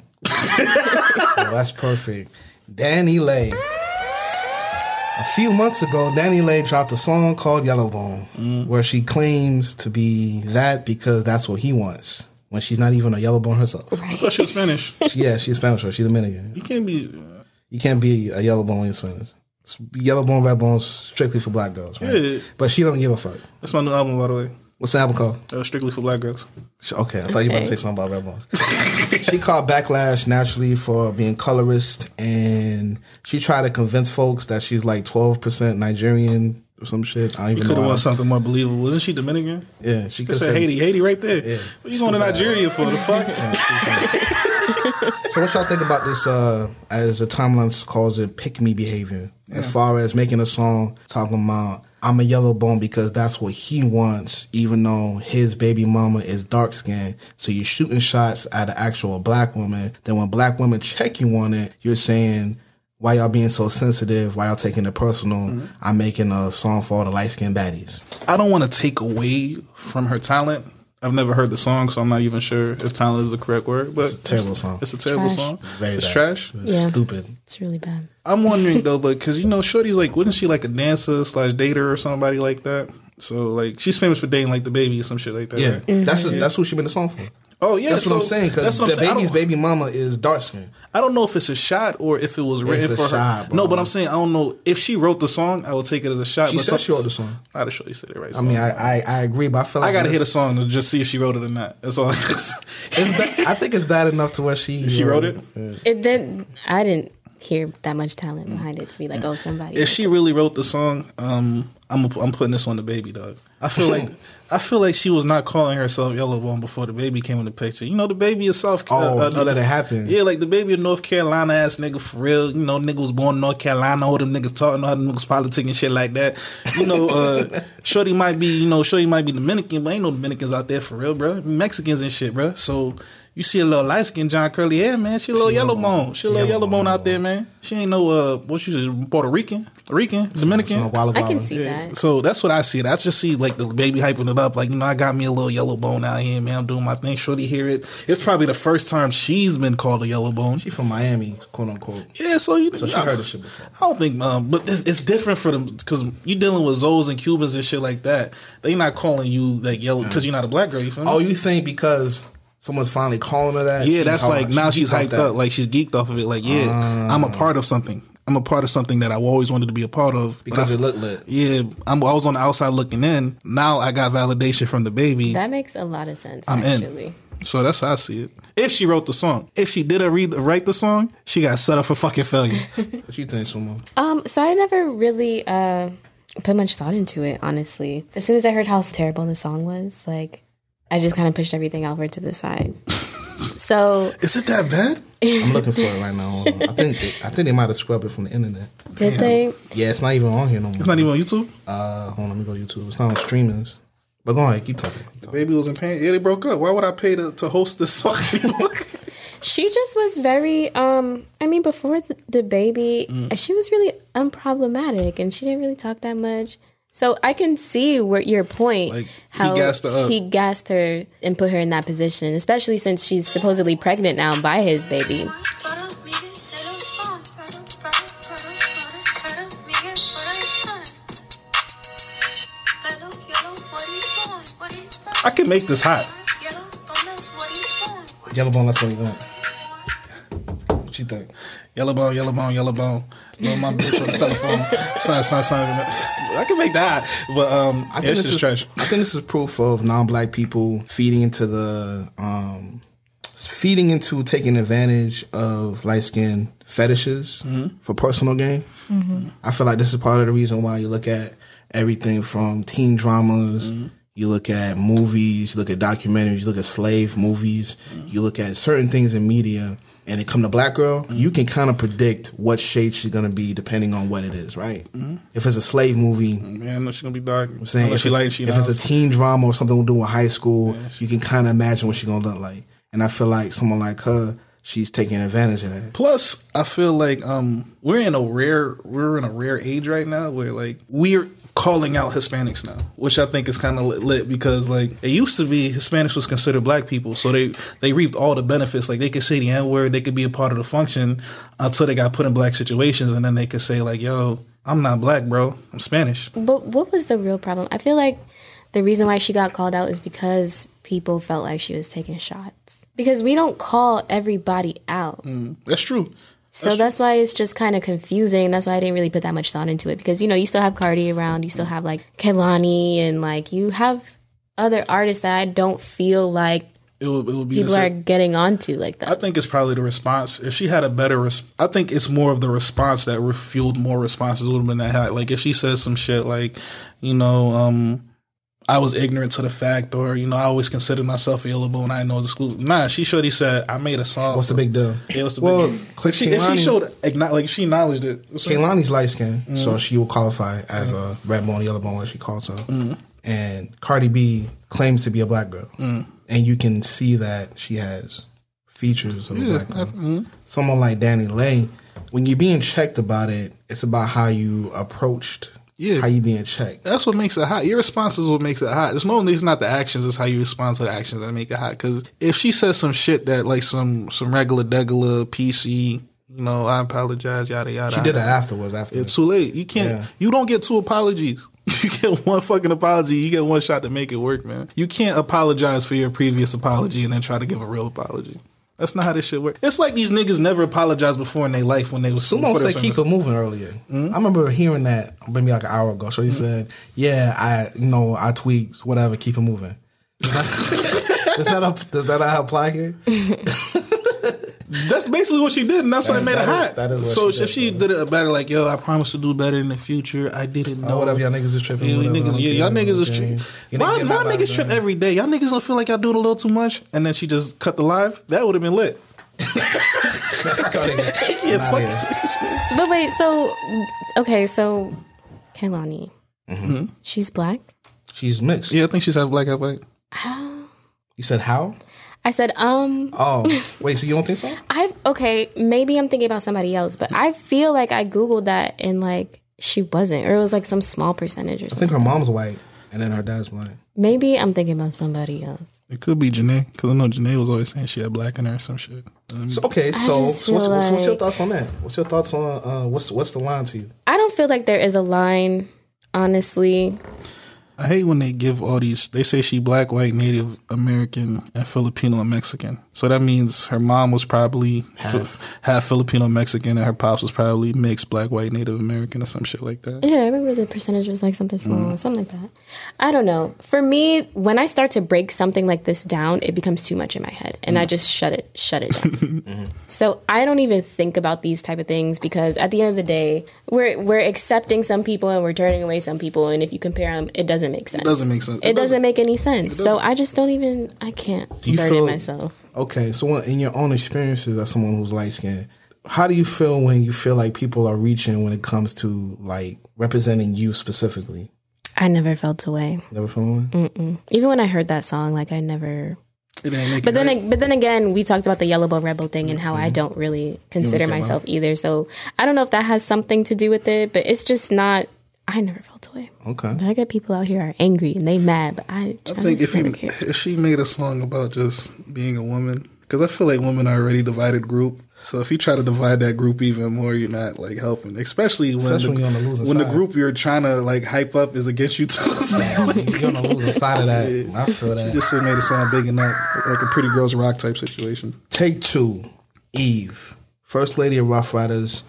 well, that's perfect. Dani Leigh. A few months ago, Dani Leigh dropped a song called Yellowbone, mm. where she claims to be that because that's what he wants. When she's not even a Yellowbone herself. I thought she was Spanish. Yeah, she's Spanish. Right? She's Dominican. You can't be. You can't be a Yellowbone when you're Spanish. Yellowbone, Redbone, strictly for black girls, right? Yeah. But she don't give a fuck. That's my new album, by the way. What's the album called? Uh, strictly for black girls. Okay, I thought you were about to say something about Red Bones. she called backlash naturally for being colorist, and she tried to convince folks that she's like twelve percent Nigerian or some shit. I don't You even could have won something more believable. Wasn't she Dominican? Yeah, she could could say Haiti. Haiti right there. Yeah. What you going to Nigeria for? The fuck? So what y'all think about this? Uh, as the timeline calls it, pick me behavior. As far as making a song talking about I'm a yellow bone because that's what he wants, even though his baby mama is dark skinned. So you're shooting shots at an actual black woman. Then when black women check you on it, you're saying. Why y'all being so sensitive? Why y'all taking it personal? Mm-hmm. I'm making a song for all the light skinned baddies. I don't want to take away from her talent. I've never heard the song, so I'm not even sure if talent is the correct word. But It's a terrible song. It's a terrible Trash. song. Very it's bad. trash. It's Yeah. stupid. It's really bad. I'm wondering though, but because you know, Shorty's like, wasn't she like a dancer slash dater or somebody like that? So like, she's famous for dating like DaBaby or some shit like that. Yeah, right? Mm-hmm. that's that's who she made the song for. Oh yeah, that's what I'm saying. Because the saying. Baby's baby mama is dark skin. I don't know if it's a shot or if it was written a for her. shot, bro. No, but I'm saying I don't know if she wrote the song. I would take it as a shot. She but said some- she wrote the song. I'd sure you said it right. I mean, I, I I agree, but I feel like I gotta hear the song to just see if she wrote it or not. That's all. I think it's bad enough to where she She wrote it? Yeah. It then I didn't hear that much talent behind it to be like, oh, somebody. if she really wrote the song, um, I'm I'm putting this on DaBaby dog. I feel like I feel like she was not calling herself Yellow Bone before DaBaby came in the picture. You know, DaBaby is South. Oh, you let it happen. Yeah, like DaBaby of North Carolina ass nigga for real. You know, nigga was born in North Carolina. All them niggas talking, how them niggas politic and shit like that. You know, uh, Shorty might be, you know, Shorty might be Dominican, but ain't no Dominicans out there for real, bro. Mexicans and shit, bro. So. You see a little light skin John Curly hair, man. She a little yellow bone. She a little yellow bone out there, man. She ain't no uh what just Puerto Rican, Rican, Dominican. I can see that. So that's what I see. I just see like DaBaby hyping it up. Like, you know, I got me a little yellow bone out here, man. I'm doing my thing. Shorty hear it. It's probably the first time she's been called a yellow bone. She from Miami, quote unquote. Yeah, so you So she I, heard this shit before. I don't think, um, but it's, it's different for them because you're dealing with Zoes and Cubans and shit like that. They not calling you like yellow because you're not a black girl. You feel me? Oh, you think because someone's finally calling her that? yeah, she's that's like now she's hyped up. Like she's geeked off of it. Like yeah, I'm a part of something. I'm a part of something that I always wanted to be a part of Because I- it looked lit. Yeah, I'm, I was on the outside looking in. Now I got validation from DaBaby. That makes a lot of sense. I'm actually. in. So that's how I see it. If she wrote the song, if she did read write the song, she got set up for fucking failure. What you think, Sumo? Um, so I never really uh put much thought into it, honestly. As soon as I heard how terrible the song was, like I just kind of pushed everything over to the side. so Is it that bad? I'm looking for it right now. I think I think they might have scrubbed it from the internet. did they? Yeah, it's not even on here no more. It's not even on YouTube. Uh, hold on, let me go YouTube. It's not on streamings. But go ahead, keep talking. The baby was in pain. Yeah, they broke up. Why would I pay to, to host this song? She just was very um I mean before the, the baby, she was really unproblematic and she didn't really talk that much. So I can see where your point Like, he how gassed her up. he gassed her and put her in that position, especially since she's supposedly pregnant now by his baby. I can make this hot. Yellow bone, that's what you want. What you think? Yellow bone, yellow bone, yellow bone. Little my bitch on the telephone. Son, son, son. I can make that. But um, I think this is trash. I think this is proof of non-black people feeding into the um, feeding into taking advantage of light skin fetishes Mm-hmm. for personal gain. I feel like this is part of the reason why you look at everything from teen dramas. Mm-hmm. You look at movies, you look at documentaries, you look at slave movies, Mm-hmm. you look at certain things in media and it come to black girl, you can kind of predict what shade she's gonna be depending on what it is, right? If it's a slave movie, Man, no, she's gonna be dark. I'm saying Unless if, she it's, she if it's a teen drama or something to do with high school, you can kind of imagine what she's gonna look like. And I feel like someone like her, she's taking advantage of that. Plus, I feel like um we're in a rare we're in a rare age right now where like we're calling out Hispanics now, which I think is kind of lit, lit because like it used to be Hispanics was considered black people, so they they reaped all the benefits. Like they could say the n word, they could be a part of the function until they got put in black situations, and then they could say like, "Yo, I'm not black, bro. I'm Spanish." But what was the real problem? I feel like the reason why she got called out is because people felt like she was taking shots. Because we don't call everybody out. Mm, that's true. So that's why it's just kind of confusing. That's why I didn't really put that much thought into it because you know you still have Cardi around, you still have like Kehlani, and like you have other artists that I don't feel like It would, it would be people are getting onto like that. I think it's probably the response. If she had a better, res- I think it's more of the response that fueled more responses. Would have been that high. Like if she says some shit like, you know, um, I was ignorant to the fact, or you know, I always considered myself a yellow bone. I didn't know the school. Nah, she showed. He said, I made a song. What's the big deal? Yeah, what's the well, big deal? Click If she, if she showed, like she acknowledged it. what's up? Kehlani's light skin, so Mhm. she will qualify as a red bone, yellow bone, as she calls her. Mhm. And Cardi B claims to be a black girl, Mm. and you can see that she has features of a black girl. Someone like Dani Leigh, when you're being checked about it, it's about how you approached, Yeah. how you being checked. That's what makes it hot. Your response is what makes it hot. It's no, it's not the actions. It's how you respond to the actions that make it hot. Because if she says some shit that like some some regular degular PC, you know, I apologize, yada yada. She did it afterwards. After It's too late. You can't. Yeah. You don't get two apologies. You get one fucking apology. You get one shot to make it work, man. You can't apologize for your previous apology and then try to give a real apology. That's not how this shit works. It's like these niggas never apologized before in their life when they was Sumo before they said was keep it moving earlier. Hmm? I remember hearing that maybe like an hour ago. So he said, "Yeah, I you know I tweaked whatever, keep it moving." does that does that apply here? That's basically what she did, and that's why it That- made it that is- hot. that is what so she if she did it better, like yo, I promise to do better in the future. I didn't know. Oh, whatever, y'all niggas is tripping, Yeah, whatever, niggas, yeah, y'all niggas is tripping. You Why, niggas get why mad about niggas trip every day? Y'all niggas don't feel like y'all it a little too much, and then she just cut the live. That would have been lit. yeah, fuck. But wait, so okay, so Kehlani, Mm-hmm. she's black. She's mixed. Yeah, I think she's half black, half white. How? You said how? I said, um, Oh, wait. So you don't think so? I've okay, maybe I'm thinking about somebody else, but I feel like I googled that and like she wasn't, or it was like some small percentage or I something. think her mom's white, and then her dad's white. Maybe I'm thinking about somebody else. It could be Jhené, because I know Jhené was always saying she had black in her or some shit. Um, So, okay, so, just so what's, feel what's, what's your like- thoughts on that? What's your thoughts on uh, what's what's the line to you? I don't feel like there is a line, honestly. I hate when they give all these. They say she black, white, Native American, and Filipino and Mexican. So that means her mom was probably half, half Filipino Mexican, and her pops was probably mixed black, white, Native American, or some shit like that. Yeah, I remember the percentage was like something small, mm-hmm. something like that. I don't know. For me, when I start to break something like this down, it becomes too much in my head, and I mm. just shut it, shut it down. Mm-hmm. So I don't even think about these type of things because at the end of the day, we're we're accepting some people and we're turning away some people, and if you compare them, it doesn't make sense. It doesn't make sense. It, It doesn't, doesn't. make any sense. So I just don't even. I can't you burden feel- myself. Okay, so in your own experiences as someone who's light skinned, how do you feel when you feel like people are reaching when it comes to like representing you specifically? I never felt away. Never felt one? Mm-mm. Even when I heard that song, like I never. It ain't make But it then, right. but then again, we talked about the Yellow Bow Rebel thing and how I mm-hmm. don't really consider care about myself either. So I don't know if that has something to do with it, but it's just not. I never felt away. Okay. But I got people out here are angry and they mad, but I, I I think if you never if she made a song about just being a woman, because I feel like women are already divided group. So if you try to divide that group even more, you're not like helping. Especially when Especially the, when you're on the when the group you're trying to like hype up is against you too. You're on the losing side of that. I feel She that. just made a song big enough, like a pretty girls rock type situation. Take two, Eve, first lady of Ruff Ryders.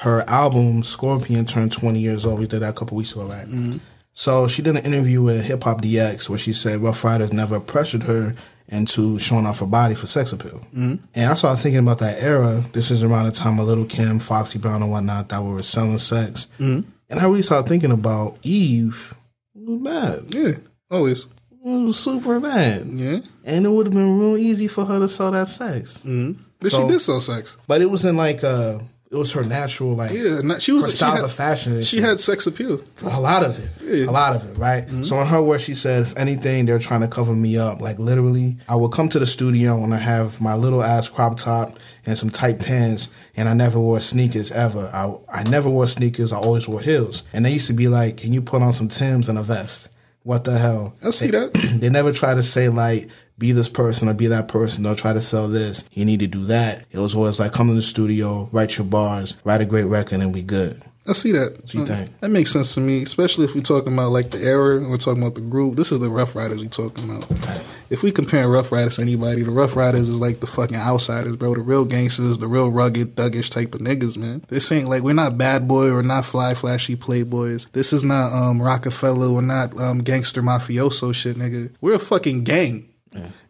Her album Scorpion turned 20 years old. We did that a couple weeks ago, right? Mm-hmm. So she did an interview with Hip Hop DX where she said Ruff Ryders never pressured her into showing off her body for sex appeal. Mm-hmm. And I started thinking about that era. This is around the time of Little Kim, Foxy Brown, and whatnot that were selling sex. Mm-hmm. And I really started thinking about Eve. It was bad. Yeah, always. It was super bad. Yeah. And it would have been real easy for her to sell that sex. But So- she did sell sex. But it was in like uh, it was her natural like Yeah, not, she was her styles had- of fashion. She shit. had sex appeal. a lot of it, Yeah. a lot of it, right? Mm-hmm. So in her words, she said, if anything, they're trying to cover me up. Like literally, I would come to the studio and I have my little ass crop top and some tight pants, and I never wore sneakers ever. I I never wore sneakers. I always wore heels. And they used to be like, "Can you put on some Tims and a vest?" What the hell? I see They- that. they never try to say like be this person or be that person or try to sell this. You need to do that. It was always like come to the studio, write your bars, write a great record, and we good. I see that. What you think? That makes sense to me, especially if we're talking about like the era and we're talking about the group. This is the Ruff Ryders we talking about. If we compare Ruff Ryders to anybody, the Ruff Ryders is like the fucking outsiders, bro. The real gangsters, the real rugged, thuggish type of niggas, man. This ain't like we're not bad boy, we're not fly, flashy playboys. This is not um Roc-A-Fella, we're not um gangster mafioso shit, nigga. We're a fucking gang.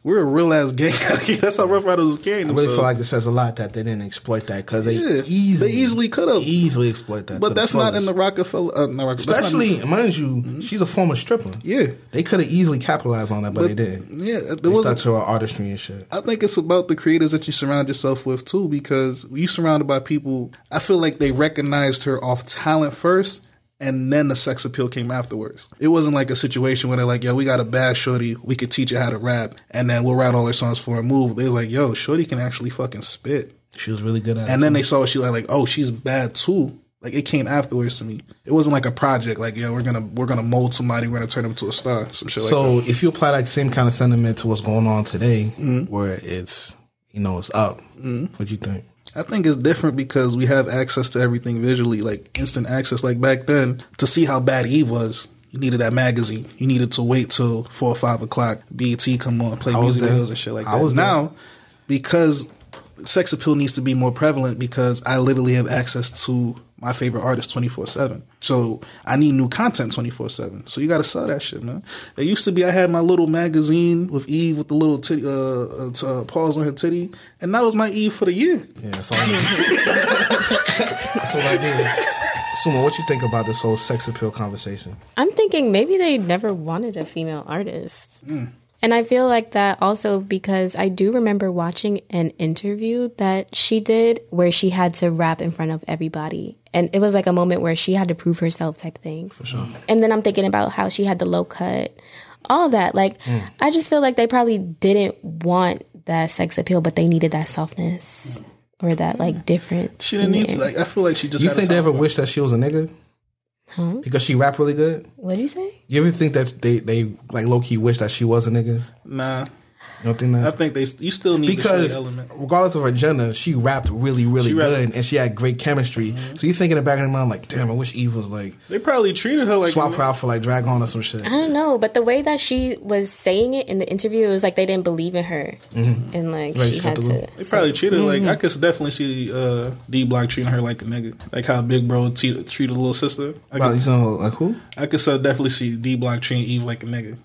We're a real ass gang. That's how Ruff Ryders was carrying I really feel like it says a lot that they didn't exploit that because they Yeah, easily they easily could have. easily exploit that. But that's not in the Roc-A-Fella. Uh, not Roc-A-Fella that's not in- Especially, mind you, she's a former stripper. Yeah. They could have easily capitalized on that, but, they didn't. Yeah, They was. stuck to her artistry and shit. I think it's about the creators that you surround yourself with too, because you surrounded by people. I feel like they recognized her off talent first, and then the sex appeal came afterwards. It wasn't like a situation where they're like, "Yo, we got a bad shorty, we could teach her how to rap, and then we'll write all her songs for a move." They was like, "Yo, shorty can actually fucking spit," She was really good at it. and then too. they saw she like, like, "Oh, she's bad too." Like it came afterwards to me. It wasn't like a project. Like, yeah, we're gonna we're gonna mold somebody. We're gonna turn them into a star. Some shit like that. So if you apply that same kind of sentiment to what's going on today, Mm-hmm. where it's you know it's up, what do you think? I think it's different because we have access to everything visually, like instant access. Like back then, to see how bad Eve was, you needed that magazine. You needed to wait till four or five o'clock. BET come on, play I music videos and shit like I that. was there. now because sex appeal needs to be more prevalent because I literally have access to my favorite artist 24 7. So I need new content 24 7. So you got to sell that shit, man. It used to be I had my little magazine with Eve with the little titty, uh, uh, t- uh, paws on her titty, and that was my Eve for the year. Yeah, that's all. I did. that's all I need. Suma, what you think about this whole sex appeal conversation? I'm thinking maybe they never wanted a female artist. And I feel like that also because I do remember watching an interview that she did where she had to rap in front of everybody. And it was like a moment where she had to prove herself type thing. For sure. And then I'm thinking about how she had the low cut, all that. Like, mm. I just feel like they probably didn't want that sex appeal, but they needed that softness or that like different. She didn't need to. Like, I feel like she just. You had think they ever time. wish that she was a nigga? Huh? Because she rap really good? What do you say? You ever think that they, they like low key wish that she was a nigga? Nah, You don't think that? I think they. You still need because the element. regardless of her gender, she rapped really, really She rapped- Mm-hmm. good, and she had great chemistry. So you think in the back of your mind, like, damn, I wish Eve was like They probably treated her like swap her out for like Drag-On or some shit. I don't know, but the way that she was saying it in the interview, it was like they didn't believe in her, and like Very she had to. skeptical. They probably treated her Mm-hmm. like I could definitely see uh, D Block treating her like a nigga, like how Big Bro te- treated little sister. I Wow, could, you know, like who? I could so definitely see D Block treating Eve like a nigga.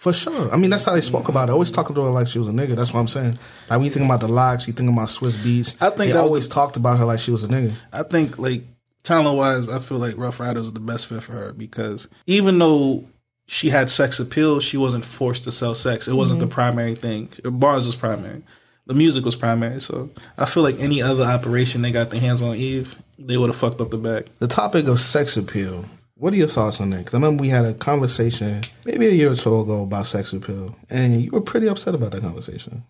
For sure. I mean, that's how they spoke about it. Always talking to her like she was a nigga. That's what I'm saying. Like when you think about the LOX, you think about Swizz Beatz. I think they always the- talked about her like she was a nigga. I think like talent wise, I feel like Ruff Ryders is the best fit for her because even though she had sex appeal, she wasn't forced to sell sex. It wasn't the mm-hmm. primary thing. Bars was primary. The music was primary. So I feel like any other operation they got their hands on Eve, they would have fucked up the bag. The topic of sex appeal. What are your thoughts on that? Because I remember we had a conversation maybe a year or so ago about sex appeal, and you were pretty upset about that conversation.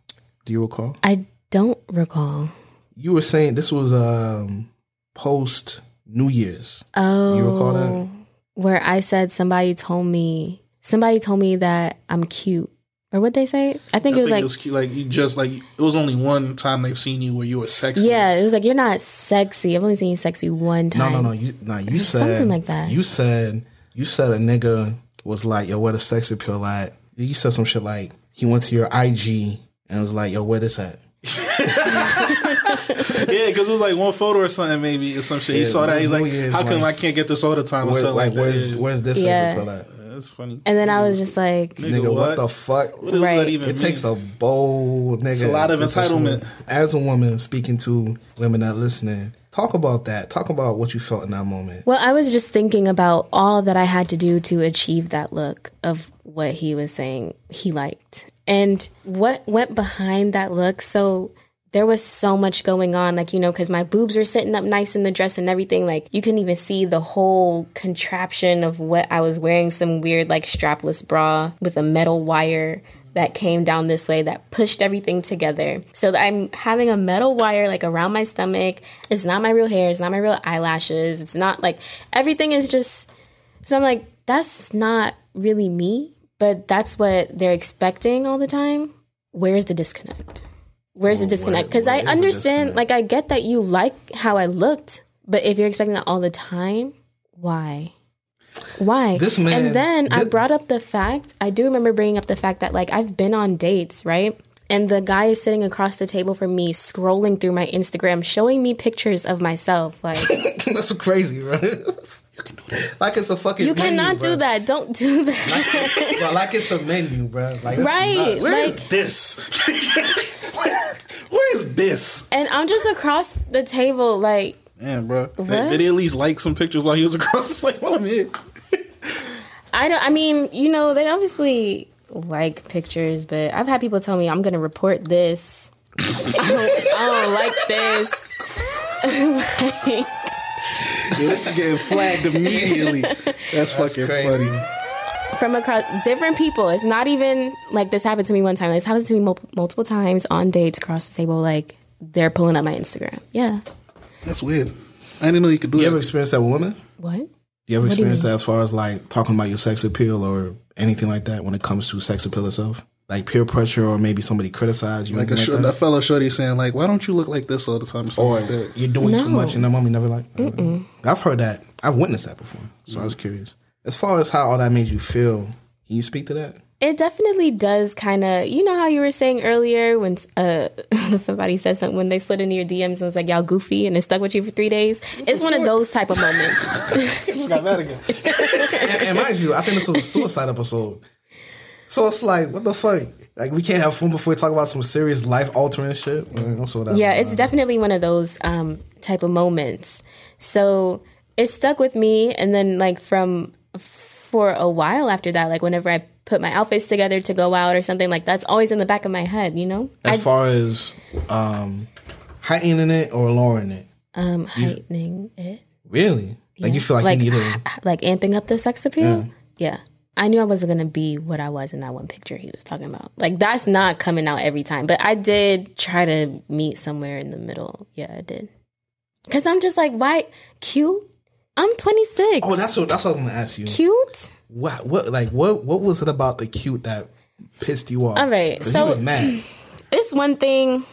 Do you recall? I don't recall. You were saying this was um, post New Year's. Oh, You recall that? Where I said somebody told me somebody told me that I'm cute, or what they say? I think I it was think like it was cute. like you just like it was only one time they've seen you where you were sexy. yeah, it was like you're not sexy. I've only seen you sexy one time. no, no. You, no, you said something like that. You said you said a nigga was like, yo, where the sex appeal at? You said some shit like he went to your IG and was like, yo, where this at? yeah, because it was like one photo or something, maybe or some shit. he saw that. He's like, "How come like- I can't get this all the time?" Or Where, something like, like, where's Yeah. where's this Yeah. Sex appeal at? Yeah, That's funny. And then I was just like, Nigga, what? what? the fuck? What does Right. that even It mean? takes a bold nigga. It's a lot of entitlement. As a woman speaking to women that listening, talk about that. Talk about what you felt in that moment. well, I was just thinking about all that I had to do to achieve that look of what he was saying he liked, and what went behind that look. So there was so much going on, like, you know, because my boobs were sitting up nice in the dress and everything. Like, you couldn't even see the whole contraption of what I was wearing some weird, like, strapless bra with a metal wire that came down this way that pushed everything together. So I'm having a metal wire like around my stomach. It's not my real hair, it's not my real eyelashes. It's not like everything is just so I'm like that's not really me, but that's what they're expecting all the time. Where's the disconnect? Where's the disconnect? Because I understand, like, I get that you like how I looked, but if you're expecting that all the time, why? Why? This man- and then I brought up the fact, I do remember bringing up the fact that, like, I've been on dates, right? And the guy is sitting across the table from me, scrolling through my Instagram, showing me pictures of myself. Like, That's crazy, right? You can do that. Like it's a fucking. you menu, cannot bro. do that. Don't do that. Bro, like it's a menu, bro. Like it's Right. nuts. Where Like- is this? where, where is this? and I'm just across the table, like, Man, bro. What? Did he at least like some pictures while he was across the like while I'm here? I don't. I mean, you know, they obviously like pictures, but I've had people tell me I'm going to report this. I don't, I don't like this. Like, Yeah, this is getting flagged immediately. That's, fucking crazy. funny. From across different people. It's not even like this happened to me one time. This happens to me mul- multiple times on dates across the table. Like they're pulling up my Instagram. Yeah. That's weird. I didn't know you could do You that. You ever experienced that with women? What? You ever experienced you that as far as like talking about your sex appeal or anything like that when it comes to sex appeal itself? Like peer pressure or maybe somebody criticize you. like a, anything sh- like a fellow shorty saying like, "Why don't you look like this all the time?" Something or like that. you're doing too much and the mommy never like. I've heard that. I've witnessed that before. So I was mm-hmm. curious. As far as how all that made you feel, can you speak to that? It definitely does kind of, you know how you were saying earlier when uh, somebody said something when they slid into your DMs and was like, y'all goofy and it stuck with you for three days. It's one of those type of moments. Got that again. and, and mind you, I think this was a suicide episode. So it's like, what the fuck? Like we can't have fun before we talk about some serious life altering shit. Like, I'm so that- yeah, it's definitely one of those um, type of moments. So it stuck with me. And then, like, from for a while after that, like, whenever I put my outfits together to go out or something, like, that's always in the back of my head, you know? as far as um heightening it or lowering it. Um, heightening it. Really? Like you feel like, like you need it. like amping up the sex appeal. Yeah. I knew I wasn't gonna be what I was in that one picture he was talking about. Like that's not coming out every time, but I did try to meet somewhere in the middle. Yeah, I did. Cause I'm just like, why cute? I'm 26. Oh, that's what that's what I'm gonna ask you. cute. What what like what what was it about the cute that pissed you off? All right, so- mad. It's one thing.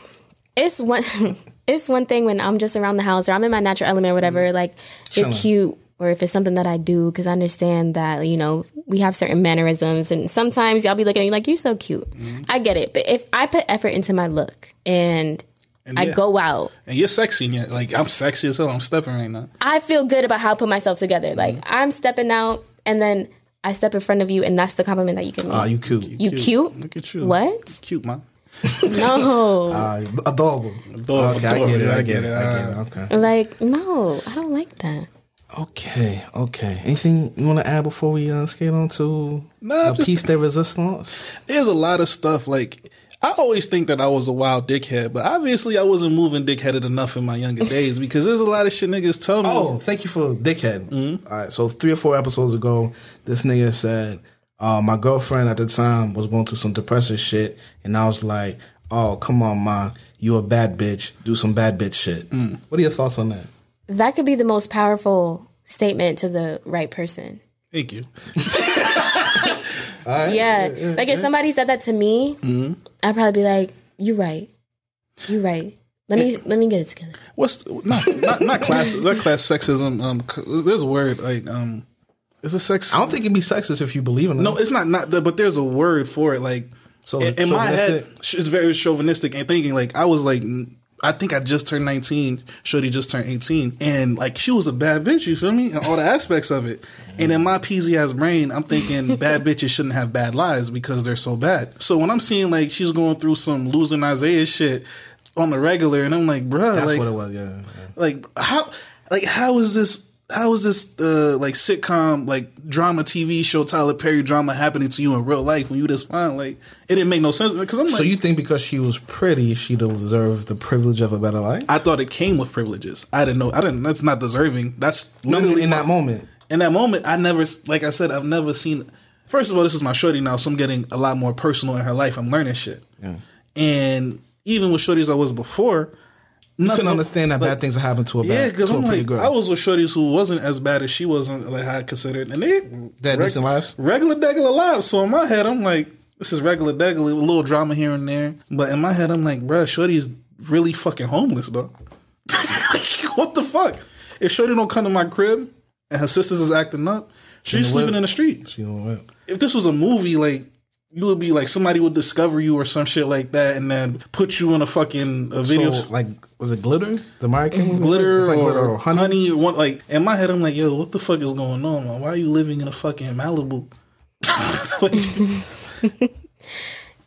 It's one. it's one thing when I'm just around the house or I'm in my natural element or whatever. Mm-hmm. Like you're cute, or if it's something that I do, because I understand that you know we have certain mannerisms, and sometimes y'all be looking at me like you're so cute. Mm-hmm. I get it, but if I put effort into my look and, And I yeah. go out, And you're sexy, and yet, like I'm sexy as hell. I'm stepping right now. I feel good about how I put myself together. Like I'm stepping out, and then I step in front of you, and that's the compliment that you give me. Ah, you cute. you cute? Look at you. What? Cute, man. No. Uh, adorable. Adorable, Okay, I get it. adorable. I get it. I get it. Okay. like no, I don't like that. Okay. Okay. Anything you want to add before we uh, skate on to Nah, the just- piece de resistance? There's a lot of stuff like I always think that I was a wild dickhead, but obviously I wasn't moving dickheaded enough in my younger days because there's a lot of shit niggas tell me. Oh, thank you for dickhead. All right, so three or four episodes ago, this nigga said uh, my girlfriend at the time was going through some depressive shit, and I was like, "Oh, come on, ma, you a bad bitch. Do some bad bitch shit." What are your thoughts on that? That could be the most powerful statement to the right person. Thank you. yeah. Like if somebody said that to me, I'd probably be like, "You right. You right. Let me let me get it together." What's not not, not class not class sexism? Um, there's a word like um, is it sex? I don't think it'd be sexist if you believe in it. No, it's not not that, but there's a word for it. Like So, in, in my head, it's very chauvinistic and thinking. Like I was like, I think I just turned 19. Shorty just turned 18, and like she was a bad bitch. You feel me? And all the aspects of it. And in my peasy ass brain, I'm thinking bad bitches shouldn't have bad lives because they're so bad. So when I'm seeing like she's going through some losing Isaiah shit on the regular, and I'm like, bruh, That's like, what it was. Yeah. yeah. like how like how is this how is this uh, like sitcom like drama TV show Tyler Perry drama happening to you in real life when you just fine? Like it didn't make no sense because I'm like, So you think because she was pretty, she deserved the privilege of a better life? I thought it came with privileges. I didn't know. I didn't. That's not deserving. That's No, literally in my- that moment. In that moment, I never, like I said, I've never seen. First of all, this is my shorty now, so I'm getting a lot more personal in her life. I'm learning shit. And even with shorties I was before, You couldn't understand that bad things would happen to a Yeah, bad because to a I'm pretty like, girl. I was with shorties who wasn't as bad as she wasn't, like I considered, and they That decent lives? regular degular lives. So in my head, I'm like, this is regular degular, with a little drama here and there. But in my head, I'm like, bruh, shorty's really fucking homeless, though. like, what the fuck? If shorty don't come to my crib and her sisters is acting up, she's sleeping whip. in the street. She don't whip. If this was a movie, like. You would be like somebody would discover you or some shit like that, and then put you in a fucking a video. So, like, was it glitter? The Mariah Carey movie? glitter, like or, glitter or honey. honey. or one like in my head i'm like yo what the fuck is going on man? why are you living in a fucking malibu Like,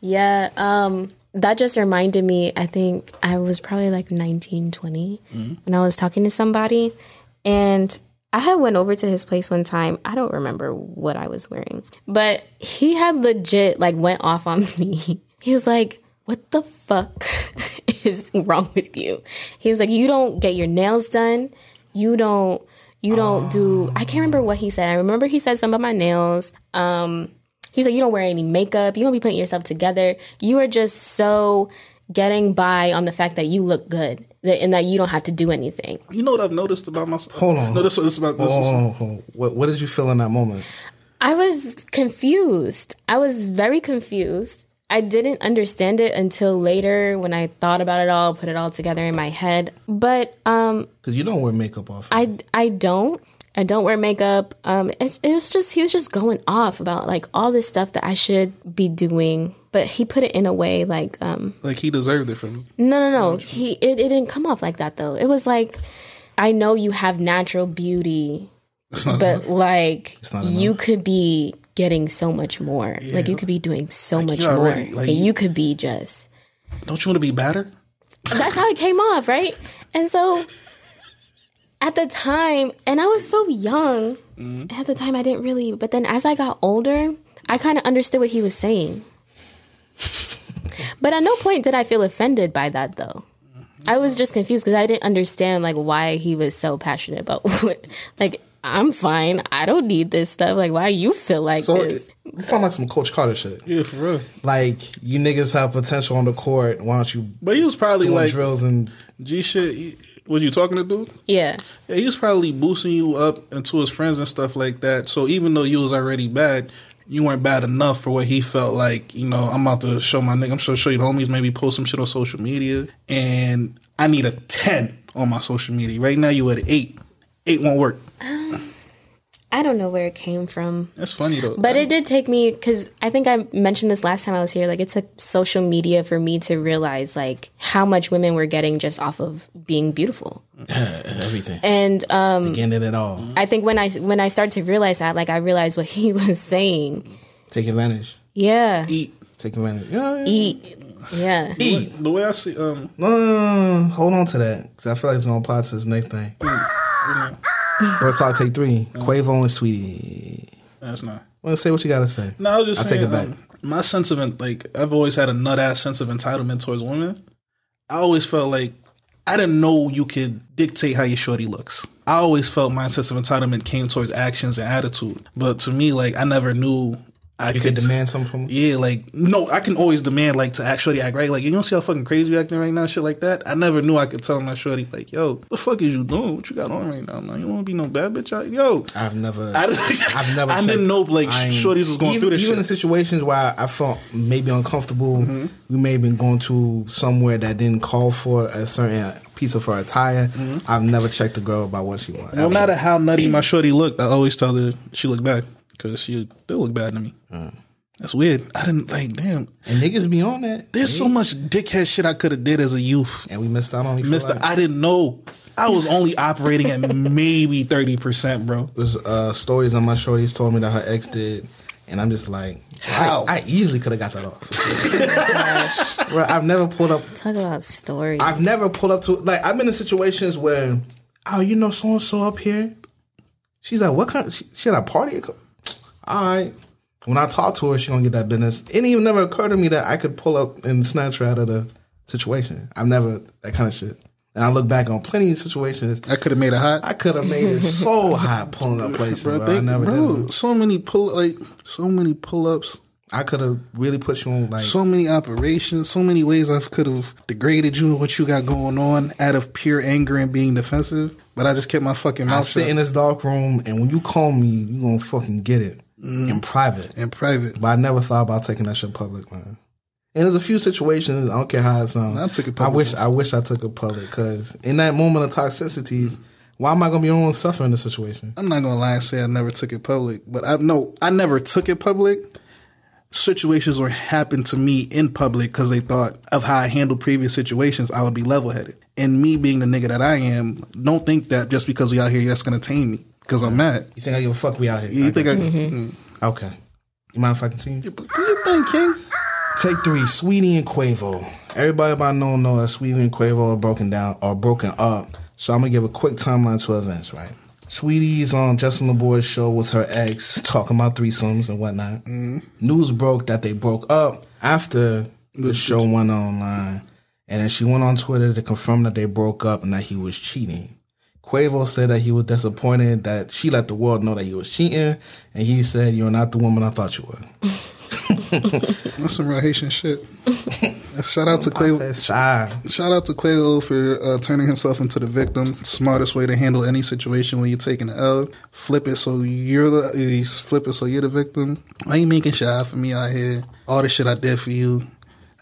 Yeah, um, that just reminded me. I think I was probably like 19, 20 when I was talking to somebody, and I had went over to his place one time. I don't remember what I was wearing, but he had legit like went off on me. He was like, "What the fuck is wrong with you?" He was like, "You don't get your nails done. You don't." You don't do. I can't remember what he said. I remember he said something about my nails. Um, He's like, you don't wear any makeup. You don't be putting yourself together. You are just so getting by on the fact that you look good that, and that you don't have to do anything. you know what i've noticed about myself Hold on. no this, this about this Hold on, hold on. What, what did you feel in that moment? I was confused. I was very confused. I didn't understand it until later when I thought about it all, put it all together in my head. But um, Because you don't wear makeup off. I I don't. I don't wear makeup. Um, it's, it was just he was just going off about like all this stuff that I should be doing, but he put it in a way like um, like he deserved it from me No, no, no. He it, it didn't come off like that though. It was like I know you have natural beauty, but like not you could be getting so much more. Like you could be doing so much you more. like and you- you could be just don't you want to be better that's how it came off, right? And so at the time, and I was so young. At the time, I didn't really. But then as I got older, I kind of understood what he was saying. But at no point did I feel offended by that, though. I was just confused because I didn't understand like why he was so passionate about what. Like I'm fine. I don't need this stuff. Like why you feel like so this? it, it sound like some Coach Carter shit. yeah for real Like, you niggas have potential on the court. Why don't you but he was probably doing like drills and g shit he- was you talking to dude Yeah. yeah he was probably boosting you up into his friends and stuff like that so even though you was already bad you weren't bad enough for what he felt like, you know, I'm about to show my nigga, I'm sure show you the homies, maybe post some shit on social media. And I need a 10 on my social media. Right now you at 8. 8 won't work. Um, I don't know where it came from. That's funny though. But it did take me because I think I mentioned this last time I was here. Like it took social media for me to realize like how much women were getting just off of being beautiful. everything. And um, Getting it all. I think when I when I started to realize that, like I realized what he was saying. Take advantage. Yeah, eat. Take advantage. Yeah, yeah. eat. Yeah, Eat. The way I see um No, no, no, no. hold on to that because I feel like it's gonna apply to this next thing. Bro, talk take three. Quavo and Saweetie. that's not. Well, say what you gotta say. No, I was just I'll take it back. um, my sense of like I've always had a nut ass sense of entitlement towards women. I always felt like I didn't know you could dictate how your shorty looks. I always felt my sense of entitlement came towards actions and attitude. But to me, like I never knew I You could demand something from Yeah, like no, I can always demand like to actually act right. Like you don't see how fucking crazy you acting right now, shit like that. I never knew I could tell my shorty like, yo, the fuck is you doing? What you got on right now? Man? You don't want to be no bad bitch. out- Yo, I've never, I, I've never. I didn't know like I ain't- shorties was going even, through this. Even in situations where I felt maybe uncomfortable, mm-hmm. we may have been going to somewhere that didn't call for a certain piece of her attire. Mm-hmm. I've never checked a girl about what she wants. No matter how nutty my shorty looked, I always tell her she looked bad because she did look bad to me. That's weird. I didn't like. Damn, and niggas be on that. there's so much dickhead shit I could have did as a youth. and we missed out on it. for Mister, life. I didn't know. I was only operating at maybe thirty percent, bro. There's uh, stories on my shorties told me that her ex did, and I'm just like, How? I, I easily could have got that off. Bro, I've never pulled up. talk about stories. I've never pulled up to like I've been in situations where, oh, you know, so and so up here. She's like, what kind? Of, she, she had a party. All right. When I talk to her, she gonna get that business. It even never occurred to me that I could pull up and snatch her out of the situation. I've never that kind of shit. And I look back on plenty of situations. I could have made it hot. I could have made it so hot pulling up places. Bro, Bro, think- I never bro, did. it. so many pull like so many pull ups, I could have really put you on like so many operations, so many ways I could have degraded you and what you got going on out of pure anger and being defensive. But I just kept my fucking mouth. I sit shut in this dark room, and when you call me, you gonna fucking get it Mm. in private. in private. But I never thought about taking that shit public, man. And there's a few situations. I don't care how it sounds. I took it I public. wish. I wish I took it public because in that moment of toxicity, why am I gonna be the only one suffering in the situation? I'm not gonna lie and say I never took it public, but I no, I never took it public. Situations were happened to me in public because they thought of how I handled previous situations, I would be level headed. And me being the nigga that I am, don't think that just because we out here, that's gonna tame me because I'm mad. You think I give a fuck? We out here. You think I? Mm. Okay. You mind if I continue? What do you think, King? Take three, Saweetie and Quavo. Everybody by now know that Saweetie and Quavo are broken down or broken up. So I'm gonna give a quick timeline to events, right? Saweetie's on Justin Laboy's show with her ex, talking about threesomes and whatnot. News broke that they broke up after the show went online, and then she went on Twitter to confirm that they broke up and that he was cheating. Quavo said that he was disappointed that she let the world know that he was cheating, and he said, "You're not the woman I thought you were." That's some real Haitian shit. Shout out to Quavo. Shy. Shout out to Quavo for uh, turning himself into the victim. Smartest way to handle any situation when you're taking the L. Flip it so you're the you flip it so you're the victim. Why you making shit out for me out here? All the shit I did for you.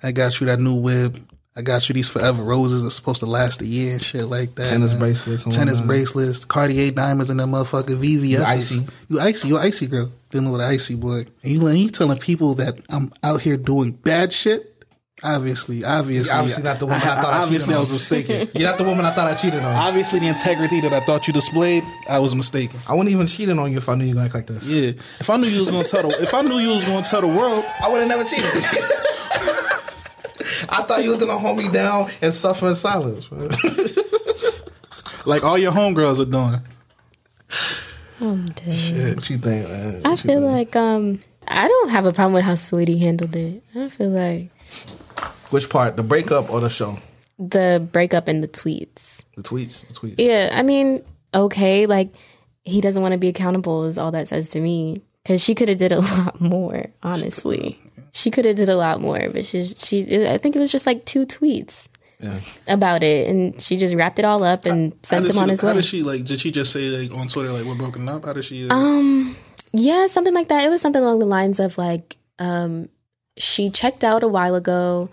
I got you that new whip. I got you these forever roses that's supposed to last a year and shit like that. Tennis man. bracelets Tennis whatnot. bracelets, Cartier diamonds, and that motherfucker VVS. You icy. You icy. You icy girl. Dealing with an icy boy. And you, you telling people that I'm out here doing bad shit. Obviously, obviously, You're obviously not the woman I thought I obviously, cheated I on. was mistaken. You're not the woman I thought I cheated on. obviously, the integrity that I thought you displayed, I was mistaken. I wouldn't even cheating on you if I knew you like like this. Yeah, if I knew you was gonna tell the, if I knew you was gonna tell the world, I would have never cheated. I thought you was gonna hold me down and suffer in silence. man. like all your homegirls are doing. I'm dead. what you think, man? I What you feel think? like um I don't have a problem with how Saweetie handled it. I feel like which part, the breakup or the show? the breakup and the tweets. The tweets, the tweets. Yeah, I mean, okay, like he doesn't want to be accountable is all that says to me. Because she could have did a lot more, honestly. She could have did a lot more, but she, she, I think it was just like two tweets Yeah. about it, and she just wrapped it all up and How sent did him on she- his How way. did she like? Did she just say like on Twitter like we're broken up? How did she? Uh, Um, yeah, something like that. It was something along the lines of like, um, she checked out a while ago.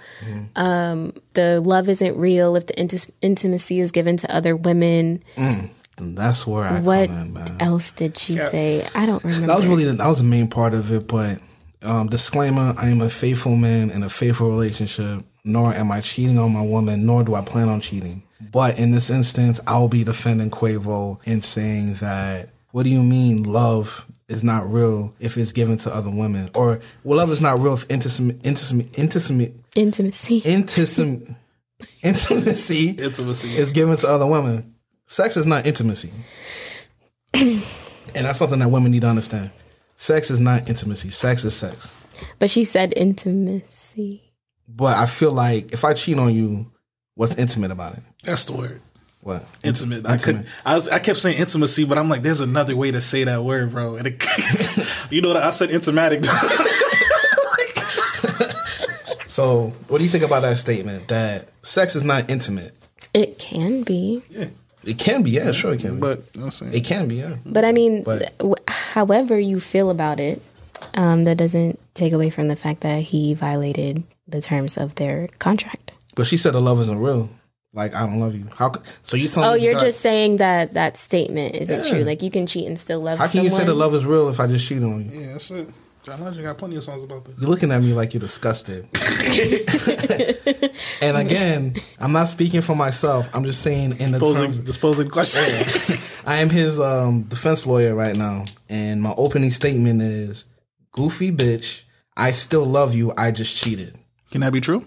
Um, the love isn't real if the inti- intimacy is given to other women. And that's where I What come in, man. else did she say? I don't remember. That was really the, that was the main part of it. But um, disclaimer: I am a faithful man in a faithful relationship. Nor am I cheating on my woman. Nor do I plan on cheating. But in this instance, I'll be defending Quavo and saying that. What do you mean love is not real if it's given to other women, or well, love is not real if intimacy, intimacy, intimacy, intimacy. intimacy, intimacy Intimacy. is given to other women. Sex is not intimacy. and that's something that women need to understand. Sex is not intimacy. Sex is sex. But she said intimacy. But I feel like if I cheat on you, what's intimate about it? That's the word. What? Intimate. I Intimate. could. I was. I kept saying intimacy, but I'm like, there's another way to say that word, bro. And it, you know what? I said intimatic. So, what do you think about that statement that sex is not intimate? It can be. It can be, yeah, sure it can be. but I'm saying It can be, yeah. But I mean, But- th- however you feel about it, um, that doesn't take away from the fact that he violated the terms of their contract. But she said the love isn't real. Like I don't love you. How? c- So you telling Oh, me you're just saying that that statement isn't Yeah. true. Like you can cheat and still love How can someone. you say the love is real if I just cheated on you? yeah, that's it. John Legend got plenty of songs about that. You're looking at me like you're disgusted. and again, I'm not speaking for myself. I'm just saying in the Disposing, terms. disposing question. I am his um, defense lawyer right now, and my opening statement is: "Goofy bitch, I still love you. I just cheated." Can that be true?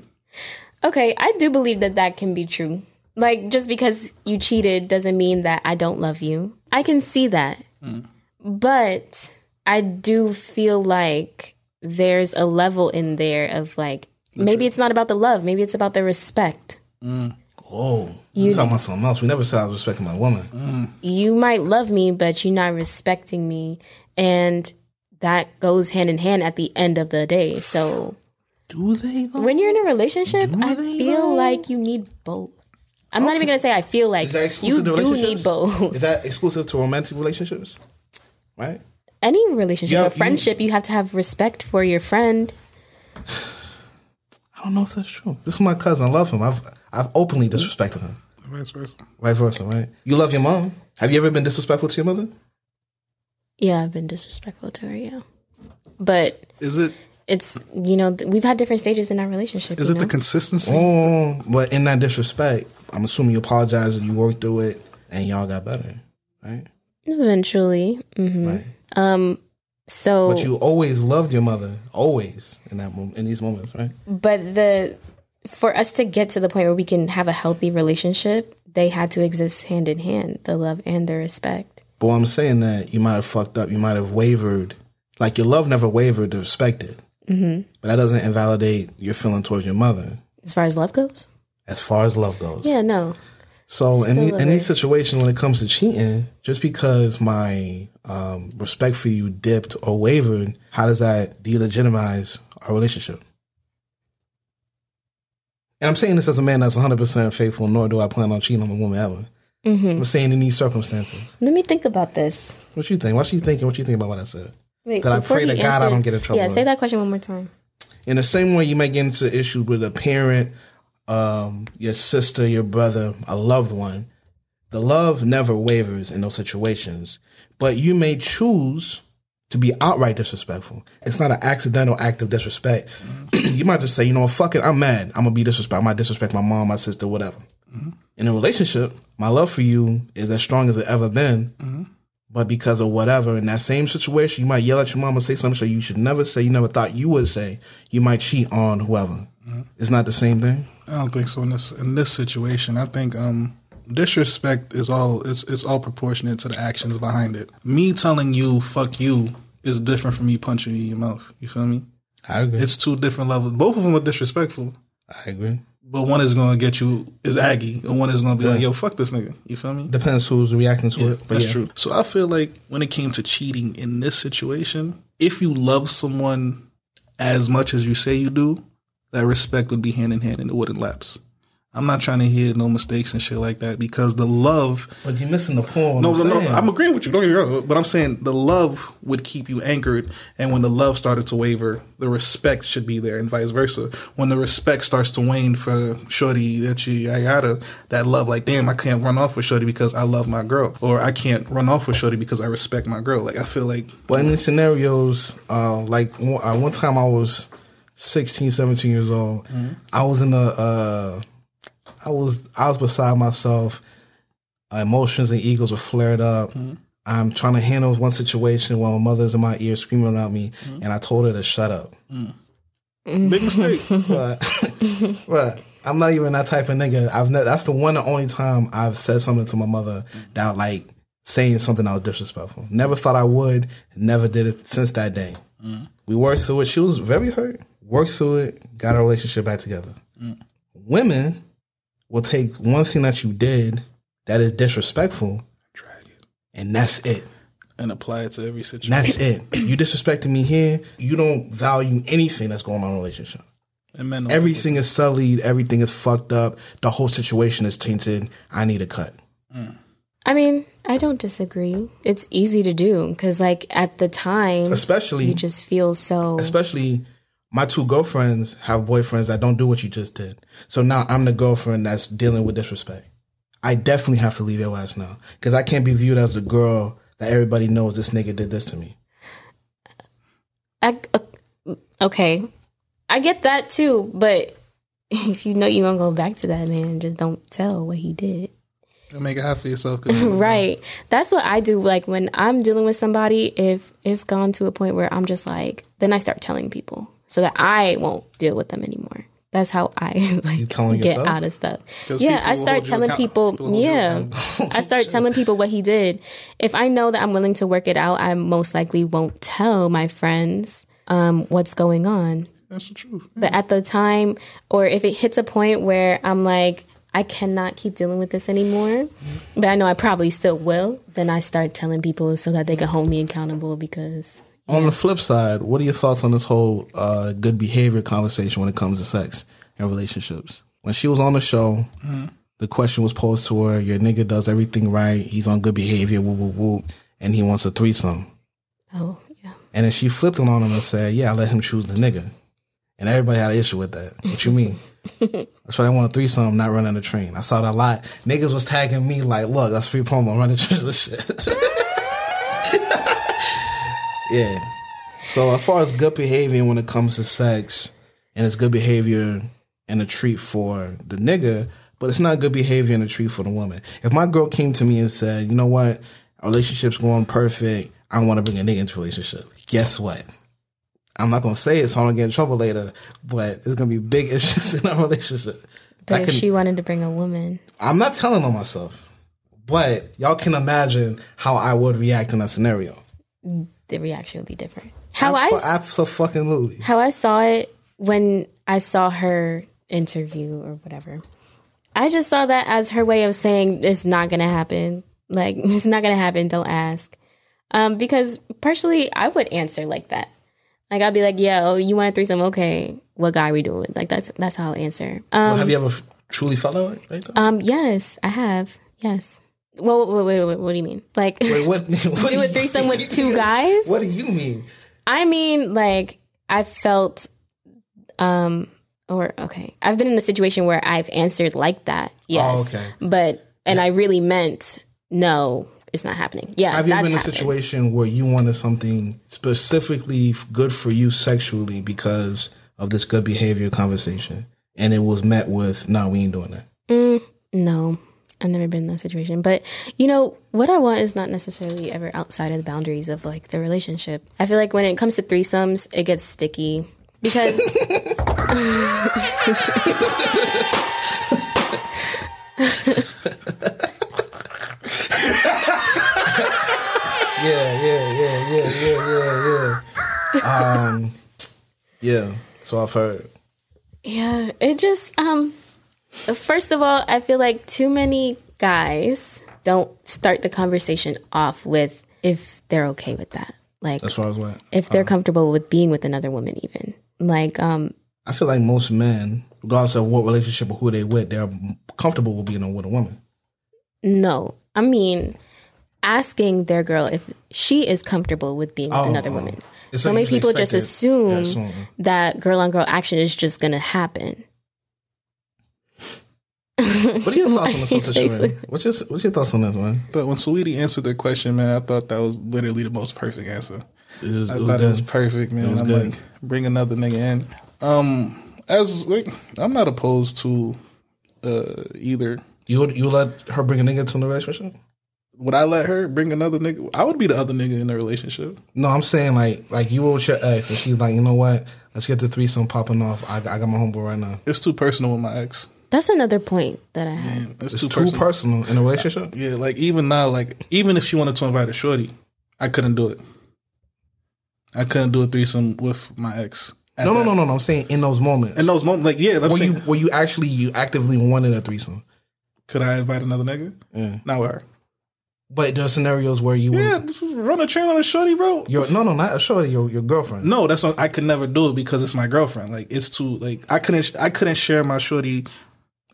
Okay, I do believe that that can be true. Like just because you cheated doesn't mean that I don't love you. I can see that. But I do feel like there's a level in there of like maybe it's not about the love, maybe it's about the respect. Oh, You- you talking about something else? We never said I was respecting my woman. You might love me, but you're not respecting me, and that goes hand in hand at the end of the day. So Do they? Though? when you're in a relationship, Do I feel though? like you need both. I'm not even gonna say I feel like Is that you exclusive to do need both. Is that exclusive to romantic relationships? Right. Any relationship, Yeah, a you- friendship, you have to have respect for your friend. I don't know if that's true. This is my cousin. I love him. I've I've openly disrespected him. Vice versa. Vice versa, right? You love your mom. Have you ever been disrespectful to your mother? Yeah, I've been disrespectful to her. Yeah, but Is it it's you know th- we've had different stages in our relationship. is you it the consistency? Oh, but in that disrespect, I'm assuming you apologize and you worked through it and y'all got better, right? eventually? hmm Right. Um. So, But you always loved your mother, always in that moment, in these moments, right? but the for us to get to the point where we can have a healthy relationship, they had to exist hand in hand, the love and the respect. But I'm saying that you might have fucked up, you might have wavered, like your love never wavered, the respect did. hmm But that doesn't invalidate your feeling towards your mother As far as love goes, as far as love goes. yeah, no, So in, Still the, love in her. these situations, when it comes to cheating, just because my um, respect for you dipped or wavered, how does that delegitimize our relationship? And I'm saying this as a man that's 100% faithful, nor do I plan on cheating on a woman ever. hmm I'm saying in these circumstances. Let me think about this. What you think? What you thinking? What you think about what I said? Wait, That I pray to God I don't get in trouble. Yeah, say that question one more time. In the same way you may get into issues with a parent, um, your sister, your brother, a loved one, the love never wavers in those situations. But you may choose to be outright disrespectful. It's not an accidental act of disrespect. you might just say, you know what, fuck it, I'm mad. I'm gonna be disrespectful. I might disrespect my mom, my sister, whatever. Mm-hmm. In a relationship, my love for you is as strong as it ever been. Mm-hmm. But because of whatever, in that same situation, you might yell at your mom and say something so you should never say, you never thought you would say. You might cheat on whoever. Mm-hmm. It's not the same thing. I don't think so in this in this situation. I think um disrespect is all it's it's all proportionate to the actions behind it. Me telling you fuck you is different from me punching you in your mouth. You feel me? I agree. It's two different levels. Both of them are disrespectful, I agree. but one is going to get you is aggy, and one is going to be like, "Yo, fuck this nigga." You feel me? Depends who's reacting to it. But That's yeah. true. So I feel like when it came to cheating in this situation, if you love someone as much as you say you do, that respect would be hand in hand and it wouldn't lapse. I'm not trying to hear no mistakes and shit like that because the love. But you're missing the point. No, I'm no, no. I'm agreeing with you. Don't get me wrong. But I'm saying the love would keep you anchored, and when the love started to waver, the respect should be there, and vice versa. When the respect starts to wane for Shorty, that you, I gotta that love. Like, damn, I can't run off with Shorty because I love my girl, or I can't run off with Shorty because I respect my girl. Like, I feel like But in these scenarios, uh, like uh, one time I was 16, 17 years old. I was in a, uh, I was, I was beside myself. Emotions and egos were flared up. I'm trying to handle one situation while my mother's in my ear screaming at me, and I told her to shut up. big mistake. But, but I'm not even that type of nigga. I've ne- that's the one and only time I've said something to my mother that like saying something that was disrespectful. Never thought I would. Never did it since that day. We worked through it. She was very hurt. Worked through it. Got our relationship back together. Mm. Women will take one thing that you did that is disrespectful, and that's it. and apply it to every And situation. that's it. You disrespecting me here. You don't value anything that's going on in a relationship. And men, Everything is sullied. Everything is fucked up. The whole situation is tainted. I need a cut. Mm. I mean, I don't disagree. It's easy to do because, like, at the time, Especially, you just feel so. especially my two girlfriends have boyfriends that don't do what you just did. So now I'm the girlfriend that's dealing with disrespect. I definitely have to leave your ass now because I can't be viewed as a girl that everybody knows this nigga did this to me. I, uh, okay, I get that too, but if you know you're gonna go back to that man, just don't tell what he did. You make it hard for yourself. right. That's what I do. Like when I'm dealing with somebody, if it's gone to a point where I'm just like, then I start telling people so that I won't deal with them anymore. That's how I like get yourself? out of stuff. Yeah, I start telling account- people. people Yeah. I start telling people what he did. If I know that I'm willing to work it out, I most likely won't tell my friends um, what's going on. That's the truth. But at the time, or if it hits a point where I'm like, I cannot keep dealing with this anymore, but I know I probably still will, then I start telling people so that they can hold me accountable because On the flip side, what are your thoughts on this whole uh, good behavior conversation when it comes to sex and relationships? When she was on the show, the question was posed to her: "Your nigga does everything right. He's on good behavior. Woo woo woo, and he wants a threesome." oh yeah, And then she flipped it on him and said, "Yeah, I let him choose the nigga." And everybody had an issue with that. What you mean? That's why I want a threesome, not running the train. I saw that a lot. Niggas was tagging me like, "Look, that's free promo. Run the train, this shit." Yeah. So as far as good behavior when it comes to sex, and it's good behavior and a treat for the nigga, but it's not good behavior and a treat for the woman. If my girl came to me and said, "You know what, our relationship's going perfect. I want to bring a nigga into a relationship," guess what? I'm not gonna say it so I don't get in trouble later, but it's gonna be big issues in our relationship. but I if can- she wanted to bring a woman, I'm not telling on myself, but y'all can imagine how I would react in that scenario. The reaction would be different. How I absolutely. how I saw it when I saw her interview or whatever. I just saw that as her way of saying it's not gonna happen. Like it's not gonna happen. Don't ask. Um, because partially I would answer like that. Like I'd be like, "Yo, you want a threesome? Okay, what guy are we doing?" Like that's that's how I'll answer. Um, Well, have you ever truly felt that way? Like that? um, yes, I have. Yes. Well, wait, wait, wait, what do you mean? Like, Wait, what? what do a threesome with two guys? What do you mean? I mean, like I felt, um, or okay, I've been in a situation where I've answered like that, yes, Oh, okay. but and I really meant no, it's not happening. Yeah, Have you been in a happened. situation where you wanted something specifically good for you sexually because of this good behavior conversation, and it was met with, "No, we ain't doing that." Mm, no, I've never been in that situation. But you know, what I want is not necessarily ever outside of the boundaries of like the relationship. I feel like when it comes to threesomes, it gets sticky because Yeah, yeah, yeah, yeah, yeah, yeah, yeah. Um, yeah. So I've heard. Yeah, it just um first of all, I feel like too many guys don't start the conversation off with if they're okay with that. Like As far as what? if they're comfortable with being with another woman even. Like um I feel like most men, regardless of what relationship or who they with, they're comfortable with being with a woman. no. I mean asking their girl if she is comfortable with being with Oh, another oh. woman. It's so like many people just assume, Yeah, assume. that girl on girl action is just gonna happen. What are your thoughts on this Why situation? What's your What's your thoughts on this one? But when Saweetie answered the question, man, I thought that was literally the most perfect answer. It was, I it was thought it was perfect, man. It was I'm good. like, bring another nigga in. Um, as like, I'm not opposed to uh either. You would you let her bring a nigga into the relationship? Would I let her bring another nigga? I would be the other nigga in the relationship. No, I'm saying like like you were with your ex, and she's like, you know what? Let's get the threesome popping off. I, I got my homeboy right now. It's too personal with my ex. That's another point that I had. It's, It's too personal in a relationship. Yeah, like even now, like even if she wanted to invite a shorty, I couldn't do it. I couldn't do a threesome with my ex. No, no, no, no, no. I'm saying in those moments. In those moments, like yeah, that's where you saying, where you actually you actively wanted a threesome. could I invite another nigga? Yeah. Not with her. But there are scenarios where you Yeah, would, run a train on a shorty, bro. your no no not a shorty your your girlfriend. No, that's not, I could never do it because it's my girlfriend. Like it's too like I couldn't I couldn't share my shorty.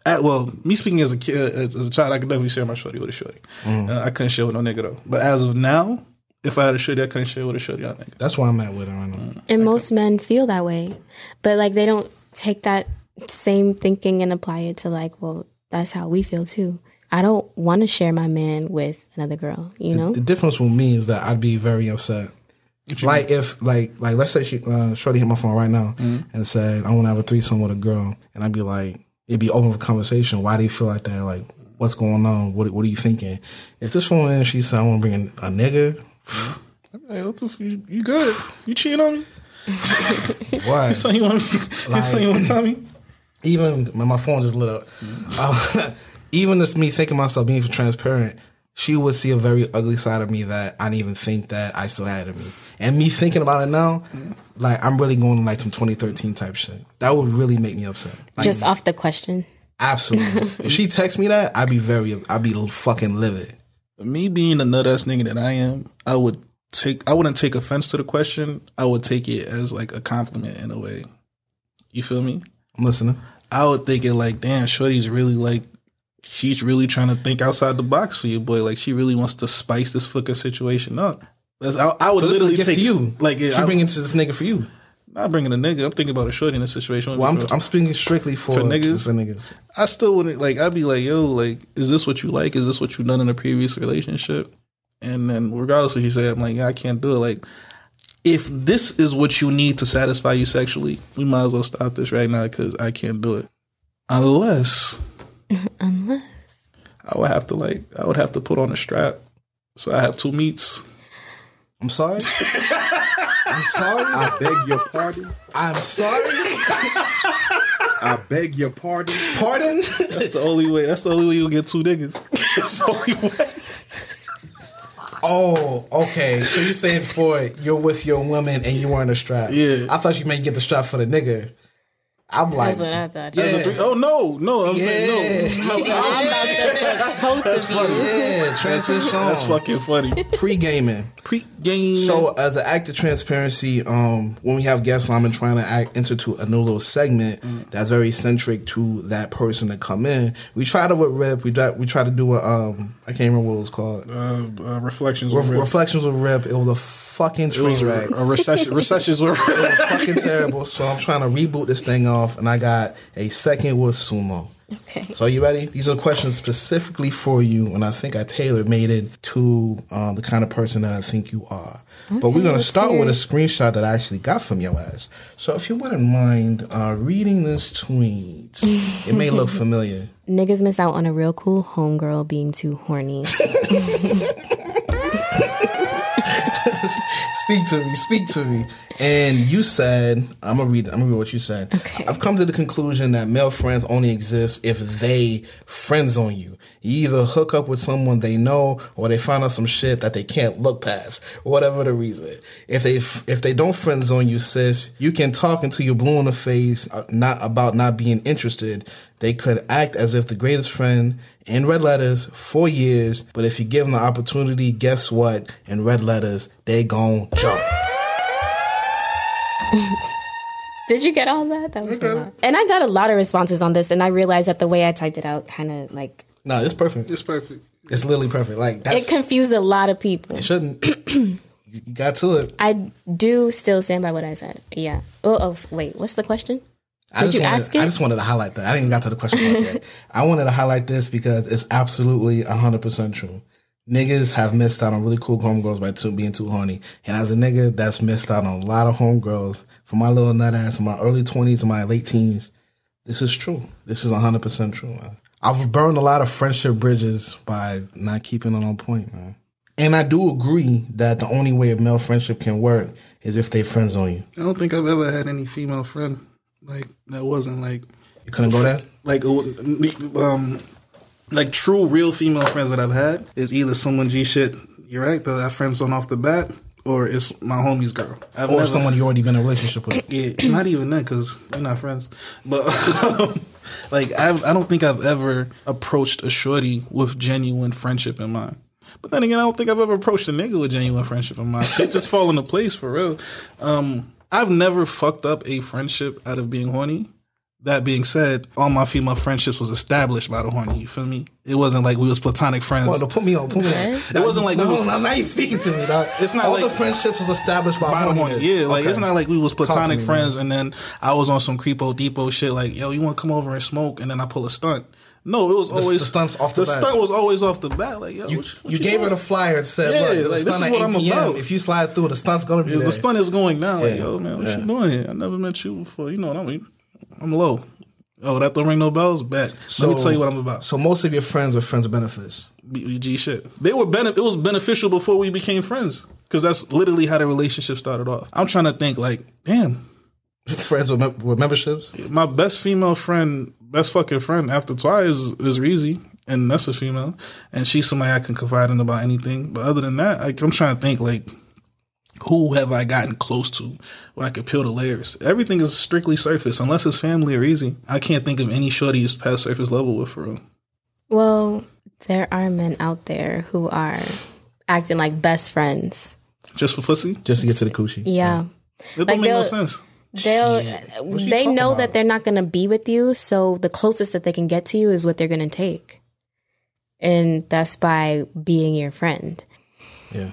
At, well, me speaking as a kid, as, as a child, I could definitely share my shorty with a shorty. Mm. Uh, I couldn't share with no nigga though. But as of now, if I had a shorty, I couldn't share with a shorty. I think. That's why I'm at with her right now. And most men feel that way. But like they don't take that same thinking and apply it to like, well, that's how we feel too. I don't want to share my man with another girl, you know? The difference with me is that I'd be very upset. Like if like like let's say she uh, Shorty hit my phone right now and said I want to have a threesome with a girl, and I'd be like, it'd be open for conversation. Why do you feel like that? Like what's going on? What what are you thinking? If this phone and she said I want to bring in a nigga, Hey, what the f- you, you good? You cheating on me? why? You saying you want me? You saying you want to tell me? even my, my phone just lit up. Even just me thinking myself being transparent, she would see a very ugly side of me that I didn't even think that I still had in me. And me thinking about it now, like I'm really going like some 2013 type shit. That would really make me upset. Like, Just off the question. absolutely. if she texts me that, I'd be very, I'd be fucking livid. Me being the nut ass nigga that I am, I would take. I wouldn't take offense to the question. I would take it as like a compliment in a way. You feel me? I'm listening. I would think it like, damn, Shorty's really like, she's really trying to think outside the box for you, boy. Like she really wants to spice this fucking situation up. That's, I, I would So this a literally gift take to you. Like, She I, bringing to this nigga for you. not bringing a nigga. I'm thinking about a shorty in this situation. Well, I'm, I'm speaking strictly for, For niggas? For niggas. I still wouldn't like. I'd be like, yo, like, is this what you like? Is this what you've done in a previous relationship? And then, regardless of what you say, I'm like, yeah, I can't do it. Like, if this is what you need to satisfy you sexually, we might as well stop this right now because I can't do it. Unless, Unless. I would have to like, I would have to put on a strap. So I have two meats. I'm sorry. I'm sorry. I beg your pardon. I'm sorry. I beg your pardon. Pardon? That's the only way. That's the only way you'll get two niggas. That's the only way. Oh, okay. So you saying for you're with your woman and you wearing a strap? Yeah. I thought you meant you get the strap for the nigga. I'm like, That's what I thought. yeah, three- oh no, no, I'm yeah, saying no. I'm about to put both of you. yeah. Transition. That's fucking funny. pre gaming. Pre game. So, as an act of transparency, um, when we have guests I'm trying to act into a new little segment that's very centric to that person to come in. We tried it with Rip. We try, we tried to do a um, I can't remember what it was called. uh, uh, reflections. Re- of Rip. Reflections with Rip. It was a fucking It was train wreck. a recession. Recessions were. Fucking terrible. So I'm trying to reboot this thing off, and I got a second with Sumo. Okay. So are you ready? These are questions specifically for you, and I think I tailor made it to um, the kind of person that I think you are. but we're gonna start hear with a screenshot that I actually got from your ass. So if you wouldn't mind uh, reading this tweet, it may look familiar. Niggas miss out on a real cool homegirl being too horny. speak to me, speak to me. And you said, I'm gonna read. I'm gonna read what you said. Okay. I've come to the conclusion that male friends only exist if they friends on you. You either hook up with someone they know, or they find out some shit that they can't look past, whatever the reason. If they if they don't friends on you, sis, you can talk until you're blue in the face, uh, not about not being interested. They could act as if the greatest friend in red letters for years, but if you give them the opportunity, guess what? In red letters, they gon' jump. Did you get all that? That was a lot. And I got a lot of responses on this, and I realized that the way I typed it out kind of like No, it's perfect. It's perfect. It's literally perfect. Like that's it confused a lot of people. it shouldn't. you got to it. I do still stand by what I said. Yeah. Oh, oh wait. What's the question? I Did just you wanted, ask it? I just wanted to highlight that. I didn't even got to the question yet. I wanted to highlight this because it's absolutely hundred percent true. Niggas have missed out on really cool homegirls by too, being too horny. And as a nigga that's missed out on a lot of homegirls from my little nut ass in my early twenties and my late teens, this is true. This is hundred percent true. Man. I've burned a lot of friendship bridges by not keeping it on point, man. And I do agree that the only way a male friendship can work is if they friends on you. I don't think I've ever had any female friend like that wasn't like You couldn't go there? like um like true real female friends that I've had is either someone G shit. You're right, though. I friends on off the bat, or it's my homie's girl. I've Or never- someone you already been in a relationship with. Yeah, not even that because we're not friends. But like, I I don't think I've ever approached a shorty with genuine friendship in mind. But then again, I don't think I've ever approached a nigga with genuine friendship in mind. Shit just fall into place for real. Um, I've never fucked up a friendship out of being horny. That being said, all my female friendships was established by the horny. You feel me? It wasn't like we was platonic friends. Well, no, put me on. Put me on. It wasn't like no, we was- no, now you speaking to me. Dog. It's not all like- the friendships was established by, By the horniness. horny. Yeah, like Okay. it's not like we was platonic me, friends man. and then I was on some creepo depot shit like, yo, you want to come over and smoke and then I pull a stunt. No, it was always the stunts off the bat. stunt was always off the bat. Like, yo, You, what, what you gave her doing? the flyer and said, Yeah, "Look, like, this stunt is at what 8 I'm p.m. about. If you slide through, the stunt's gonna be Yeah, there." the stunt is going down. Like, Yeah, yo, man, what yeah. you doing here? I never met you before. You know what I mean? I'm low. Oh, that don't ring no bells? Bet. Let me tell you what I'm about. So most of your friends are friends with benefits. BG shit. They were bene- it was beneficial before we became friends because that's literally how the relationship started off. I'm trying to think like, damn, Friends with, mem- with memberships. My best female friend, best fucking friend after Twy is is Reezy, and that's a female, and she's somebody I can confide in about anything. But other than that, like, I'm trying to think like. Who have I gotten close to where I could peel the layers? Everything is strictly surface, unless it's family or easy. I can't think of any shorty who's past surface level with for real. Well, there are men out there who are acting like best friends. Just for pussy? Just to get to the coochie. Yeah. That don't Like make no sense. They'll What you they know about? that they're not going to be with you, so the closest that they can get to you is what they're going to take. And that's by being your friend. Yeah.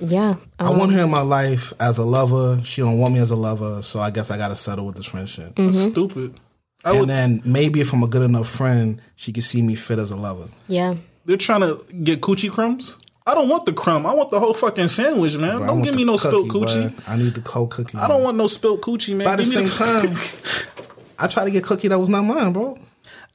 Yeah. I um, want her in my life as a lover. She don't want me as a lover, so I guess I gotta settle with this friendship. Mm-hmm. Stupid. and then maybe if I'm a good enough friend, she can see me fit as a lover. Yeah. They're trying to get coochie crumbs. I don't want the crumb. I want the whole fucking sandwich, man. Bro, don't give me no cookie, coochie. bruh. I need the cold cookie. I don't want no spilled coochie, man. By the Give me same time, I try to get cookie that was not mine, bro.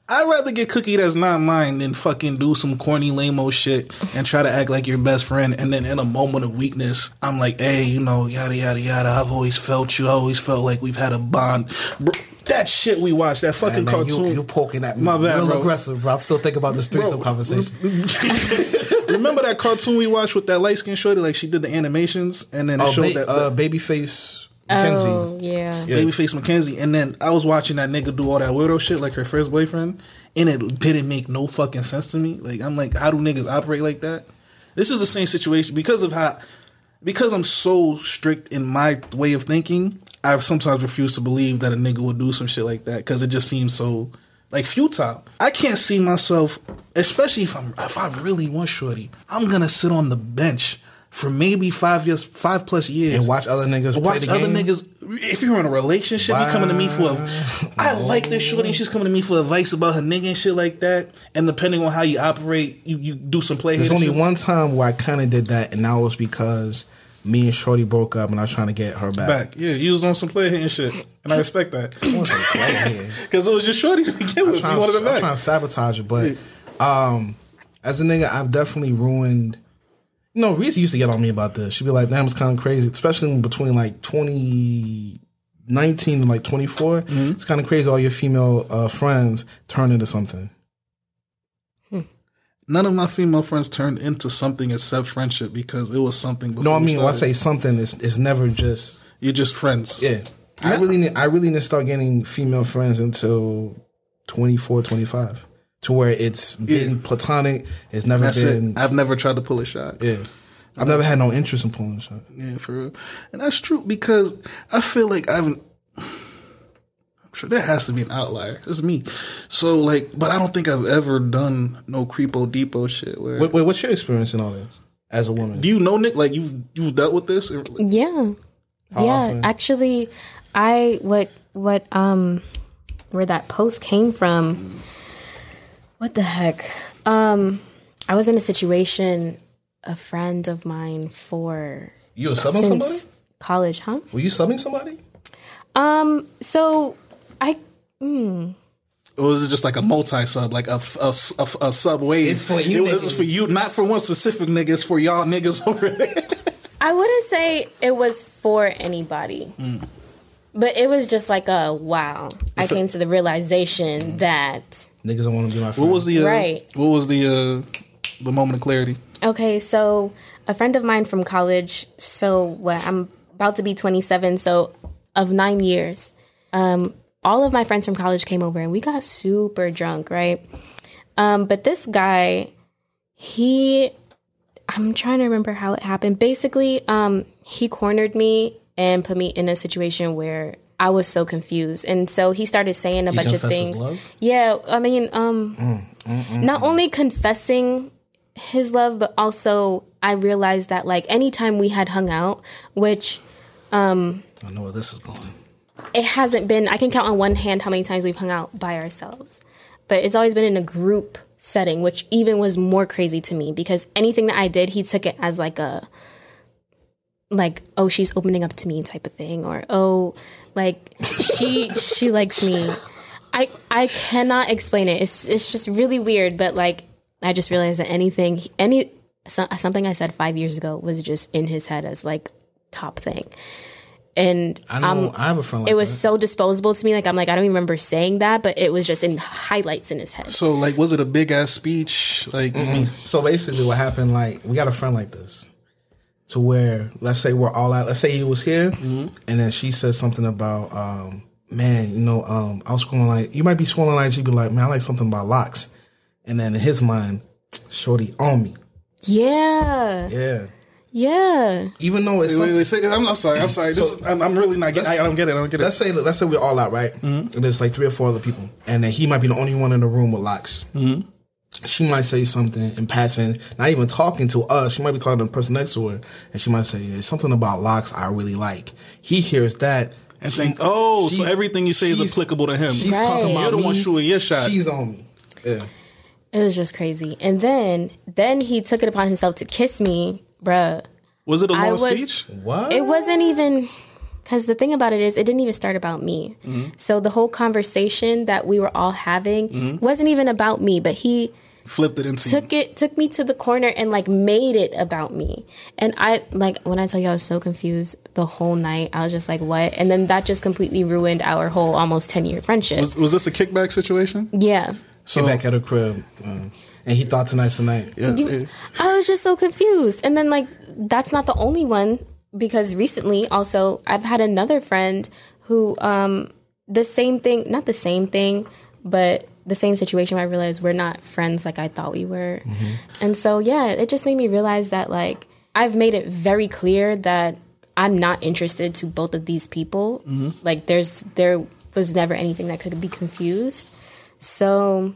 I'd rather get cookie that's not mine than fucking do some corny lame shit and try to act like your best friend. And then in a moment of weakness, I'm like, hey, you know, yada yada yada. I've always felt you. I always felt like we've had a bond. Bro, that shit we watched, that fucking Man, man, you, cartoon. you poking at me. My bad, Real bro. aggressive, bro. I'm still thinking about this threesome Bro, conversation. Remember that cartoon we watched with that light skin shorty? Like she did the animations and then it Oh, showed ba- that, uh, that Babyface Mackenzie. Oh, yeah. Babyface Mackenzie. And then I was watching that nigga do all that weirdo shit like her first boyfriend, and it didn't make no fucking sense to me. Like I'm like, how do niggas operate like that? This is the same situation because of how because I'm so strict in my way of thinking. I sometimes refused to believe that a nigga would do some shit like that because it just seems so like futile. I can't see myself, especially if I'm if I really want shorty. I'm gonna sit on the bench for maybe five years, five plus years, And watch other niggas play watch the other game? niggas. If you're in a relationship, you coming to me for. I like this shorty. She's coming to me for advice about her nigga and shit like that. And depending on how you operate, you, you do some play. There's only shit. one time where I kind of did that, and that was because me and Shorty broke up, and I was trying to get her back. back. Yeah, you was on some play hitting shit, and I respect that because it was your shorty to begin with. You wanted it I'm trying to sabotage it, but um, as a nigga, I've definitely ruined. You know, Reese used to get on me about this. She'd be like, "Damn, it's kind of crazy," especially between like 2019 and like 24. Mm-hmm. It's kind of crazy. All your female uh, friends turn into something. None of my female friends turned into something except friendship because it was something. Before No, I mean, when I say something, it's it's never just you're just friends. Yeah, I really, ne- I really didn't start getting female friends until 24, 25. to where it's been platonic. It's never That's been. it. I've never tried to pull a shot. Yeah, I've never had no interest in pulling a shot. Yeah, for real. And that's true because I feel like I haven't. I'm sure there has to be an outlier. It's me. So like, but I don't think I've ever done no creepo depot shit. Where Wait, wait, what's your experience in all this as a woman? do you know Nick? Like you've you've dealt with this? Yeah. How yeah, often? actually I what what um where that post came from what the heck? Um I was in a situation a friend of mine for You were subbing somebody? college, huh? Were you subbing somebody? Um so I mm, Or was just like a multi sub, like a, a, a, a subway? It's for you It was niggas. for you, not for one specific nigga. It's for y'all niggas over there. I wouldn't say it was for anybody. But it was just like a wow. I came to the realization that Niggas don't want to be my friend. What was the uh, Right. What was the uh, the moment of clarity? Okay, so a friend of mine from college, so what I'm about to be 27, so of nine years, um, all of my friends from college came over and we got super drunk, right? Um, but this guy, he, I'm trying to remember how it happened. Basically, um, he cornered me and put me in a situation where I was so confused. And so he started saying a He bunch of things. Yeah, I mean, um, Mm, not only confessing his love, but also I realized that like anytime we had hung out, which um I know where this is going. It hasn't been I can count on one hand how many times we've hung out by ourselves. But it's always been in a group setting, which even was more crazy to me because anything that I did, he took it as like a like, oh, she's opening up to me type of thing, or oh, like she she likes me. I I cannot explain it. It's it's just really weird, but like I just realized that anything any so, something I said 5 years ago was just in his head as like top thing. And I know. um, I have a friend like it was that. so disposable to me. Like I'm like I don't even remember saying that, but it was just in highlights in his head. So, like, was it a big ass speech? Like, So basically, what happened? Like, we got a friend like this, to where let's say we're all out. Let's say he was here, Mm-hmm. and then she said something about, um, man, you know, um, I was scrolling like you might be scrolling like she'd be like, man, I like something about locks, and then in his mind, shorty on me, Yeah, yeah. Yeah. Even though it's wait, wait, wait, say, I'm, I'm sorry. I'm sorry. This is, I'm, I'm really not. Get, I, I don't get it. I don't get it. let's say let's say we're all out, right? Mm-hmm. And there's like three or four other people, and then he might be the only one in the room with locks. Mm-hmm. She might say something in passing, not even talking to us. She might be talking to the person next to her, and she might say, "There's something about locks I really like." He hears that and think, oh, she- so everything you say is applicable to him. She's Right. talking about You're the me. one shooting your shot. She's on me. Yeah. It was just crazy. And then then he took it upon himself to kiss me, bruh. Was it a long was- speech? What? It wasn't even because the thing about it is it didn't even start about me. So the whole conversation that we were all having wasn't even about me, but he Flipped it into took it took me to the corner and like made it about me. And I like when I tell you I was so confused the whole night. I was just like, what? And then that just completely ruined our whole almost 10 year friendship. Was, was this a kickback situation? yeah. So, back at her crib, um, and he thought tonight's the night. Yeah. You- I was just so confused. And then like that's not the only one because recently also I've had another friend who um the same thing, not the same thing, but the same situation where I realized we're not friends like I thought we were. And so yeah, it just made me realize that like I've made it very clear that I'm not interested to both of these people. Like there's there was never anything that could be confused. So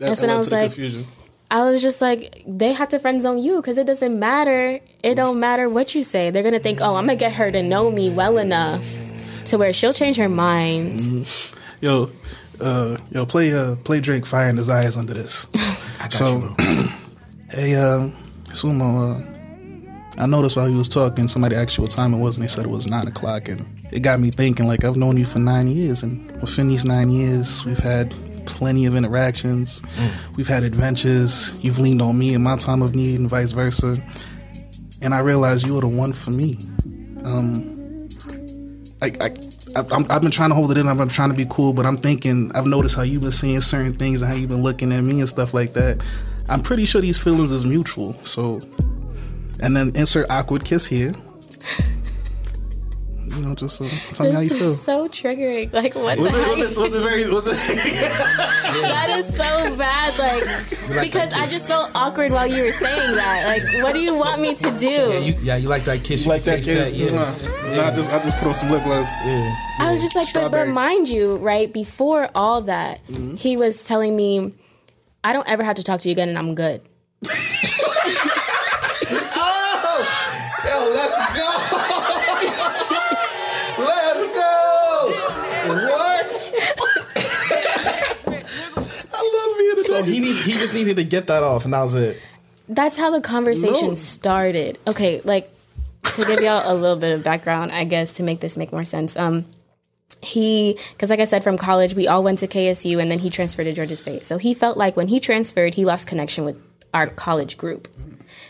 That- That's that when I was like- confusion. I was just like, they have to friend zone you because it doesn't matter. It don't matter what you say. They're gonna think, oh, I'm gonna get her to know me well enough to where she'll change her mind. Yo, uh, yo, play, uh, play Drake, Fire and Desires under this. so, hey, uh, Sumo, uh, I noticed while you was talking, somebody asked you what time it was, and they said it was nine o'clock, and it got me thinking. Like I've known you for nine years, and within these nine years, we've had plenty of interactions. We've had adventures. You've leaned on me in my time of need, and vice versa. And I realized you were the one for me. Um, I, I, I- I'm, I've been trying to hold it in. I've been trying to be cool, but I'm thinking. I've noticed how you've been seeing certain things and how you've been looking at me and stuff like that. I'm pretty sure these feelings is mutual. So, and then insert awkward kiss here. You know, just uh, tell me how you This feel. is so triggering. Like what? Was the it, was it, was it very, was it? that is so bad. Like because I just felt awkward while you were saying that. Like, what do you want me to do? Yeah, you, yeah, you like that kiss? You like that taste kiss? yeah. Uh, nah, I just, I just put on some lip gloss. yeah. I was just like, but, but mind you, right before all that, he was telling me, I don't ever have to talk to you again, and I'm good. Oh, yo, let's go. Let's go. What? I love being So he need, he just needed to get that off, and that was it. That's how the conversation No. started. Okay, like to give y'all a little bit of background, I guess to make this make more sense. Um, he, because like I said, from college we all went to KSU, and then he transferred to Georgia State. So he felt like when he transferred, he lost connection with our college group.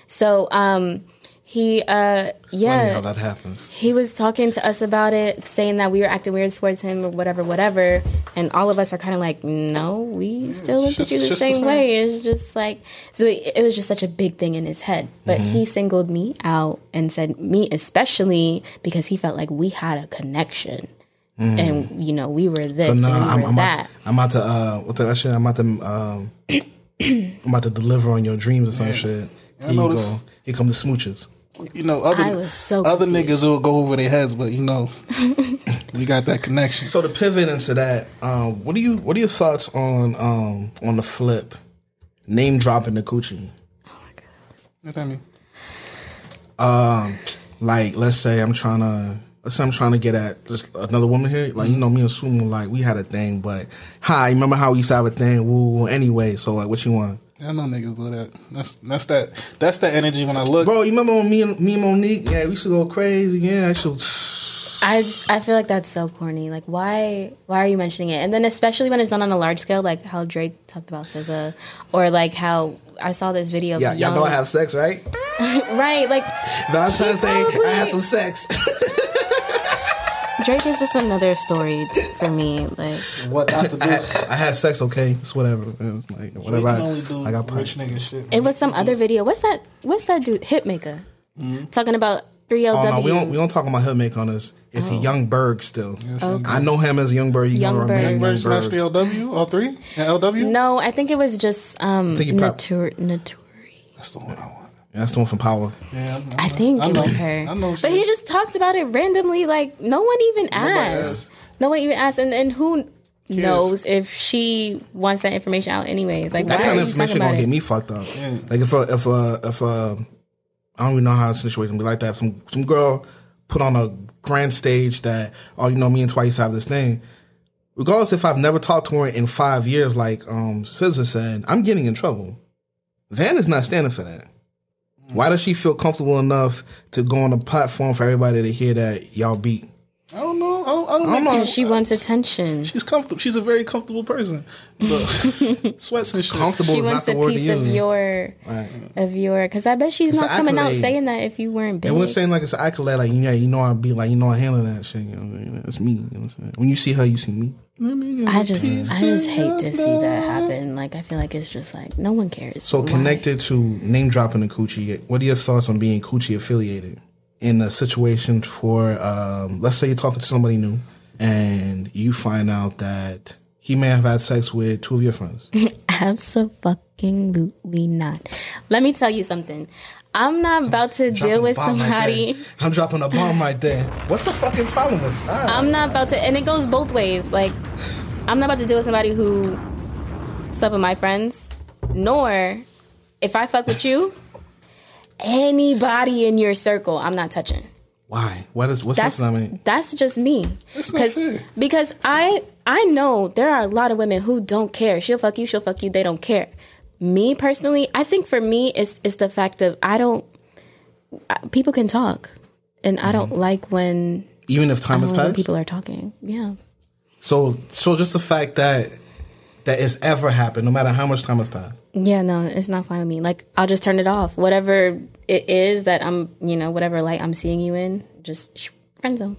So um, he, uh, Funny yeah, how that happens. he was talking to us about it, saying that we were acting weird towards him or whatever, whatever. And all of us are kind of like, no, we still look at you the just the same same. way. It's just like, so it, it was just such a big thing in his head. But Mm-hmm. he singled me out and said, me especially, because he felt like we had a connection. And, you know, we were this Mm. So now and we I'm, were I'm, about that. to, I'm about to uh, what the shit? I'm about to um, I'm about to deliver on your dreams or some shit. Here you go. Here come the smooches. You know, other so other confused. niggas will go over their heads, but you know, we got that connection. So to pivot into that, um, what do you what are your thoughts on um, on the flip, name dropping the coochie? Oh my god, what that mean? Um, like let's say I'm trying to let's say I'm trying to get at just another woman here. Like you know me and Sumo, like we had a thing, but hi, remember how we used to have a thing? Woo, woo, anyway. So like, what you want, I know niggas do that. That's that's that that's that energy when I look. bro? You remember when me and me and Monique? Yeah, we used to go crazy. Yeah, I should. I I feel like that's so corny. Like why why are you mentioning it? And then especially when it's done on a large scale, like how Drake talked about SZA, or like how I saw this video. Yeah, y'all young, know I have sex, right? right. Like Valentine's Day, probably- I had some sex. Drake is just another story for me. Like What I to do? I had, I had sex, okay? It's whatever. It's like whatever. I, can only do I got punched. nigga shit. it was some other video. What's that? What's that dude? Hitmaker talking about three LW. Oh no, we don't we don't talk about Hitmaker on this. It's a Young Berg still. Okay. I know him as Young Berg. He's Young gonna remain Berg. Young Where's Smash Berg. the LW? All three? And LW? No, I think it was just um think he pop- Natur- Natur- That's the one I want. Yeah, that's the one from Power. Yeah, I think I it know- was her. I know she- but he just talked about it randomly. Like no one even asked. asked. No one even asked. And and who knows if she wants that information out anyways? Like That why kind are of you information gonna it? get me fucked up. Like if a, if a, if a, I don't even know how the situation be like that. Some some girl put on a grand stage that oh you know me and Twice have this thing. Regardless if I've never talked to her in five years, like um Scissor said, I'm getting in trouble. Van is not standing for that. Why does she feel comfortable enough to go on a platform for everybody to hear that y'all beat? I don't know. I don't, I don't, I don't know. Because she wants attention. She's comfortable. She's a very comfortable person. But sweats and shit. Comfortable She is not wants the a word to piece of your Right. of your because I bet she's It's not an coming out saying that if you weren't big. It was saying like it's an accolade, like yeah, you know I be like you know I handle that shit. You know, it's me. You know what I'm saying? When you see her, you see me. I just I just hate to see that happen. Like I feel like it's just like no one cares. So Why? connected to name dropping the coochie, what are your thoughts on being coochie affiliated in a situation for um, let's say you're talking to somebody new and you find out that he may have had sex with two of your friends. Absolutely not. Let me tell you something. I'm not about to deal with bomb right somebody. I'm dropping a bomb right there. What's the fucking problem with that? I'm not about to, and it goes both ways. Like, I'm not about to deal with somebody who slept with my friends, nor if I fuck with you, anybody in your circle, I'm not touching. Why? What is what's That's? I mean, that's just me. Because because I I know there are a lot of women who don't care. She'll fuck you. She'll fuck you. They don't care. Me personally, I think for me, it's it's the fact of I don't. People can talk, and I don't like when even if time has passed. people are talking. Yeah. so so just the fact that that it's ever happened, no matter how much time has passed. Yeah, no, it's not fine with me. Like, I'll just turn it off. Whatever it is that I'm, you know, whatever light I'm seeing you in, just sh- friend zone.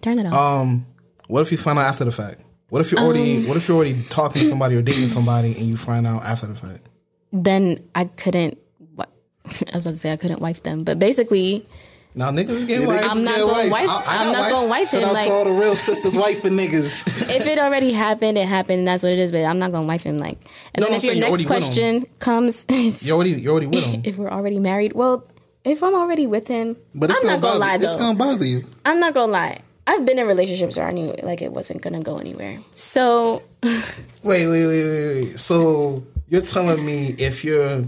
Turn it off. Um, what if you find out after the fact? What if you're already Um, What if you're already talking to somebody or dating somebody and you find out after the fact? then I couldn't. What I was about to say I couldn't wife them, but basically, Now niggas is getting Yeah, wife. I'm not get going wife. wife. I- I I'm not wife. going wife Shout him. out Like, to all the real sisters, wife and niggas. if it already happened, it happened. and That's what it is. But I'm not going to wife him. Like, and No, then I'm if your next already with him. question comes, if, You already you already with him. if we're already married, well, if I'm already with him, But it's I'm not gonna gonna bother. lie it's though. gonna bother you. I'm not gonna lie. I've been in relationships where I knew like it wasn't gonna go anywhere. So Wait, wait, wait, wait, wait. So you're telling me if you're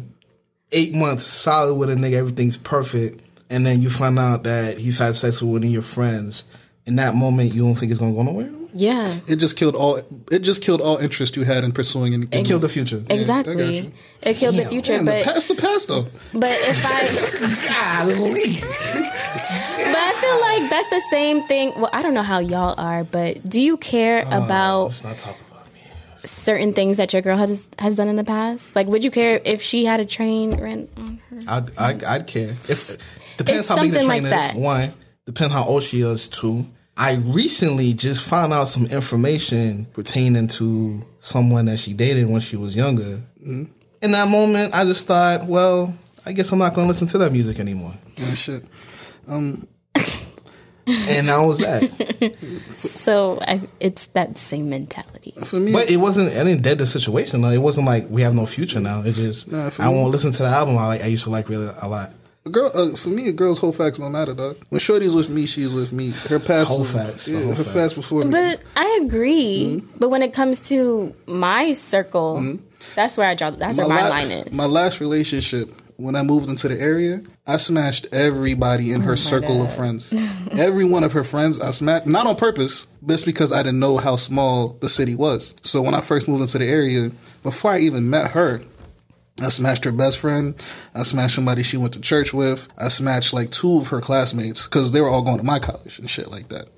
eight months solid with a nigga, everything's perfect, and then you find out that he's had sex with one of your friends, in that moment you don't think it's gonna go nowhere? yeah, It just killed all. It just killed all interest you had in pursuing anything. killed the future. Exactly. you. it killed the Damn, future, Damn, the but past the past though. but if I Golly. but I feel like that's the same thing. Well, I don't know how y'all are, but do you care uh, about Let's not talk about me. certain things that your girl has has done in the past? Like, would you care if she had a train ran on her? I'd, I'd, I'd care. If, depends It's how big the train like is. that. One, depends how old she is. Two, I recently just found out some information pertaining to someone that she dated when she was younger. Mm-hmm. In that moment, I just thought, well, I guess I'm not going to listen to that music anymore. Yeah, shit. Um, And that was that. So I, it's that same mentality. for me, but it wasn't. I didn't dead the situation. Though. It wasn't like we have no future now. It just Nah, I me- won't listen to the album. I like. I used to like really a lot. A girl, uh, for me, a girl's whole facts don't matter, dog. When Shorty's with me, she's with me. Her past, Whole was- facts, yeah, whole her facts. past before me. But I agree. Mm-hmm. But when it comes to my circle, that's where I draw. That's where my la- line is. My last relationship, when I moved into the area, I smashed everybody in her Oh circle of friends. Every one of her friends, I smashed, not on purpose, just because I didn't know how small the city was. So when I first moved into the area, before I even met her, I smashed her best friend. I smashed somebody she went to church with. I smashed like two of her classmates because they were all going to my college and shit like that.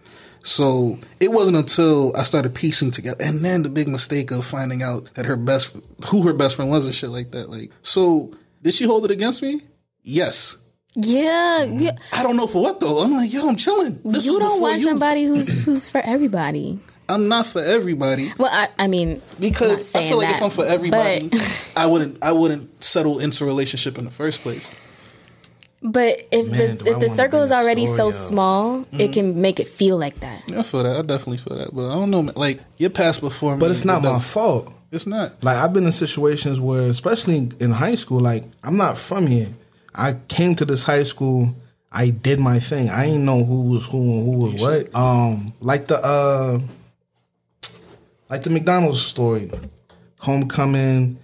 So it wasn't until I started piecing together, and then the big mistake of finding out that her best, who her best friend was, and shit like that. Like, so did she hold it against me? Yes. Yeah, mm. you, I don't know for what though. I'm like, yo, I'm chilling. This you don't want you. somebody who's who's for everybody. I'm not for everybody Well, I, I mean, not because I feel like that, if I'm for everybody, but, I wouldn't. I wouldn't settle into a relationship in the first place. but if Man, do the I if the circle is already so story up. small, Mm-hmm. it can make it feel like that. I feel that. I definitely feel that. But I don't know. Like your past before me, But it's not it my fault. It's not. Like I've been in situations where, especially in high school, like I'm not from here. I came to this high school. I did my thing. I didn't know who was who and who was what. Um, like the uh, like the McDonald's story, homecoming.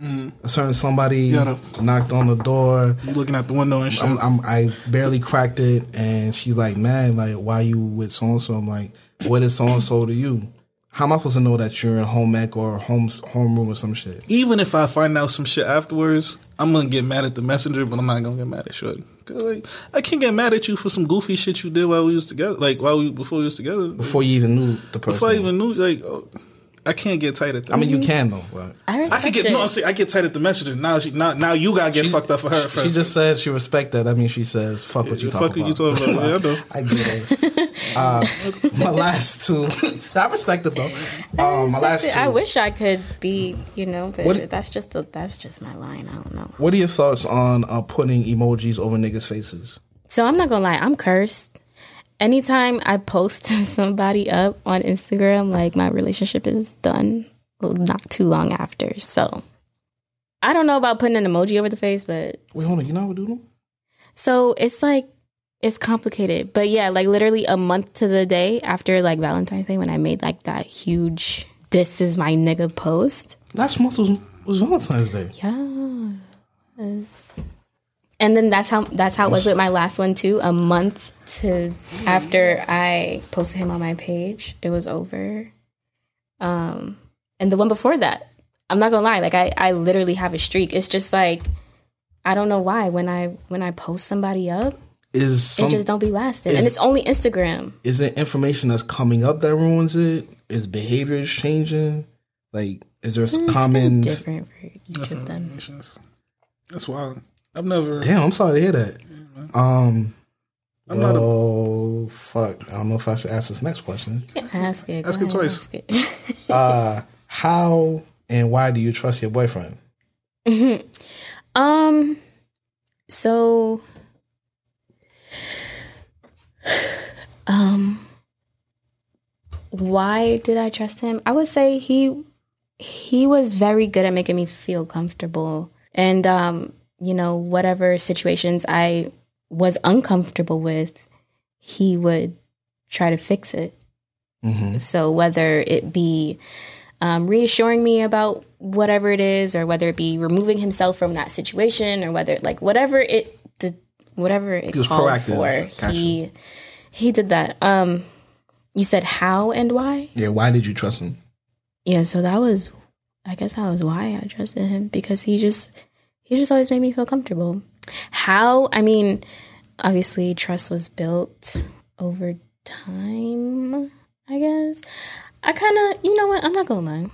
Mm-hmm. A certain somebody Yeah, knocked on the door. You looking out the window and shit. I'm, I'm, I barely cracked it, and she's like, "Man, like, why you with so and so?" I'm like, "What is so and so to you?" How am I supposed to know that you're in home ec or home homeroom or some shit? Even if I find out some shit afterwards, I'm gonna get mad at the messenger, but I'm not gonna get mad at Shorty. Like, I can't get mad at you for some goofy shit you did while we was together, like while we before we was together. Before you even knew the person. Before I even knew, like, oh, I can't get tight at that. I mean, you can though. But I I respect could get it. no. I'm I get tight at the messenger. Now, she, now, now you gotta get fucked up for her. she, first. she just said she respect that. I mean, she says, "Fuck what you Yeah, talking fuck what about." you talking about. Yeah, I know. I get it. Uh, my last two, I respect it though. Uh, my last two. I wish I could be, you know, but What- that's just the that's just my line. I don't know. What are your thoughts on uh, putting emojis over niggas' faces? So I'm not gonna lie, I'm cursed. Anytime I post somebody up on Instagram, like my relationship is done not too long after. So I don't know about putting an emoji over the face, but Wait, hold on. You know how we do them? so it's like it's complicated. But yeah, like literally a month to the day after like Valentine's Day when I made like that huge this is my nigga post. Last month was was Valentine's Day. Yes. And then that's how that's how it was with my last one too. A month to after I posted him on my page, it was over. Um, and the one before that, I'm not gonna lie, like I I literally have a streak. It's just like I don't know why when I when I post somebody up, Is some, it just don't be lasting, is- and it's only Instagram. is it information that's coming up that ruins it? Is behaviors changing? Like, is there It's common? different for each of them. That's wild. I've never. Damn, I'm sorry to hear that. Um, I'm not a- fuck. I don't know if I should ask this next question. Ask it. Ask it ahead, twice. ask it. Uh, how and why do you trust your boyfriend? um so um why did I trust him? I would say he he was very good at making me feel comfortable. And um, you know, whatever situations I was uncomfortable with, he would try to fix it. Mm-hmm. So whether it be um, reassuring me about whatever it is, or whether it be removing himself from that situation, or whether like whatever it the whatever it He was called proactive. for, Gotcha. he he did that. Um, you said how and why? Yeah, why did you trust him? Yeah, so that was, I guess that was why I trusted him because he just he just always made me feel comfortable. How? I mean, obviously trust was built over time. I guess I kind of, you know what? I'm not gonna lie.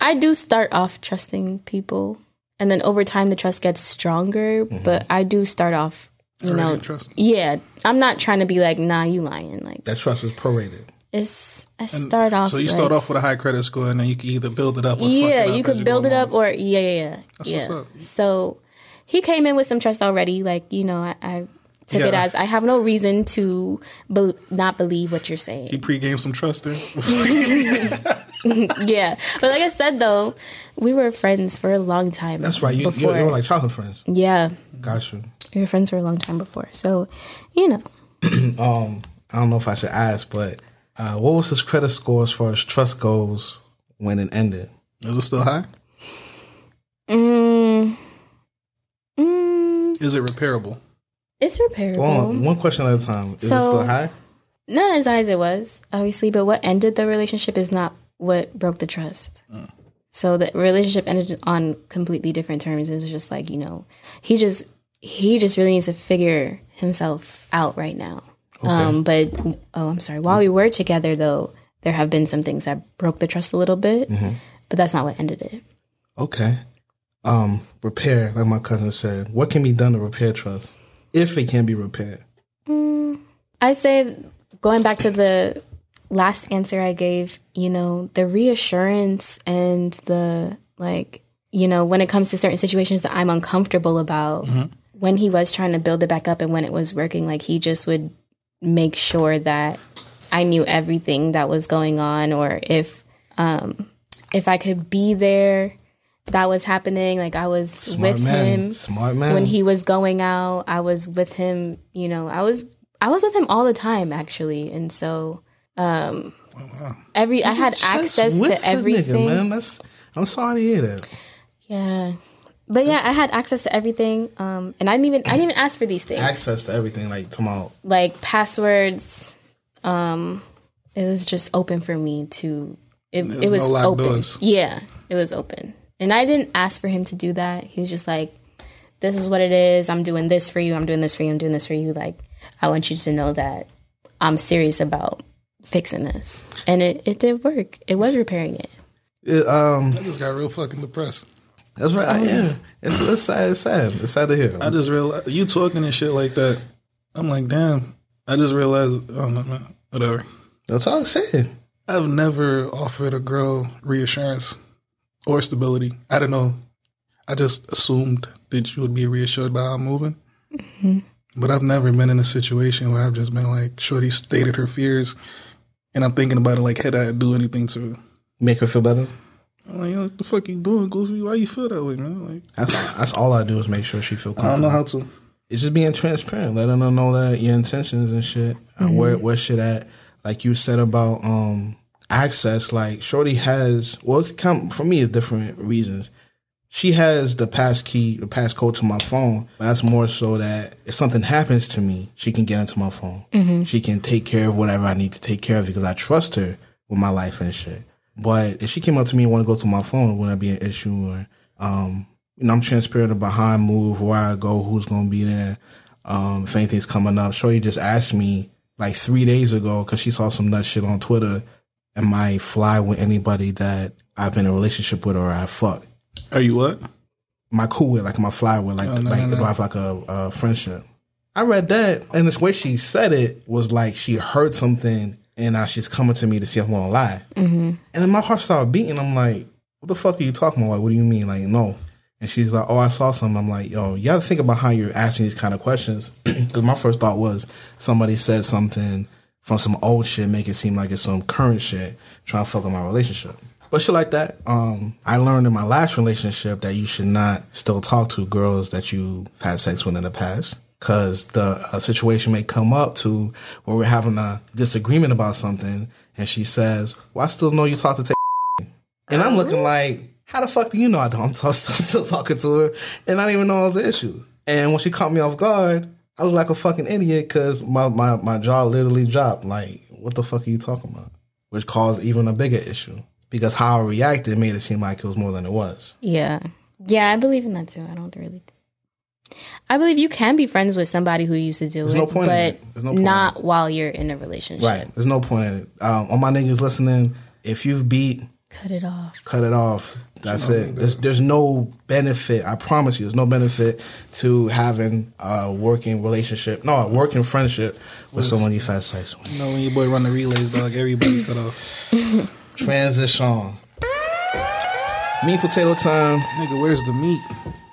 I do start off trusting people, and then over time the trust gets stronger. Mm-hmm. But I do start off, you Already know, trust. yeah. I'm not trying to be like, nah, you lying. Like That trust is prorated. It's. I start off. So you like, start off with a high credit score, and then you can either build it up. or yeah, it you can could build it along. up or yeah, yeah, yeah. Yeah. So he came in with some trust already. Like you know, I, I took it as I have no reason to be- not believe what you're saying. He pregame some trust in. yeah, but like I said though, we were friends for a long time. That's right. You, you, you were like childhood friends. yeah, Got you. we were friends for a long time before. So you know, Um, I don't know if I should ask, but uh, what was his credit score as far as trust goes when it ended? Is it still high? mm, mm, Is it repairable? it's repairable. Well, one question at a time. Is it still high? Not as high as it was, obviously, but what ended the relationship is not what broke the trust. So the relationship ended on completely different terms. It was just like, you know, he just he just really needs to figure himself out right now. Um, but oh, I'm sorry. While we were together though, there have been some things that broke the trust a little bit, but that's not what ended it. Okay. Um, repair, like my cousin said. What can be done to repair trust? if it can be repaired? I say going back to the last answer I gave, you know, the reassurance and the like, you know, when it comes to certain situations that I'm uncomfortable about, when he was trying to build it back up and when it was working, like he just would make sure that I knew everything that was going on or if um if I could be there that was happening like I was Smart with man. him Smart man. when he was going out i was with him you know i was i was with him all the time actually and so um every i had access to everything Nigga, man. That's, I'm sorry to hear that. yeah but yeah i had access to everything um and i didn't even i didn't even ask for these things. Access to everything, like tomorrow. like passwords um it was just open for me to it, it was was no open. doors. yeah it was open. And i didn't ask for him to do that. He was just like this is what it is. I'm doing this for you. I'm doing this for you. I'm doing this for you. Like i want you to know that i'm serious about fixing this. And it, it did work. It was repairing it. It, um, I just got real fucking depressed. That's right. Oh, yeah, it's, it's sad. It's sad. It's sad to hear. I just realized you talking and shit like that. I'm like, damn. I just realized. Oh no, man. Whatever. That's all I'm saying. I've never offered a girl reassurance or stability. I don't know. I just assumed that you would be reassured by how I'm moving. Mm-hmm. But I've never been in a situation where I've just been like, Shorty stated her fears, and I'm thinking about it like, had I do anything to? Make her feel better. I'm like, Yo, what the fuck you doing, Goofy? Why you feel that way, man? Like, That's that's all I do is make sure she feel comfortable I don't know how to. It's just being transparent, letting her know that your intentions and shit, uh, where where shit at. Like you said about um access, like Shorty has. Well, it's come for me. It's different reasons. She has the pass key, the passcode to my phone, but that's more so that if something happens to me, she can get into my phone. She can take care of whatever I need to take care of because I trust her with my life and shit. But if she came up to me and want to go through my phone, it wouldn't be an issue. Or um, you know, I'm transparent about how I move, where I go, who's gonna be there. Um, if anything's coming up, Shorty just asked me like three days ago because she saw some nut shit on Twitter. Am I fly with anybody that I've been in a relationship with or I fucked? Are you what? My cool with, like my fly with, like Oh, no, like no, no. do I have like a, a friendship? I read that, and the way she said it was like she heard something, and now she's coming to me to see if I'm gonna lie. And then my heart started beating. I'm like, what the fuck are you talking about? Like, what do you mean? Like, no. And she's like, oh, I saw something. I'm like, yo, you got to think about how you're asking these kind of questions. Because my first thought was somebody said something from some old shit, make it seem like it's some current shit, trying to fuck up my relationship. But shit like that. Um, I learned in my last relationship that you should not still talk to girls that you've had sex with in the past. Cause the a situation may come up to where we're having a disagreement about something, and she says, "Well, I still know you talk to take." And I'm looking oh. like, how the fuck do you know I don't? I'm, t- I'm still talking to her, and I didn't even know it was an issue. And when she caught me off guard, I look like a fucking idiot because my, my, my jaw literally dropped. Like, what the fuck are you talking about? Which caused even a bigger issue because how I reacted made it seem like it was more than it was. Yeah. Yeah, I believe in that too. I don't really. I believe you can be friends with somebody who you used to deal There's with, no point in but it. There's no point in not while you're in a relationship. Right. There's no point in it. Um, all my niggas listening, if you've beat, Cut it off. cut it off. That's it. There's, there's no benefit. I promise you, there's no benefit to having a working relationship. No, a working friendship with someone you've had sex with. You know when your boy run the relays, dog, everybody cut off. Transition. Meat potato time. Nigga, where's the meat?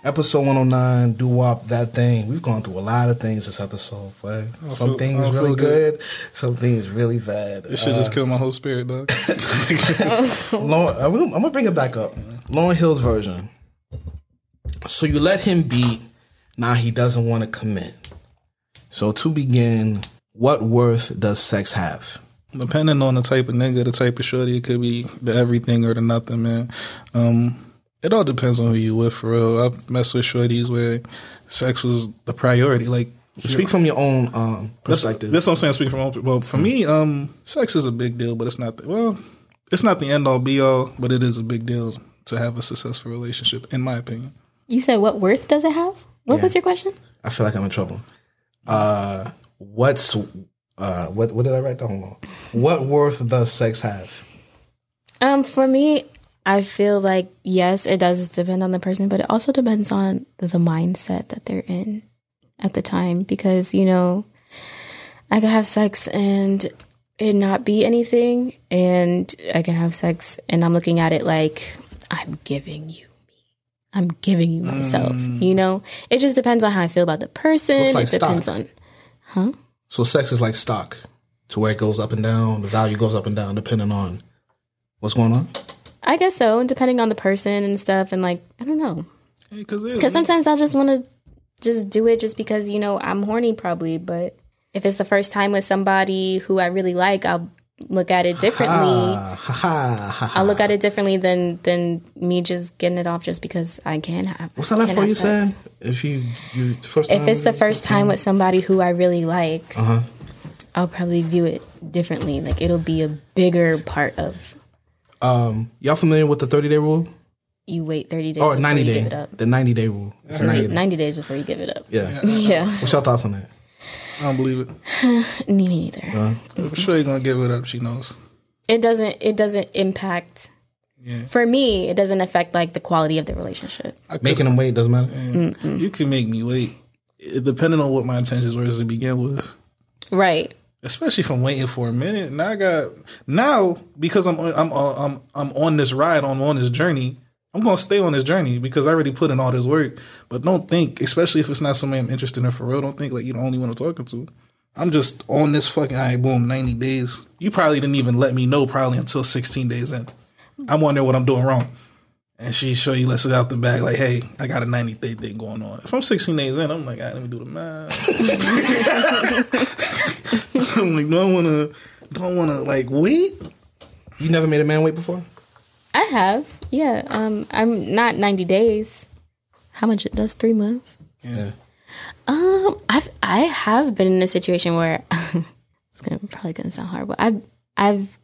Episode 109, Doo Wop that thing. We've gone through a lot of things this episode, but some feel- things really good. good. some things really bad. This should Uh, just kill my whole spirit, dog. I'm gonna- I'm gonna bring it back up. Lauryn Hill's version. So you let him beat. Now he doesn't want to commit. So to begin, what worth does sex have? Depending on the type of nigga, the type of shorty, it could be the everything or the nothing, man. Um, it all depends on who you with, for real. I've messed with shorties where sex was the priority. Like, Speak from your own um, That's, perspective. that's what I'm saying. Speaking from own- well, for me, um, sex is a big deal, but it's not. The, well, it's not the end all be all, but it is a big deal to have a successful relationship, in my opinion. You said what worth does it have? What Yeah. was your question? I feel like I'm in trouble. Uh, what's uh, what? What did I write down? Hold. What worth does sex have? Um, for me, I feel like yes, it does depend on the person, but it also depends on the, the mindset that they're in. at the time because, you know, I could have sex and it not be anything. And I can have sex and I'm looking at it like, I'm giving you me. I'm giving you myself. You know? It just depends on how I feel about the person. Mm. So it's like it depends stock. on. Huh? So sex is like stock, to where it goes up and down. The value goes up and down depending on what's going on. I guess so, and depending on the person and stuff, and like I don't know, Because sometimes I'll just want to just do it just because you know I'm horny probably, but if it's the first time with somebody who I really like, I'll look at it differently. Ha ha ha. I'll look at it differently than than me just getting it off just because I can have. What's that last part you said? If you you first If it's the first time with somebody who I really like, uh huh. I'll probably view it differently. Like it'll be a bigger part of Um, y'all familiar with the thirty day rule you wait thirty days or before Oh, ninety day? give it up. The ninety day rule. It's a 90 day. 90 days before you give it up. Yeah. Yeah. What's your thoughts on that? I don't believe it. Me neither. Uh, For sure, you're gonna give it up. She knows. It doesn't it doesn't impact Yeah. for me, it doesn't affect like the quality of the relationship. making them wait doesn't matter. You can make me wait, It- depending on what my intentions were to begin with. Right. Especially from waiting for a minute. Now I got now because I'm on- I'm I'm I'm on this ride. I'm on this journey. I'm gonna stay on this journey because I already put in all this work. But don't think, especially if it's not somebody I'm interested in for real. Don't think like you're the only one I'm talking to. I'm just on this fucking all right, boom, 90 days. You probably didn't even let me know probably until 16 days in. I'm wondering what I'm doing wrong. And she show you lets it out the bag like, hey, I got a 90 day thing going on. If I'm 16 days in, I'm like, all right, let me do the math. I'm like, do I wanna do I wanna like wait? You never made a man wait before? I have. Yeah. Um I'm not 90 days. How much that's 3 months? Yeah. Um I've I have been in a situation where it's gonna probably gonna sound hard, but I've I've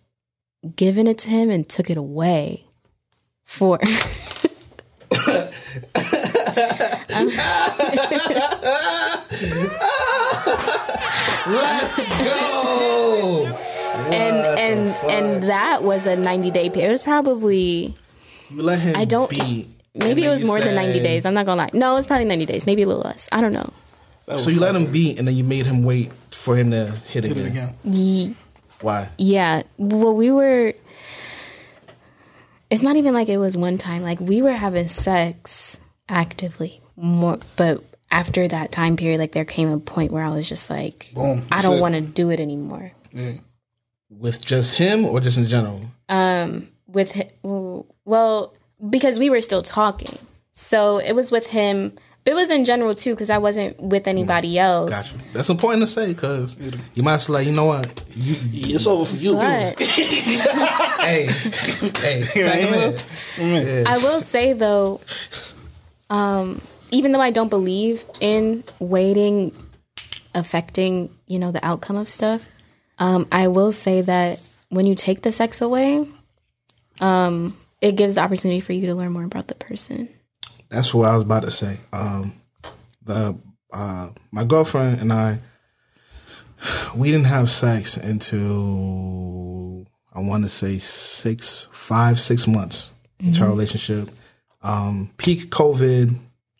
given it to him and took it away for Let's go. and and and that was a 90 day period. It was probably You let him I don't- beat. maybe it was you more than 90 days. I'm not gonna lie. No, it was probably 90 days, maybe a little less. I don't know. So you let him beat and then you made him wait for him to hit, Hit again. it again. Ye- Why? Yeah. Well, we were. It's not even like it was one time. Like we were having sex actively more, but after that time period, like there came a point where I was just like, Boom. I don't want to do it anymore. Yeah. With just him or just in general? Um, with hi- well, because we were still talking, so it was with him. But it was in general too, because I wasn't with anybody else. Gotcha. That's important to say because you might say, like, you know what? You, it's over for you. But hey, hey, tag him in. Yeah. I will say though, um, even though I don't believe in waiting affecting, you know, the outcome of stuff, um, I will say that when you take the sex away, um, it gives the opportunity for you to learn more about the person. That's what I was about to say. Um, the uh, my girlfriend and I, we didn't have sex until I want to say six, five, six months into our relationship. Um, peak COVID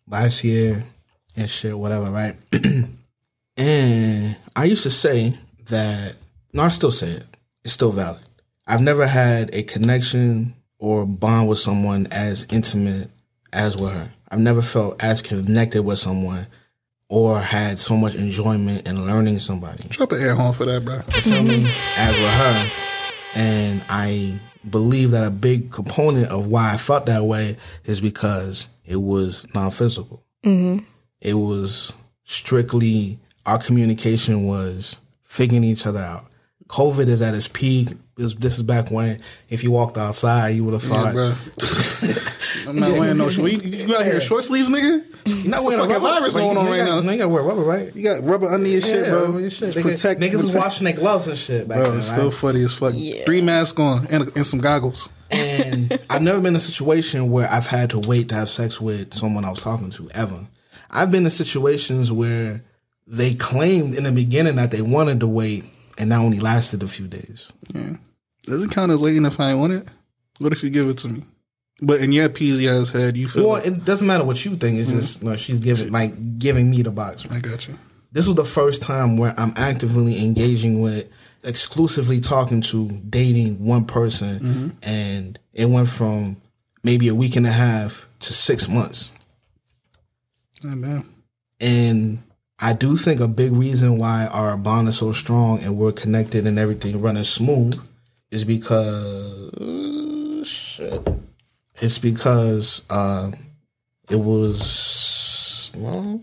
last year and shit, whatever, right? and I used to say that. No, I still say it. It's still valid. I've never had a connection or bond with someone as intimate as with her. I've never felt as connected with someone or had so much enjoyment in learning somebody. Drop an air horn for that, bro. You feel me? As with her. And I believe that a big component of why I felt that way is because it was non physical. Mm-hmm. It was strictly our communication was figuring each other out. COVID is at its peak. This, this is back when if you walked outside, you would have thought, bro. I'm not wearing no shorts. You, you out here short sleeves, nigga? Not wearing a fucking rubber. virus Like, going on right got- now. You ain't got to wear rubber, right? You got rubber under your shit, bro. your shit. They Protect niggas was protect- washing their gloves and shit back Bro, then. it's right? still funny as fuck. Three masks on and, and some goggles. and I've never been in a situation where I've had to wait to have sex with someone I was talking to ever. I've been in situations where they claimed in the beginning that they wanted to wait, and that only lasted a few days. Yeah. Does it count as waiting if I want it? What if you give it to me? But in your peasy ass head, you feel. Well, it doesn't matter what you think. It's mm-hmm. just no, she's giving like giving me the box. I got you. This was the first time where I'm actively engaging with, exclusively talking to, dating one person, mm-hmm. and it went from maybe a week and a half to six months. Oh. And I do think a big reason why our bond is so strong and we're connected and everything running smooth is because shit. It's because um, it was well,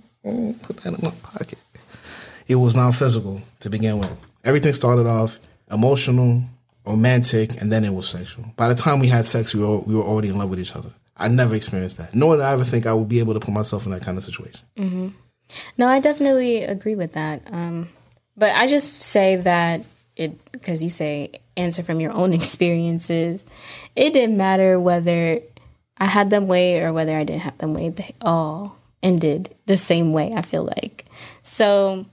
put that in my pocket. It was non physical to begin with. Everything started off emotional, romantic, and then it was sexual. By the time we had sex, we were we were already in love with each other. I never experienced that. Nor did I ever think I would be able to put myself in that kind of situation. hmm No, I definitely agree with that. Um, but I just say that it because you say answer from your own experiences. It didn't matter whether I had them wait or whether I didn't have them wait. They all ended the same way. I feel like so.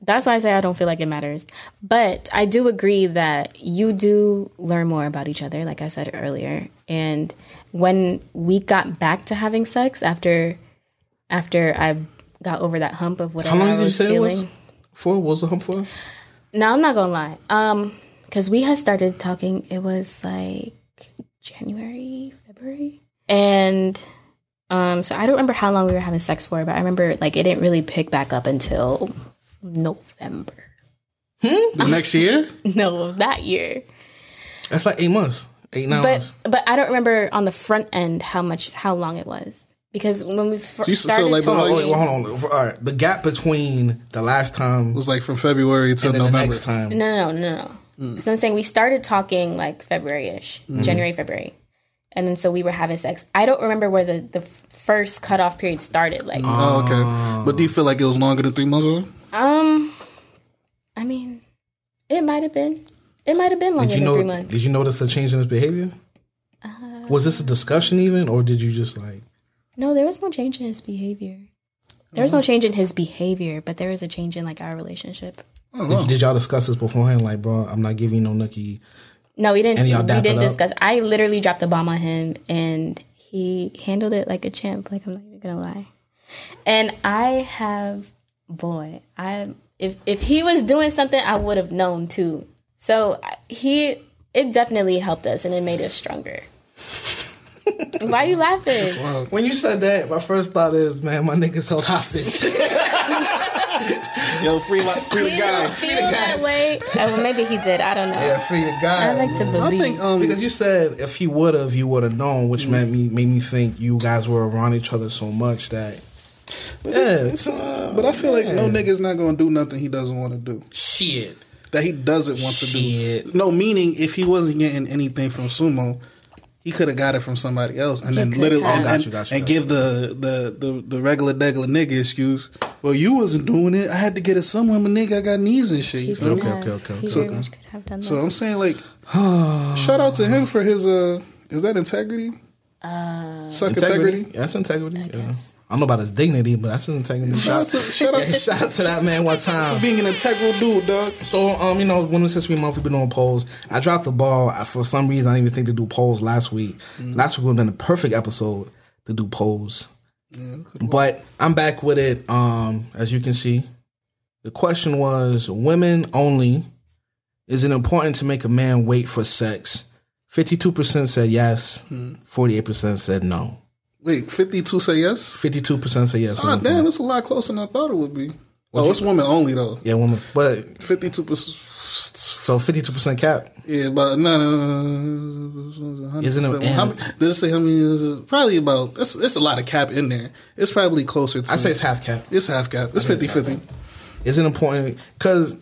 That's why I say I don't feel like it matters. But I do agree that you do learn more about each other, like I said earlier. And when we got back to having sex after after I got over that hump of whatever How long I did you was say it was? For what was the hump for? No, I'm not gonna lie. Um, because we had started talking. It was like January, February, and um, so I don't remember how long we were having sex for, but I remember like it didn't really pick back up until November. Hmm? The next year? No, that year. That's like eight months, eight nine but months. but I don't remember on the front end how much how long it was because when we first So you- so, started like, talking, hold on, wait, hold on. All right, the gap between the last time was like from February to and November. The next time, No, no, no, no, no. So I'm saying we started talking like February ish, Mhm. January, February. And then so we were having sex. I don't remember where the, the first cutoff period started. Like, Oh, okay. But do you feel like it was longer than three months? Ago? um, I mean, it might have been. It might have been longer did you than three months. Did you notice a change in his behavior? Uh, Was this a discussion even, or did you just like? No, there was no change in his behavior. There was no change in his behavior, but there was a change in like our relationship. Oh, did, did y'all discuss this beforehand? Like, bro, I'm not giving you no nookie. No, we didn't. And y'all We didn't discuss. I literally dropped the bomb on him, and he handled it like a champ. Like I'm not even gonna lie. And I have, boy, I if if he was doing something, I would have known too. So he, it definitely helped us, and it made us stronger. Why are you laughing? When you said that, my first thought is, man, my niggas held hostage. Yo, free like free He didn't feel that way. Uh, well, maybe he did. I don't know. Yeah, free the guy. I like to believe. I think, um, because you said if he would have, you would have known, which made me made me think you guys were around each other so much that. Yeah, it's, uh, But I feel like no nigga's not gonna do nothing he doesn't want to do. Shit. That he doesn't want to do. No, meaning if he wasn't getting anything from Sumo, he could have got it from somebody else, and He then literally have. and, Oh, got you, got you, and got you. give the, the the the regular degular nigga excuse. Well, you wasn't doing it. I had to get it somewhere. My nigga, I got knees and shit. You feel me? Okay, okay, okay, He okay. very much could have done that. So I'm saying like, shout out to him for his uh, is that integrity? Uh, Suck integrity. Yeah, that's integrity. yeah. I don't know about his dignity, but that's integrity. Shout out to- shout out- Yeah, shout out to that man one time For being an integral dude, dog. So, um, you know, Women's History Month, we've been doing polls. I dropped the ball I- for some reason. I didn't even think to do polls last week. Last week would have been a perfect episode to do polls. But I'm back with it. Um, as you can see, the question was: Women only. Is it important to make a man wait for sex? Fifty-two percent said yes. Forty-eight percent said no. Wait, 52 say yes? Fifty-two percent say yes. Oh damn, that's a lot closer than I thought it would be. What Oh, it's women only though. Yeah, women. But 52 percent. So fifty-two percent cap. Yeah, but no, no, no, no. Isn't it- How, many- does it say how many? Is? Probably about. That's it's a lot of cap in there. It's probably closer to. I say it's half cap. It's half cap. It's I think 50 it's 50. Is it important? Because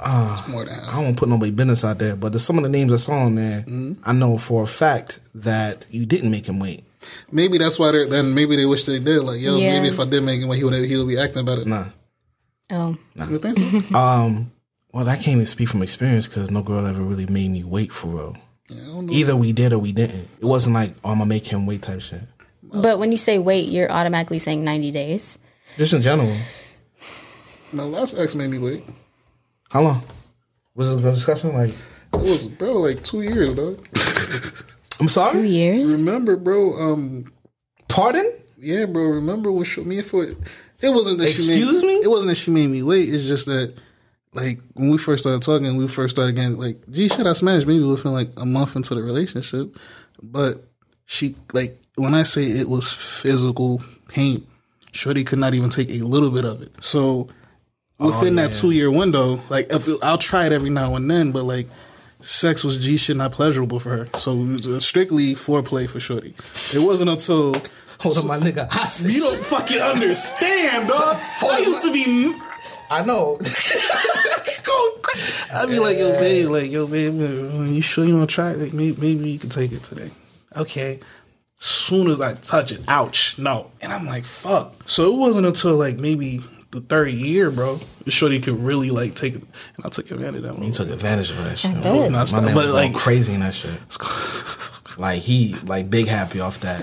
uh, I don't want to put nobody business out there, but there's some of the names I saw on there. Mm-hmm. I know for a fact that you didn't make him wait. Maybe that's why they're. Then maybe they wish they did. Like, yo, Yeah. maybe if I did make it, he would he would be acting about it. Nah. Oh. You think so? Um. Well, I can't even speak from experience because no girl ever really made me wait for real. Either we did or we didn't. It wasn't like, oh, I'm gonna make him wait type shit. But when you say wait, you're automatically saying 90 days. Just in general. My last ex made me wait. How long? Was it a discussion? Like, It was bro like two years, dog. I'm sorry. Two years. Remember, bro? Um, Pardon? yeah, bro. Remember what she me for? It wasn't that she made, Excuse me? It wasn't that she made me wait. It's just that, like, when we first started talking, we first started getting like, gee, shit, I smashed maybe within like a month into the relationship, but she like when I say it was physical pain, Shorty could not even take a little bit of it. So oh, within that two year window, like if it, I'll try it every now and then, but like sex was G shit not pleasurable for her. So it was uh, strictly foreplay for Shorty. It wasn't until Hold on, my nigga. Hostage. you don't fucking understand, dog. I used to be. I know. I'd be like, yo, babe, like, yo, babe, you sure you want to try it? Like, maybe, maybe you can take it today. Okay. Soon as I touch it, ouch, no. And I'm like, fuck. So it wasn't until like maybe the third year, bro, the shorty could really like take it. And I took advantage of that. He took advantage of that shit. I bet. Not My man but was like, going crazy in that shit. Like he like big happy off that.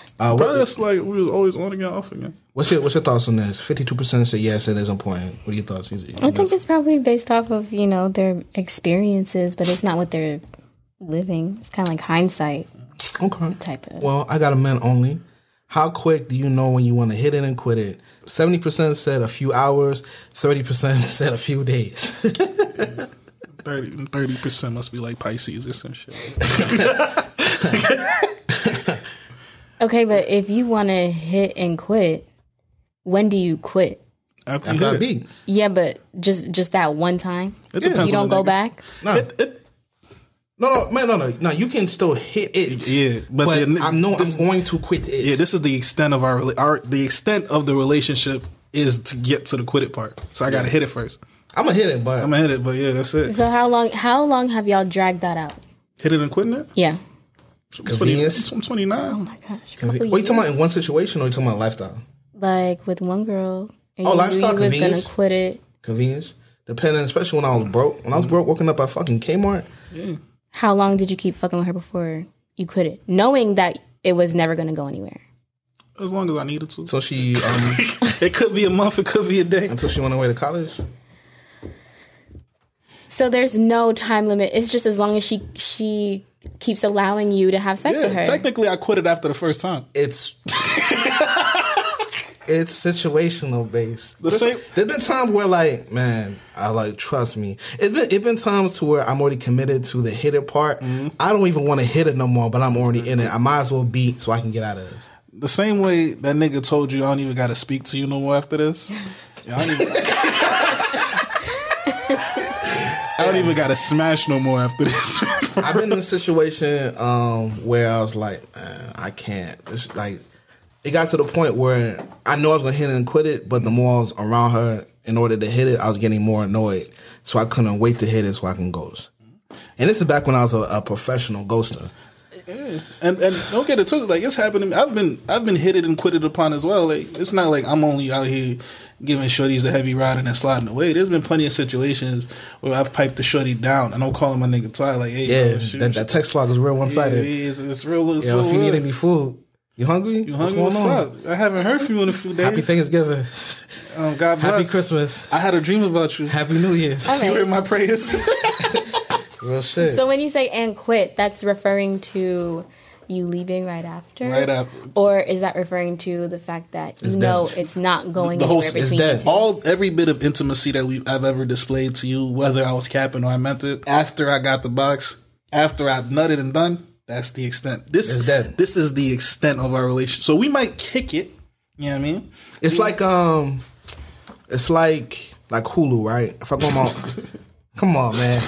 Uh, bro, what, that's like we was always on again, off again. what's your what's your thoughts on this? Fifty two percent say yes, it is important. What are your thoughts? I think it's probably based off of you know their experiences, but it's not what they're living. It's kind of like hindsight okay. type of. Well, I got a men only. How quick do you know when you want to hit it and quit it? Seventy percent said a few hours. Thirty percent said a few days. 30 percent must be like Pisces or some shit. Okay, but if you want to hit and quit, when do you quit? After, After you I hit beat. Yeah, but just just that one time. It depends You don't on the go nigga. back. No. no, no, man, no, no, no. You can still hit it. Yeah, but but, the- I know this- I'm going to quit it. Yeah, this is the extent of our, rela- our the extent of the relationship is to get to the quit it part. So I got to hit it first. I'm gonna hit it, but I'm gonna hit it, but yeah, that's it. So how long? How long have y'all dragged that out? Hit it and quitting it. Yeah. I'm Convenience. 20, I'm 29. Oh my gosh. Conve- couple What you talking about in one situation or you talking about lifestyle? Like with one girl. Oh, lifestyle you was gonna convenience? quit it. Convenience. Depending, especially when I was broke. When I was broke, working up at fucking Kmart. How long did you keep fucking with her before you quit it, knowing that it was never gonna go anywhere? As long as I needed to. So she, um, It could be a month. It could be a day. until she went away to college. So there's no time limit. It's just as long as she she keeps allowing you to have sex with her. technically, I quit it after the first time. It's it's situational based. The same- there's been times where like, man, I like trust me. It's been it's been times to where I'm already committed to the hit it part. Mm-hmm. I don't even want to hit it no more, but I'm already in it. I might as well beat so I can get out of this. The same way that nigga told you I don't even got to speak to you no more after this. Yeah, I don't even, I don't even got to smash no more after this. I've been in a situation um, where I was like, I can't. It's like it got to the point where I know I was gonna hit it and quit it, but the more I was around her in order to hit it, I was getting more annoyed. So I couldn't wait to hit it so I can ghost. And this is back when I was a, a professional ghoster. And and don't get it twisted. Like it's happened to me. I've been I've been hit it and quitted upon as well. Like it's not like I'm only out here giving shorties a heavy ride and then sliding away. There's been plenty of situations where I've piped the shorty down and I'm calling my nigga twice. Like, hey, Yeah, yo, shoot, that, that text log is real one sided. Yeah, yeah, it's, it's real. It's Yo, if real you need any food, you hungry? You hungry? What's, up? I haven't heard from you in a few days. Happy Thanksgiving. Um, God bless. Happy Christmas. I had a dream about you. Happy New Year's. Okay. You heard my prayers. Real shit. So when you say and quit, that's referring to you leaving right after, Right after. or is that referring to the fact that you It's know dead. it's not going the whole anywhere it's between dead. you two? all every bit of intimacy that we I've ever displayed to you, whether I was capping or I meant it, after I got the box, after I nutted and done, that's the extent. This It's dead. This is the extent of our relationship. So we might kick it. You know what I mean? It's like um, it's like like Hulu, right? If I go on, come on, man.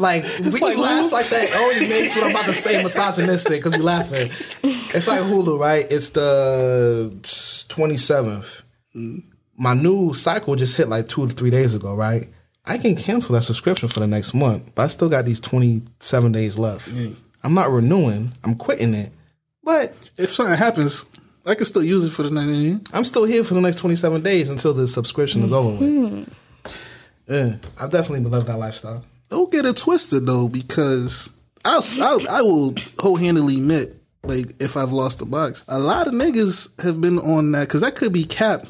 Like when like you laugh like that, it only makes what I'm about to say misogynistic because you laughing. It's like Hulu, right? It's the 27th. My new cycle just hit like two to three days ago, right? I can cancel that subscription for the next month, but I still got these 27 days left. I'm not renewing. I'm quitting it, but If something happens, I can still use it for the night. I'm still here for the next 27 days until the subscription is mm-hmm. over with. Yeah, I've definitely loved that lifestyle. Don't get it twisted though, because I'll, I'll I will wholeheartedly admit, like if I've lost the box, a lot of niggas have been on that because that could be cap.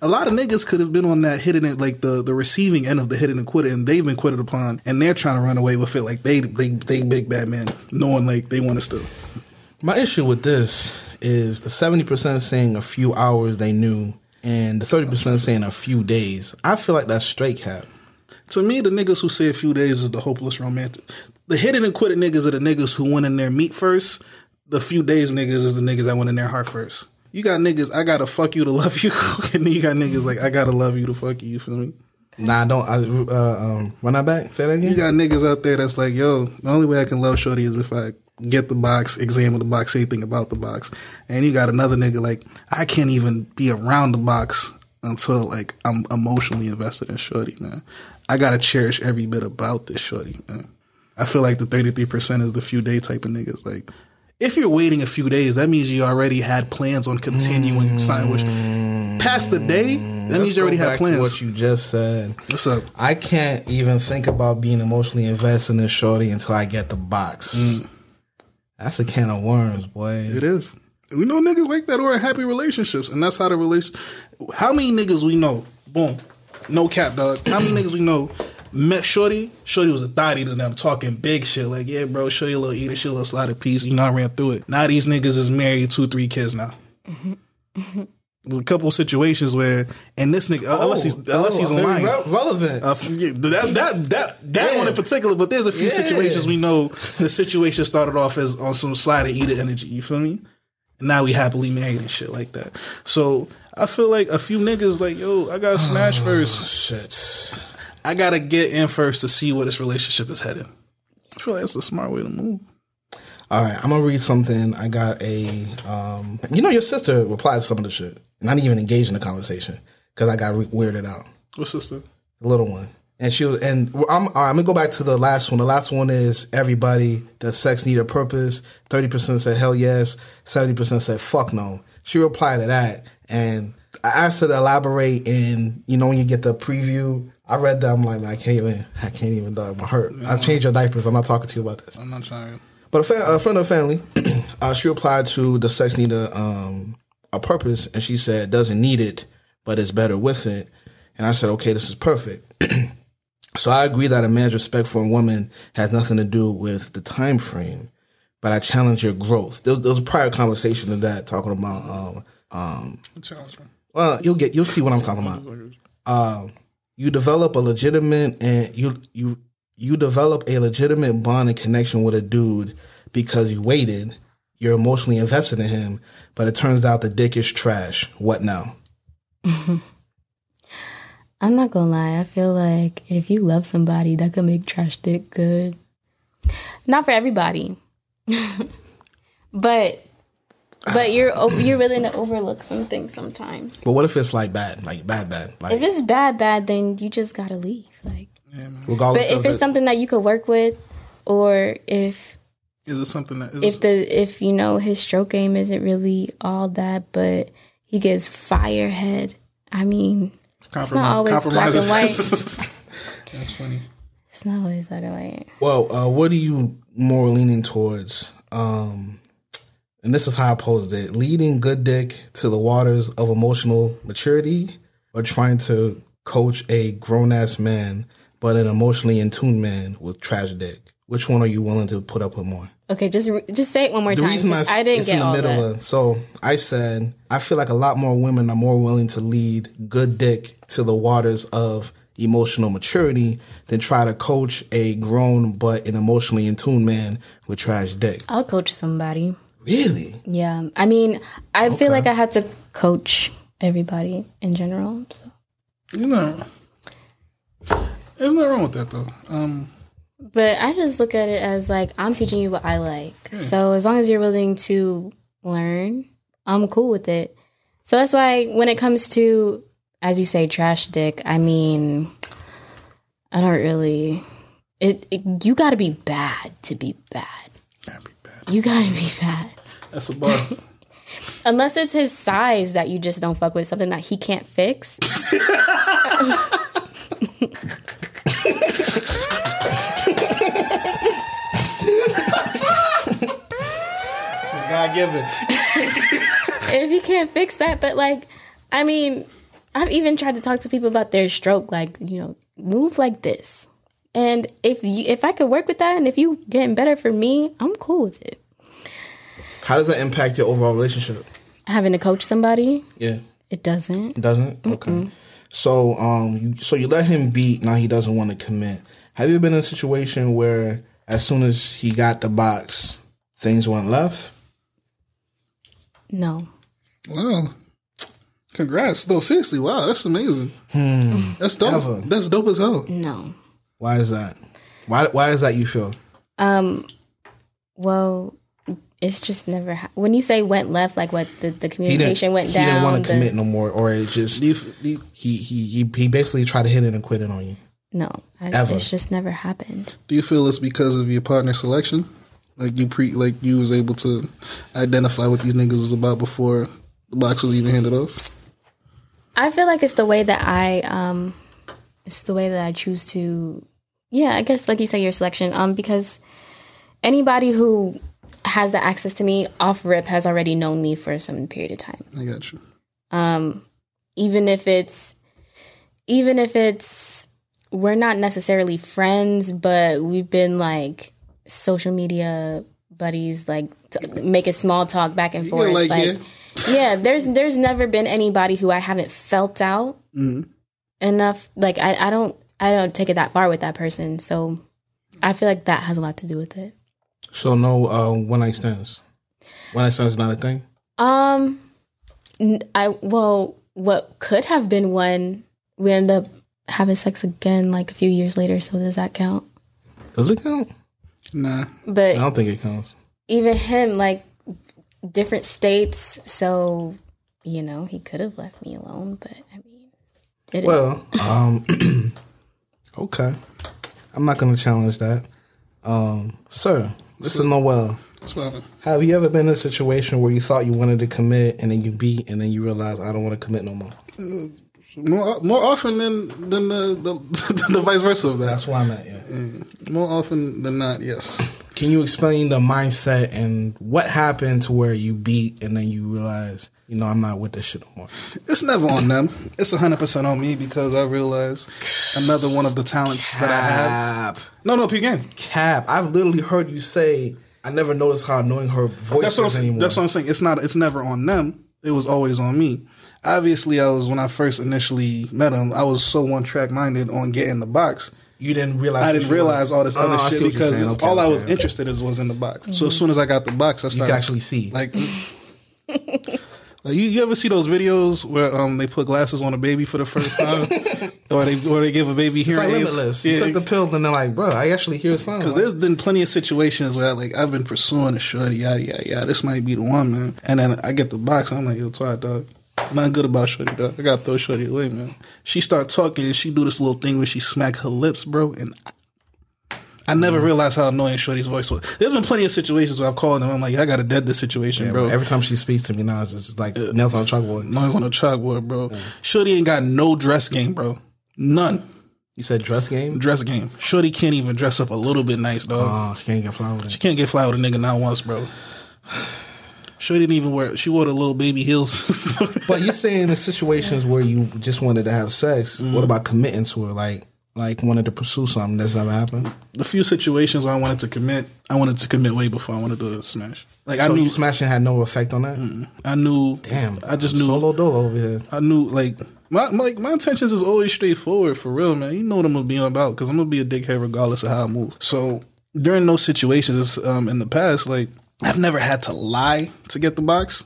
A lot of niggas could have been on that hitting it like the the receiving end of the hitting and quit it, and they've been quitted upon, and they're trying to run away with it like they they they big bad men, knowing like they want to still. My issue with this is the seventy percent saying a few hours they knew, and the thirty percent saying a few days. I feel like that's straight cap. To me, the niggas who say a few days is the hopeless romantic. The hit it and quit it niggas are the niggas who went in their meat first. The few days niggas is the niggas that went in their heart first. You got niggas, I gotta fuck you to love you. and then you got niggas like, I gotta love you to fuck you. You feel me? Nah, don't. I, uh, um, run that back. Say that again. You got niggas out there that's like, yo, the only way I can love Shorty is if I get the box, examine the box, say anything about the box. And you got another nigga like, I can't even be around the box until like I'm emotionally invested in Shorty, man. I gotta cherish every bit about this Shorty. I feel like the 33% is the few day type of niggas. Like, if you're waiting a few days, that means you already had plans on continuing sign which past the day, that mm, means you already go had back to plans. what you just said. What's up? I can't even think about being emotionally invested in this shorty until I get the box. Mm. That's a can of worms, boy. It is. We know niggas like that who are in happy relationships, and that's how the relation. How many niggas we know? Boom, no cap, dog. How many niggas we know met Shorty? Shorty was a thotty to them, talking big shit like, "Yeah, bro, Shorty a little eater, she a little slotted piece." You know, I ran through it. Now these niggas is married, two, three kids now. There's a couple situations where, and this nigga, unless he's unless oh, he's lying, re- relevant. uh, that that that that Yeah. one in particular, but there's a few Yeah. situations we know the situation started off as on some slider eater energy. You feel me? And now we happily married and shit like that. So I feel like a few niggas like, yo, I gotta smash first. Shit. I gotta get in first to see where this relationship is headed. I feel like that's a smart way to move. All right, I'm gonna read something. I got a, um, you know, your sister replied to some of the shit, and I didn't even engage in the conversation because I got re- weirded out. What sister? The little one, and she was, and I'm, all right, I'm gonna go back to the last one. The last one is everybody. Does sex need a purpose? Thirty percent said hell yes. Seventy percent said fuck no. She replied to that, and I asked her to elaborate. And you know, when you get the preview, I read that. I'm like, man, I can't even, I can't even. Dog, my hurt. I changed your diapers. I'm not talking to you about this. I'm not trying. But a, fa- a friend of the family, uh, she replied to the sex need a um, a purpose, and she said doesn't need it, but it's better with it. And I said, okay, this is perfect. so I agree that a man's respect for a woman has nothing to do with the time frame, but I challenge your growth. There was, there was a prior conversation to that talking about um, um, well, you'll get you'll see what I'm talking about. Um, you develop a legitimate and you you you develop a legitimate bond and connection with a dude because you waited. You're emotionally invested in him, but it turns out the dick is trash. What now? I'm not gonna lie. I feel like if you love somebody, that could make trash dick good. Not for everybody, but but you're you're willing to overlook some things sometimes. But what if it's like bad, like bad, bad, like If it's bad, bad, then you just gotta leave. Like, regardless but if it's the- something that you could work with, or if Is it something that is if the if you know his stroke game isn't really all that, but he gets firehead. I mean, it's not always black and white. That's funny. It's not always black and white. Well, uh, what are you more leaning towards? Um, and this is how I posed it: leading good dick to the waters of emotional maturity, or trying to coach a grown ass man, but an emotionally in tune man with trash dick. Which one are you willing to put up with more? Okay, just just say it one more the time. reason I, I didn't it's get in the all middle that. of so I said I feel like a lot more women are more willing to lead good dick to the waters of emotional maturity than try to coach a grown but an emotionally in tune man with trash dick. I'll coach somebody. Really? Yeah, I mean, I feel like I had to coach everybody in general. So. You know, there's nothing wrong with that though. Um, But I just look at it as like I'm teaching you what I like. So as long as you're willing to learn, I'm cool with it. So that's why when it comes to, as you say, trash dick, I mean, I don't really. It, it you got to be bad to be bad. You got to be fat. that's a bar. Unless it's his size that you just don't fuck with, something that he can't fix. This is God given. if he can't fix that, but like, I mean, I've even tried to talk to people about their stroke, like you know, move like this. And if you, if I could work with that, and if you getting better for me, I'm cool with it. How does that impact your overall relationship? Having to coach somebody, Yeah. it doesn't. It doesn't? Okay. So um you so you let him beat, now he doesn't want to commit. Have you been in a situation where as soon as he got the box, things went left? No. Wow. Congrats. No, seriously, wow, that's amazing. That's dope. Ever. That's dope as hell. No. Why is that? Why why is that you feel? Um. Well, it's just never. Ha- when you say went left, like what the, the communication didn't went he down. didn't want to the- commit no more or it just he, he he he he basically tried to hit it and quit it on you. No, I, Ever. it's just never happened. Do you feel it's because of your partner selection? Like you pre like you was able to identify what these niggas was about before the box was even handed off? I feel like it's the way that I um, it's the way that I choose to. Yeah, I guess like you say, your selection. Um, because anybody who has the access to me off rip has already known me for some period of time. I got you. um even if it's even if it's we're not necessarily friends but we've been like social media buddies like t- making small talk back and forth get like, like yeah there's there's never been anybody who i haven't felt out Mhm. Enough like I, I don't i don't take it that far with that person so i feel like that has a lot to do with it So no uh one night stands. One night stands is not a thing? Um, I well, what could have been one, we end up having sex again like a few years later. So does that count? Does it count? Nah. But I don't think it counts. even him, like different states, so you know he could have left me alone. But I mean, it is- Well, um, okay. I'm not going to challenge that. Um, sir, listen, Noel. What's poppin'? Have you ever been in a situation where you thought you wanted to commit and then you beat and then you realize I don't want to commit no more? More more often than than the the, the vice versa of that. That's why I'm at. Yeah. More often than not, yes. Can you explain the mindset and what happened to where you beat and then you realize, you know, I'm not with this shit no more? It's never on them. It's hundred percent on me because I realize another one of the talents that I have. No, no, P game. Cap. I've literally heard you say, I never noticed how annoying her voice is anymore. that's what I'm saying. It's not. It's never on them. It was always on me. Obviously, I was when I first initially met him. I was so one track minded on getting the box. You didn't realize I didn't realize all this Oh, other see shit because. Okay, all I was okay. interested in was in the box. So Mm-hmm. as soon as I got the box, I You started can actually see. like. Like you, you ever see those videos where um they put glasses on a baby for the first time, or they or they give a baby It's hearing like aids? limitless. You took the pill, and they're like, bro, I actually hear sound. Because there's been plenty of situations where like I've been pursuing a shorty, yada yada yada. This might be the one, man. And then I get the box, I'm like, yo, twat dog. Not good about shorty, dog. I gotta throw shorty away, man. She start talking, and she do this little thing where she smack her lips, bro, and. I, never Mm. realized how annoying Shorty's voice was. There's been plenty of situations where I've called them. I'm like, I gotta dead this situation, Yeah, bro. Every time she speaks to me now, it's just like nails on a chalkboard. Noise on a chalkboard, bro. Shorty ain't got no dress game, bro. None. You said dress game? Dress game. Shorty can't even dress up a little bit nice, dog. Oh, she can't get flowers. She can't get fly with a nigga not once, bro. Shorty didn't even wear. She wore the little baby heels. But you're saying the situations where you just wanted to have sex. Mm-hmm. What about committing to her? Like, like wanted to pursue something that's never happened. the few situations where I wanted to commit, I wanted to commit way before I wanted to smash. Like I knew, smashing had no effect on that. I knew. Damn, I just knew. solo dolo over here. I knew like my my, like, my intentions is always straightforward for real, man. You know what I'm gonna be about because I'm gonna be a dickhead regardless of how I move. So during those situations um, in the past, like I've never had to lie to get the box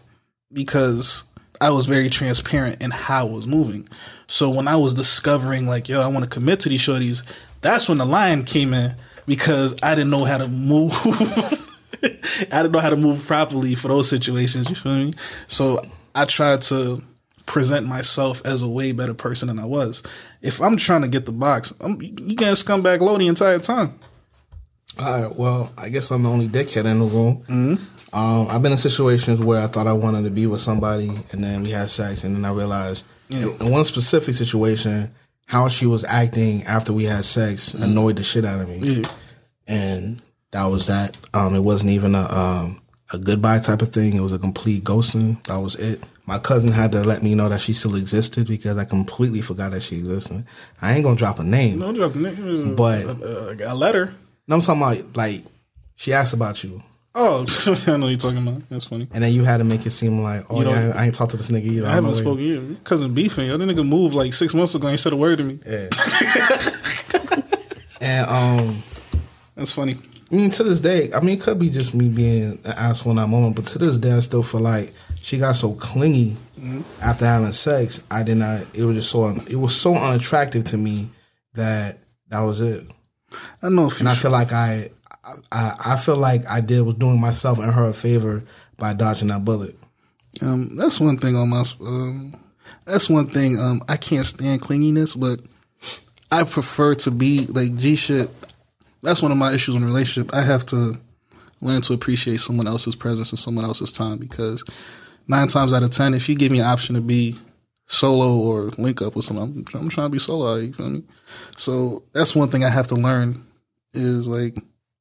because I was very transparent in how I was moving. So when I was discovering like, yo, I want to commit to these shorties, that's when the line came in because I didn't know how to move. I didn't know how to move properly for those situations. You feel me? So I tried to present myself as a way better person than I was. If I'm trying to get the box, I'm, you can't scumbag low the entire time. All right. Well, I guess I'm the only dickhead in the room. Mm-hmm. Um, I've been in situations where I thought I wanted to be with somebody, and then we had sex, and then I realized Yeah. in one specific situation, how she was acting after we had sex annoyed the shit out of me. Yeah. and that was that. Um, it wasn't even a um a goodbye type of thing. It was a complete ghosting. That was it. My cousin had to let me know that she still existed because I completely forgot that she existed. I ain't gonna drop a name. No, drop the name. But- uh, a letter. No, I'm talking about like she asked about you, Oh, I know you're talking about. That's funny. and then you had to make it seem like, oh You yeah, I ain't, I ain't talked to this nigga either. I haven't spoken to you. Cousin beefing. That nigga moved like six months ago. and said a word to me. Yeah. and um, That's funny. I mean, to this day, I mean, it could be just me being an asshole in that moment, but to this day, I still feel like she got so clingy after having sex. I did not. It was just so. It was so unattractive to me that that was it. I know. If And I feel like I, I, I feel like I did was doing myself and her a favor by dodging that bullet. Um, that's one thing on my. Um, that's one thing. Um, I can't stand clinginess, but I prefer to be like G shit. That's one of my issues in a relationship. I have to learn to appreciate someone else's presence and someone else's time because nine times out of ten, if you give me an option to be solo or link up with someone, I'm, I'm trying to be solo. You feel me? So that's one thing I have to learn is like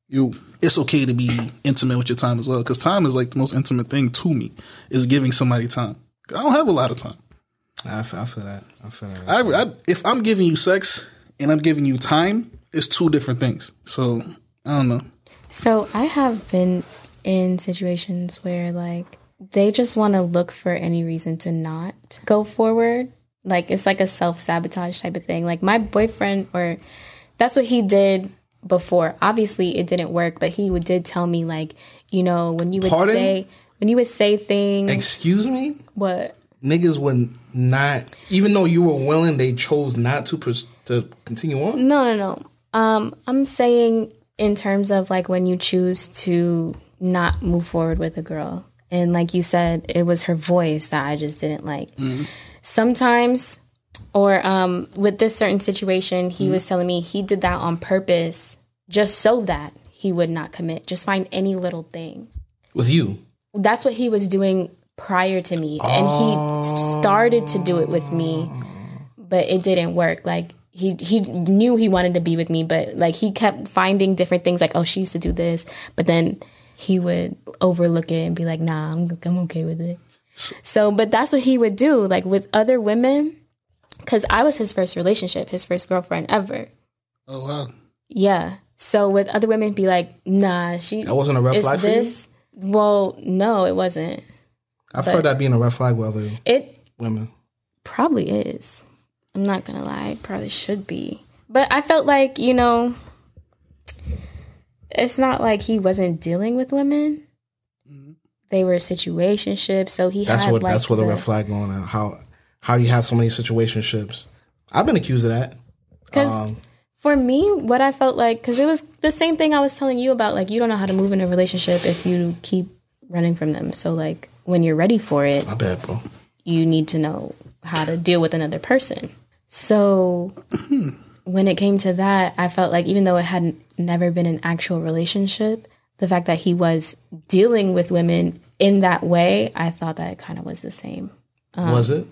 you. It's okay to be intimate with your time as well because time is like the most intimate thing to me is giving somebody time. I don't have a lot of time. I feel, I feel that. I feel that. I, I, if I'm giving you sex and I'm giving you time, it's two different things. So I don't know. So I have been in situations where like they just want to look for any reason to not go forward. Like it's like a self sabotage type of thing. Like my boyfriend, or that's what he did before. Obviously, it didn't work, but he would did tell me like, you know, when you would Pardon? say when you would say things. Excuse me. what? Niggas would not, even though you were willing, they chose not to pers- to continue on. No, no, no. Um, I'm saying in terms of like when you choose to not move forward with a girl. And like you said, it was her voice that I just didn't like. Sometimes, or um, with this certain situation, he was telling me he did that on purpose just so that he would not commit. Just find any little thing. With you, That's what he was doing prior to me. And he oh. started to do it with me, but it didn't work. Like he he knew he wanted to be with me, but like he kept finding different things like, oh, she used to do this, but then he would overlook it and be like, nah, I'm I'm okay with it. So, but that's what he would do, like with other women, because I was his first relationship, his first girlfriend ever. Oh wow. Yeah. So with other women, be like, nah, she. That wasn't a red flag this. Well, no, it wasn't. I've But- heard that being a red flag with other It women. probably is. I'm not gonna lie, it probably should be. But I felt like, you know, it's not like he wasn't dealing with women. They were situationships, so he That's had what. like that's where the the- red flag going on. How how you have so many situationships. I've been accused of that. Because Um, for me, what I felt like, because it was the same thing I was telling you about, like, you don't know how to move in a relationship if you keep running from them. So, like, when you're ready for it, My bad, bro. you need to know how to deal with another person. So, when it came to that, I felt like even though it had never been an actual relationship, the fact that he was dealing with women in that way, I thought that it kind of was the same. Um, was it?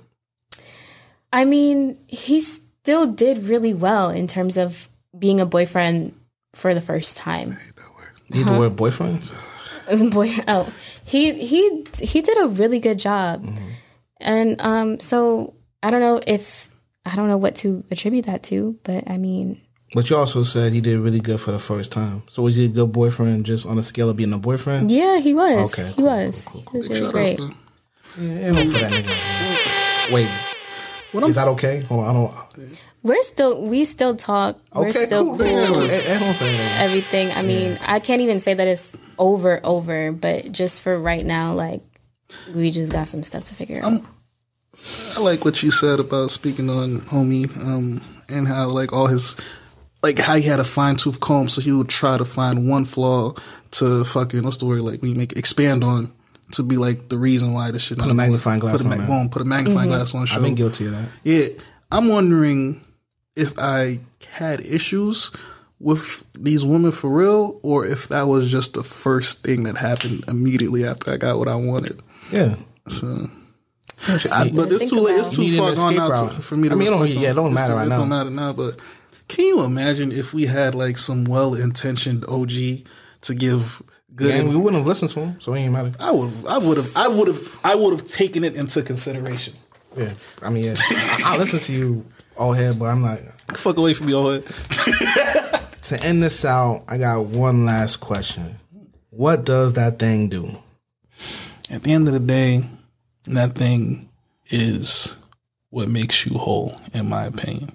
I mean, he still did really well in terms of being a boyfriend for the first time. Need the word boyfriend? Boy, oh, he he he did a really good job, and um, so I don't know if I don't know what to attribute that to, but I mean, But you also said he did really good for the first time. So was he a good boyfriend just on the scale of being a boyfriend? yeah, he was. Okay, he was. he was really great. Yeah, ain't for that nigga. Wait, is that okay? Hold on, I don't. We're still we still talk. We're Okay, still cool. cool. Ain't- ain't no for. Everything. I mean, I can't even say that it's over over, but just for right now, like we just got some stuff to figure out. I like what you said about speaking on homie, um, and how like all his like how he had a fine tooth comb, so he would try to find one flaw to fucking what's the word like we make expand on to be like the reason why this should Put not a magnifying glass put a, on that. boom, put a magnifying glass on. Show. I've been guilty of that. Yeah, I'm wondering if I had issues with these women for real, or if that was just the first thing that happened immediately after I got what I wanted. Yeah. So, I, but it's too late. It's too far gone now to, for me to. I mean, it don't- yeah, it on. don't It's- matter right it now. don't matter now. But can you imagine if we had like some well-intentioned OG to give good. and we wouldn't have listened to him, so it ain't matter. I would, I would have, I would have, I would have taken it into consideration. Yeah, I mean, yeah, I, I listen to you all head, but I'm like, Fuck away from me, all that. to end this out, I got one last question. What does that thing do? At the end of the day, that thing is what makes you whole, in my opinion.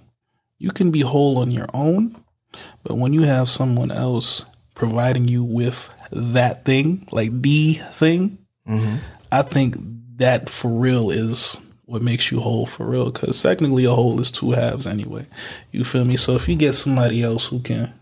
You can be whole on your own, but when you have someone else providing you with that thing, like the thing, I think that for real is what makes you whole for real. Because technically, a whole is two halves anyway. You feel me? So if you get somebody else who can,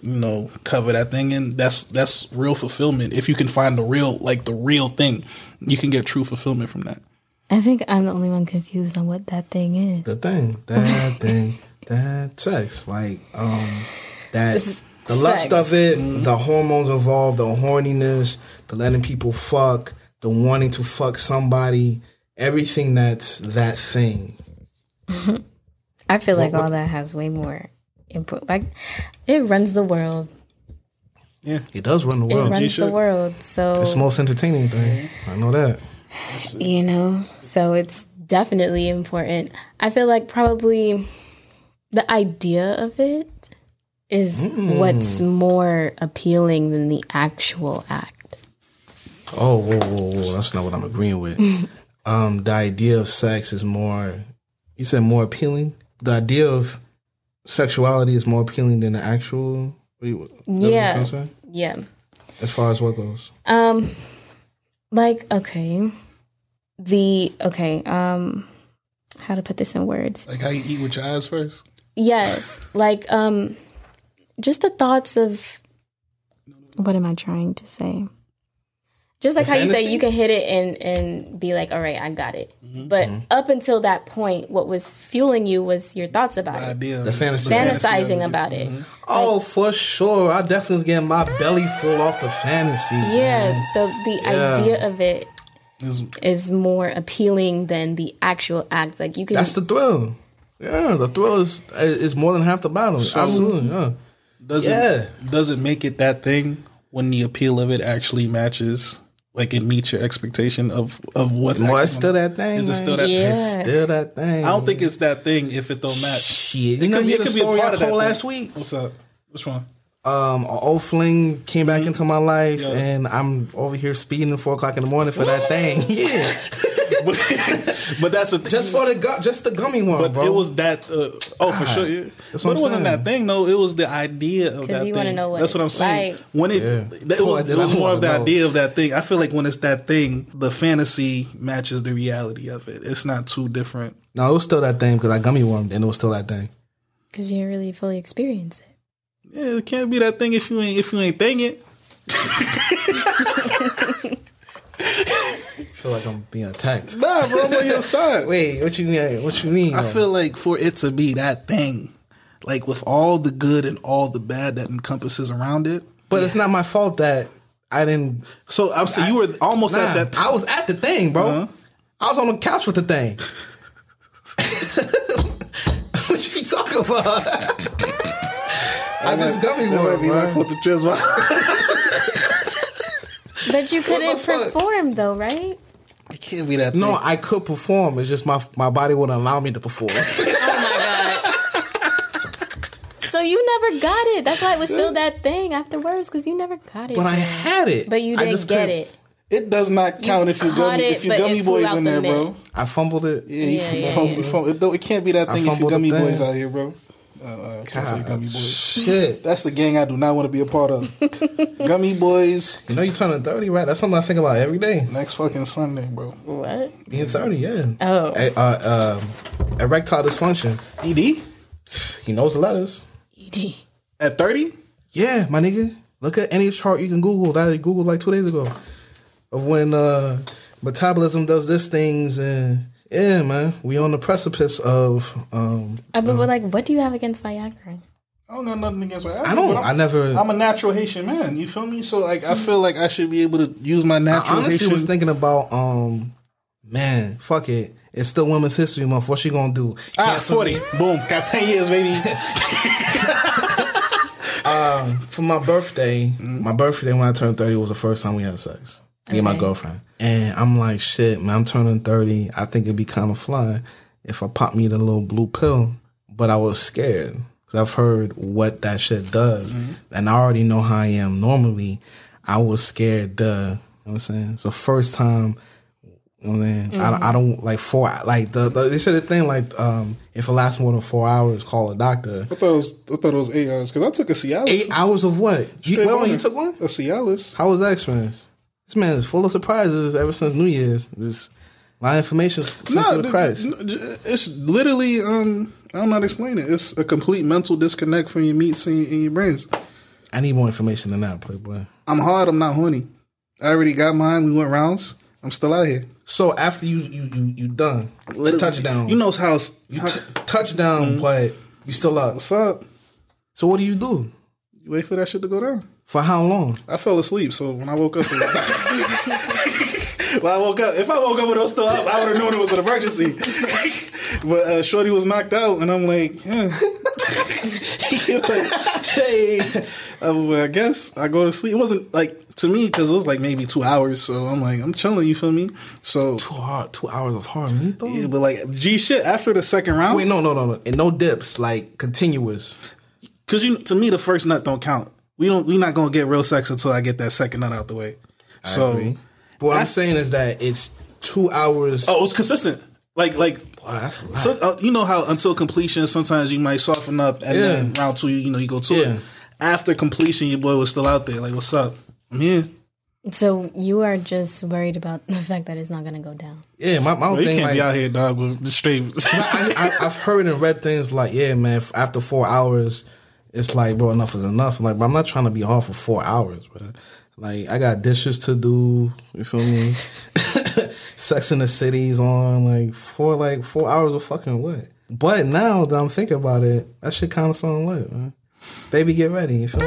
you know, cover that thing, and that's that's real fulfillment. If you can find the real, like the real thing, you can get true fulfillment from that. I think I'm the only one confused on what that thing is. The thing, that thing, that sex, like um, that This the lust of it, mm-hmm. the hormones involved, the horniness, the letting people fuck, the wanting to fuck somebody, everything that's that thing. I feel like What- all that has way more input. Like it runs the world. Yeah, It does run the world. It world. runs the world. So It's the most entertaining thing. I know that. you know, so it's definitely important. I feel like probably the idea of it is what's more appealing than the actual act. Oh, whoa, whoa, whoa! That's not what I'm agreeing with. um, the idea of sex is more. You said more appealing. The idea of sexuality is more appealing than the actual. what you- is that what you're Yeah. trying to say? Yeah. As far as what goes. Um like okay. The okay, um how to put this in words. Like how you eat with your eyes first. Yes, like um just the thoughts of what am I trying to say? Just like The how you say you can hit it and and be like, "All right, I got it." Mm-hmm. But mm-hmm. up until that point, what was fueling you was your thoughts about it. Idea. The fantasy. Fantasizing about it. Mm-hmm. Oh, for sure. I definitely was getting my belly full off the fantasy. Yeah, man. so the Yeah. idea of it Is- is more appealing than the actual act. Like you can That's the thrill. Yeah, the thrill is is more than half the battle. Absolutely. Yeah. Does Yeah. it does it make it that thing when the appeal of it actually matches like it meets your expectation of of what's Boy, it's still that thing. Is it still that Yeah. It's still that thing. I don't think it's that thing if it don't match. Shit. You It know, could be- you it the could be a story I part of that told thing. last week. What's up? Which one? Um, an old fling came back into my life, Yeah. and I'm over here speeding at four o'clock in the morning for that thing. Yeah, But that's a just for the gu- just the gummy one, But bro. it was that. Uh, oh, for God. sure. Yeah. That's But what it I'm wasn't saying. that thing though. It was the idea of that you thing. wanna know what That's what I'm saying. like. When it, Yeah. that Oh, was, I it was more of the know. idea of that thing. I feel like when it's that thing, the fantasy matches the reality of it. It's not too different. no, it was still that thing because I gummy wormed, and it was still that thing. because you didn't really fully experience it. Yeah, it can't be that thing if you ain't if you ain't thinking. I feel like I'm being attacked. Nah, bro, I'm on your side. Wait, what you mean? What you mean? I feel like for it to be that thing, like with all the good and all the bad that encompasses around it. but it's not my fault that I didn't. So I'm saying you were almost Nah, at that. I was at the thing, bro. Uh-huh. I was on the couch with the thing. what you talking about? I just gummy That might wormed, be my bro. quote to Trisma. But you couldn't perform though, right? It can't be that. No, thing. I could perform. It's just my my body wouldn't allow me to perform. Oh, so you never got it. That's why it was still that thing afterwards because you never got it. but I had it. But you didn't just get couldn't- it. It does not count if you gummy it, if you gummy boys in there, bro. I fumbled it. Yeah, you Yeah, yeah, fumble- yeah. you fumble- it, don't- it can't be that thing if you gummy boys out here, bro. Uh, uh, I can't say gummy boys. Shit. That's the gang I do not want to be a part of. gummy boys. You know you turning 30, right? That's something I think about every day. Next fucking Sunday, bro. What? Being 30, yeah. Oh. Eh, Uh, um, erectile dysfunction. ED He knows the letters. ED. at thirty. Yeah, my nigga. Look at any chart you can Google that I Googled like two days ago of when uh, metabolism does this things and yeah, man, we on the precipice of. Um, Uh, but like, what do you have against Viagra? I don't got nothing against what I don't. I never. I'm a natural Haitian man. You feel me? So like, I feel like I should be able to use my I natural honestly Haitian. was thinking about. Um, man, fuck it. It's still Women's History Month. What's she gonna do? ah, Cancel forty. me? Boom. Got ten years, baby. um, for my birthday, my birthday when I turned 30 was the first time we had sex. Me and my girlfriend. And I'm like, shit, man, I'm turning 30. I think it'd be kind of fly if I pop me the little blue pill. But I was scared because I've heard what that shit does. And I already know how I am normally. I was scared, duh. You know what I'm saying? So, first time you know saying? I, don't- I don't like four like the, the they said the thing like um if it lasts more than four hours, call a doctor. I thought it was I thought it was eight hours because I took a Cialis. Eight hours of what? You, wait, wait, you took one? A Cialis. How was that experience? This man is full of surprises ever since New Year's. This of information No, the cracks. it's literally um I'm not explaining it. It's a complete mental disconnect from your meats and your, and your brains. I need more information than that, Playboy. I'm hard. I'm not horny. I already got mine. We went rounds. I'm still out here. So after you you you, you done touchdown, You know how you t- touchdown, but you still up. what's up. So what do you do? You wait for that shit to go down. For how long? I fell asleep, so when I woke up, when I woke up, if I woke up when it was still up, I would have known it was an emergency. but uh, Shorty was knocked out, and I'm like, yeah. Like, hey, I, I guess I go to sleep. It wasn't like to me because it was like maybe two hours. So I'm like, I'm chilling. You feel me? So Two hard, two hours of hard meat though. yeah, but like G shit after the second round, Wait, no, no, no, no, and no dips, like continuous. because you to me the first nut don't count. We don't. we're not gonna get real sex until I get that second nut out the way. So. agree. What I'm saying is that it's two hours. Oh, it's consistent. Like like wow, that's a lot. so, uh, you know how until completion sometimes you might soften up and then round two you, you know you go to Yeah. it. After completion, your boy was still out there. Like, what's up? I'm here. So you are just worried about the fact that it's not gonna go down. yeah, my, my Bro, whole you thing can't like be out here, dog, with the straight. I, I, I've heard and read things like, yeah, man, after four hours, it's like, bro, enough is enough. I'm like, but I'm not trying to be hard for four hours, bro. Like, I got dishes to do. You feel me? Sex in the City's on. Like, for like four hours of fucking what? But now that I'm thinking about it, that shit kind of sound lit, man. Baby, get ready. You feel me?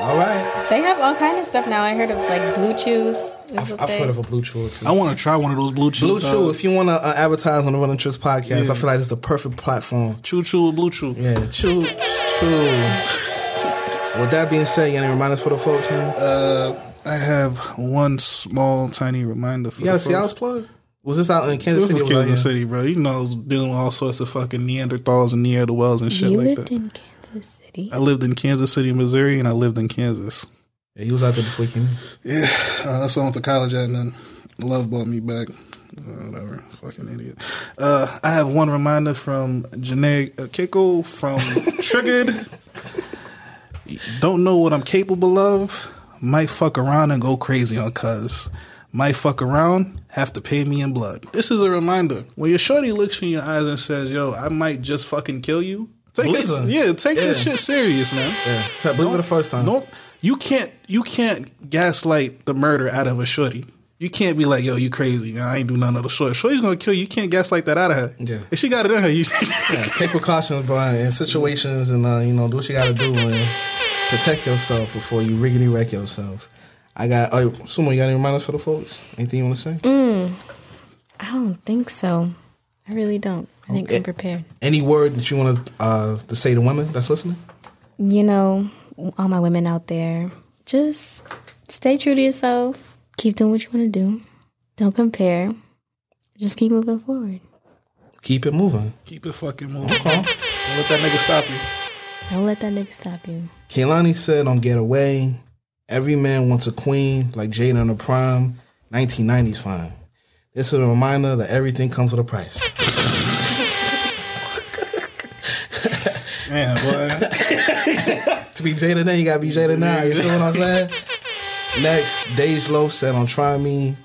All right. They have all kind of stuff now. I heard of like blue chews. I've, I've heard of a Blue Chew too. I want to try one of those blue chew. Blue Chew, if you want to uh, advertise on the Running Triz podcast, I feel like it's the perfect platform. chew chew with blue chew. Yeah, chew, chew. With that being said, you got any reminders for the folks? Man? Uh, I have one small tiny reminder for you got the a Cialis folks. plug? Was this out in Kansas This City? is or was Kansas? City, bro. You know, I dealing with all sorts of fucking Neanderthals and Neanderthals and shit you like lived that. in Kansas City. I lived in Kansas City, Missouri, and I lived in Kansas. Yeah, he was out there before he came. Yeah, uh, that's what I went to college at, and then love brought me back. Uh, whatever, fucking idiot. Uh, I have one reminder from Jhené uh, Aiko from Triggered. Don't know what I'm capable of. Might fuck around and go crazy on cuz. Might fuck around, have to pay me in blood. This is a reminder. When your shorty looks in your eyes and says, "Yo, I might just fucking kill you," take Believe this, her. yeah, take this shit serious, man. Yeah, Tell- believe it the first time. Don't you can't you can't gaslight the murder out of a shorty. You can't be like, yo, you crazy. I ain't do none of the short. Shorty's gonna kill you. You can't gaslight that out of her. Yeah. If she got it in her, you Yeah, take precautions, bro, in situations, and uh, you know, do what you got to do and protect yourself before you riggedy wreck yourself. I got. Oh, Sumo, you got any reminders for the folks? Anything you want to say? Mm. I don't think so. I really don't. I didn't Okay. come prepared. Any word that you want to uh, to say to women that's listening? You know, all my women out there, just stay true to yourself. Keep doing what you want to do. Don't compare. Just keep moving forward. Keep it moving. keep it fucking moving. Don't let that nigga stop you. Don't let that nigga stop you. Kehlani said on Get Away, every man wants a queen like Jada in the prime. 1990s fine. This is a reminder that everything comes with a price. Man, boy. to be Jada then, you gotta be Jada now. You feel what I'm saying? Next, DeJ Loaf said on Try Me,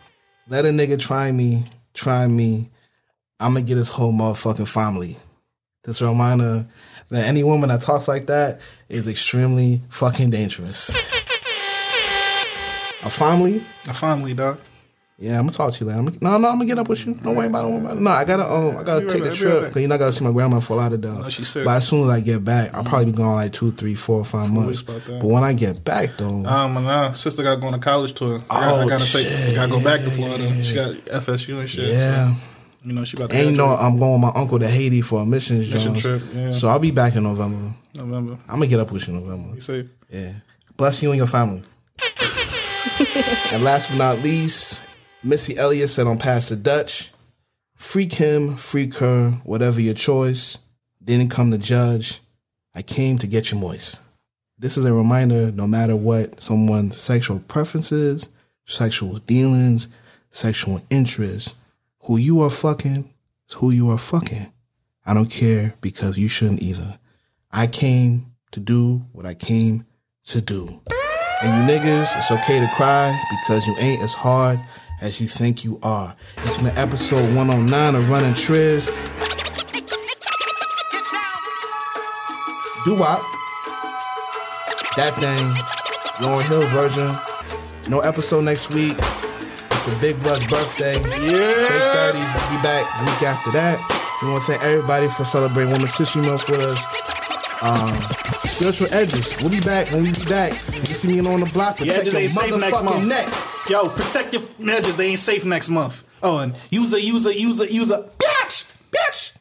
let a nigga try me, try me. I'm gonna get his whole motherfucking family. This reminder that any woman that talks like that is extremely fucking dangerous. A family? A family, dog. Yeah, I'm gonna talk to you later. I'm gonna, no, no, I'm gonna get up with you. Don't worry about it. Don't worry about it. No, I gotta, um, I gotta Be right take the back, trip because you're not gonna see my grandma for a lot of days. No, she's sick. But as soon as I get back, I'll probably be gone like two, three, four, five months. weeks about that. But when I get back though, Um, and now sister got going to college tour. I, got, I Oh, gotta take, shit. gotta go back to Florida. She got FSU and shit. yeah, You know, she about to know, graduate. I'm going with my uncle to Haiti for a missions Mission Jones. trip, yeah. So I'll be back in November. November. I'm gonna get up with you in November. You safe. Yeah. Bless you and your family. and last but not least, Missy Elliott said on Pass That Dutch, freak him, freak her, whatever your choice. Didn't come to judge. I came to get you moist. This is a reminder no matter what someone's sexual preferences, sexual dealings, sexual interests, who you are fucking is who you are fucking. I don't care because you shouldn't either. I came to do what I came to do. And you niggas, it's okay to cry because you ain't as hard as you think you are. It's been episode 109 of Running Triz. Doo Wop. That thing. Lauryn Hill version. No episode next week. It's the Big Bus birthday. Yeah. 30s. We'll Be back week after that. We want to thank everybody for celebrating Women's History Month with us. Um, spiritual edges. We'll be back when we be back. You see me on the block. Protect just your ain't safe next motherfucking month. neck. Yo, protect your edges. They ain't safe next month. Oh, and use a user, user, Bitch! user.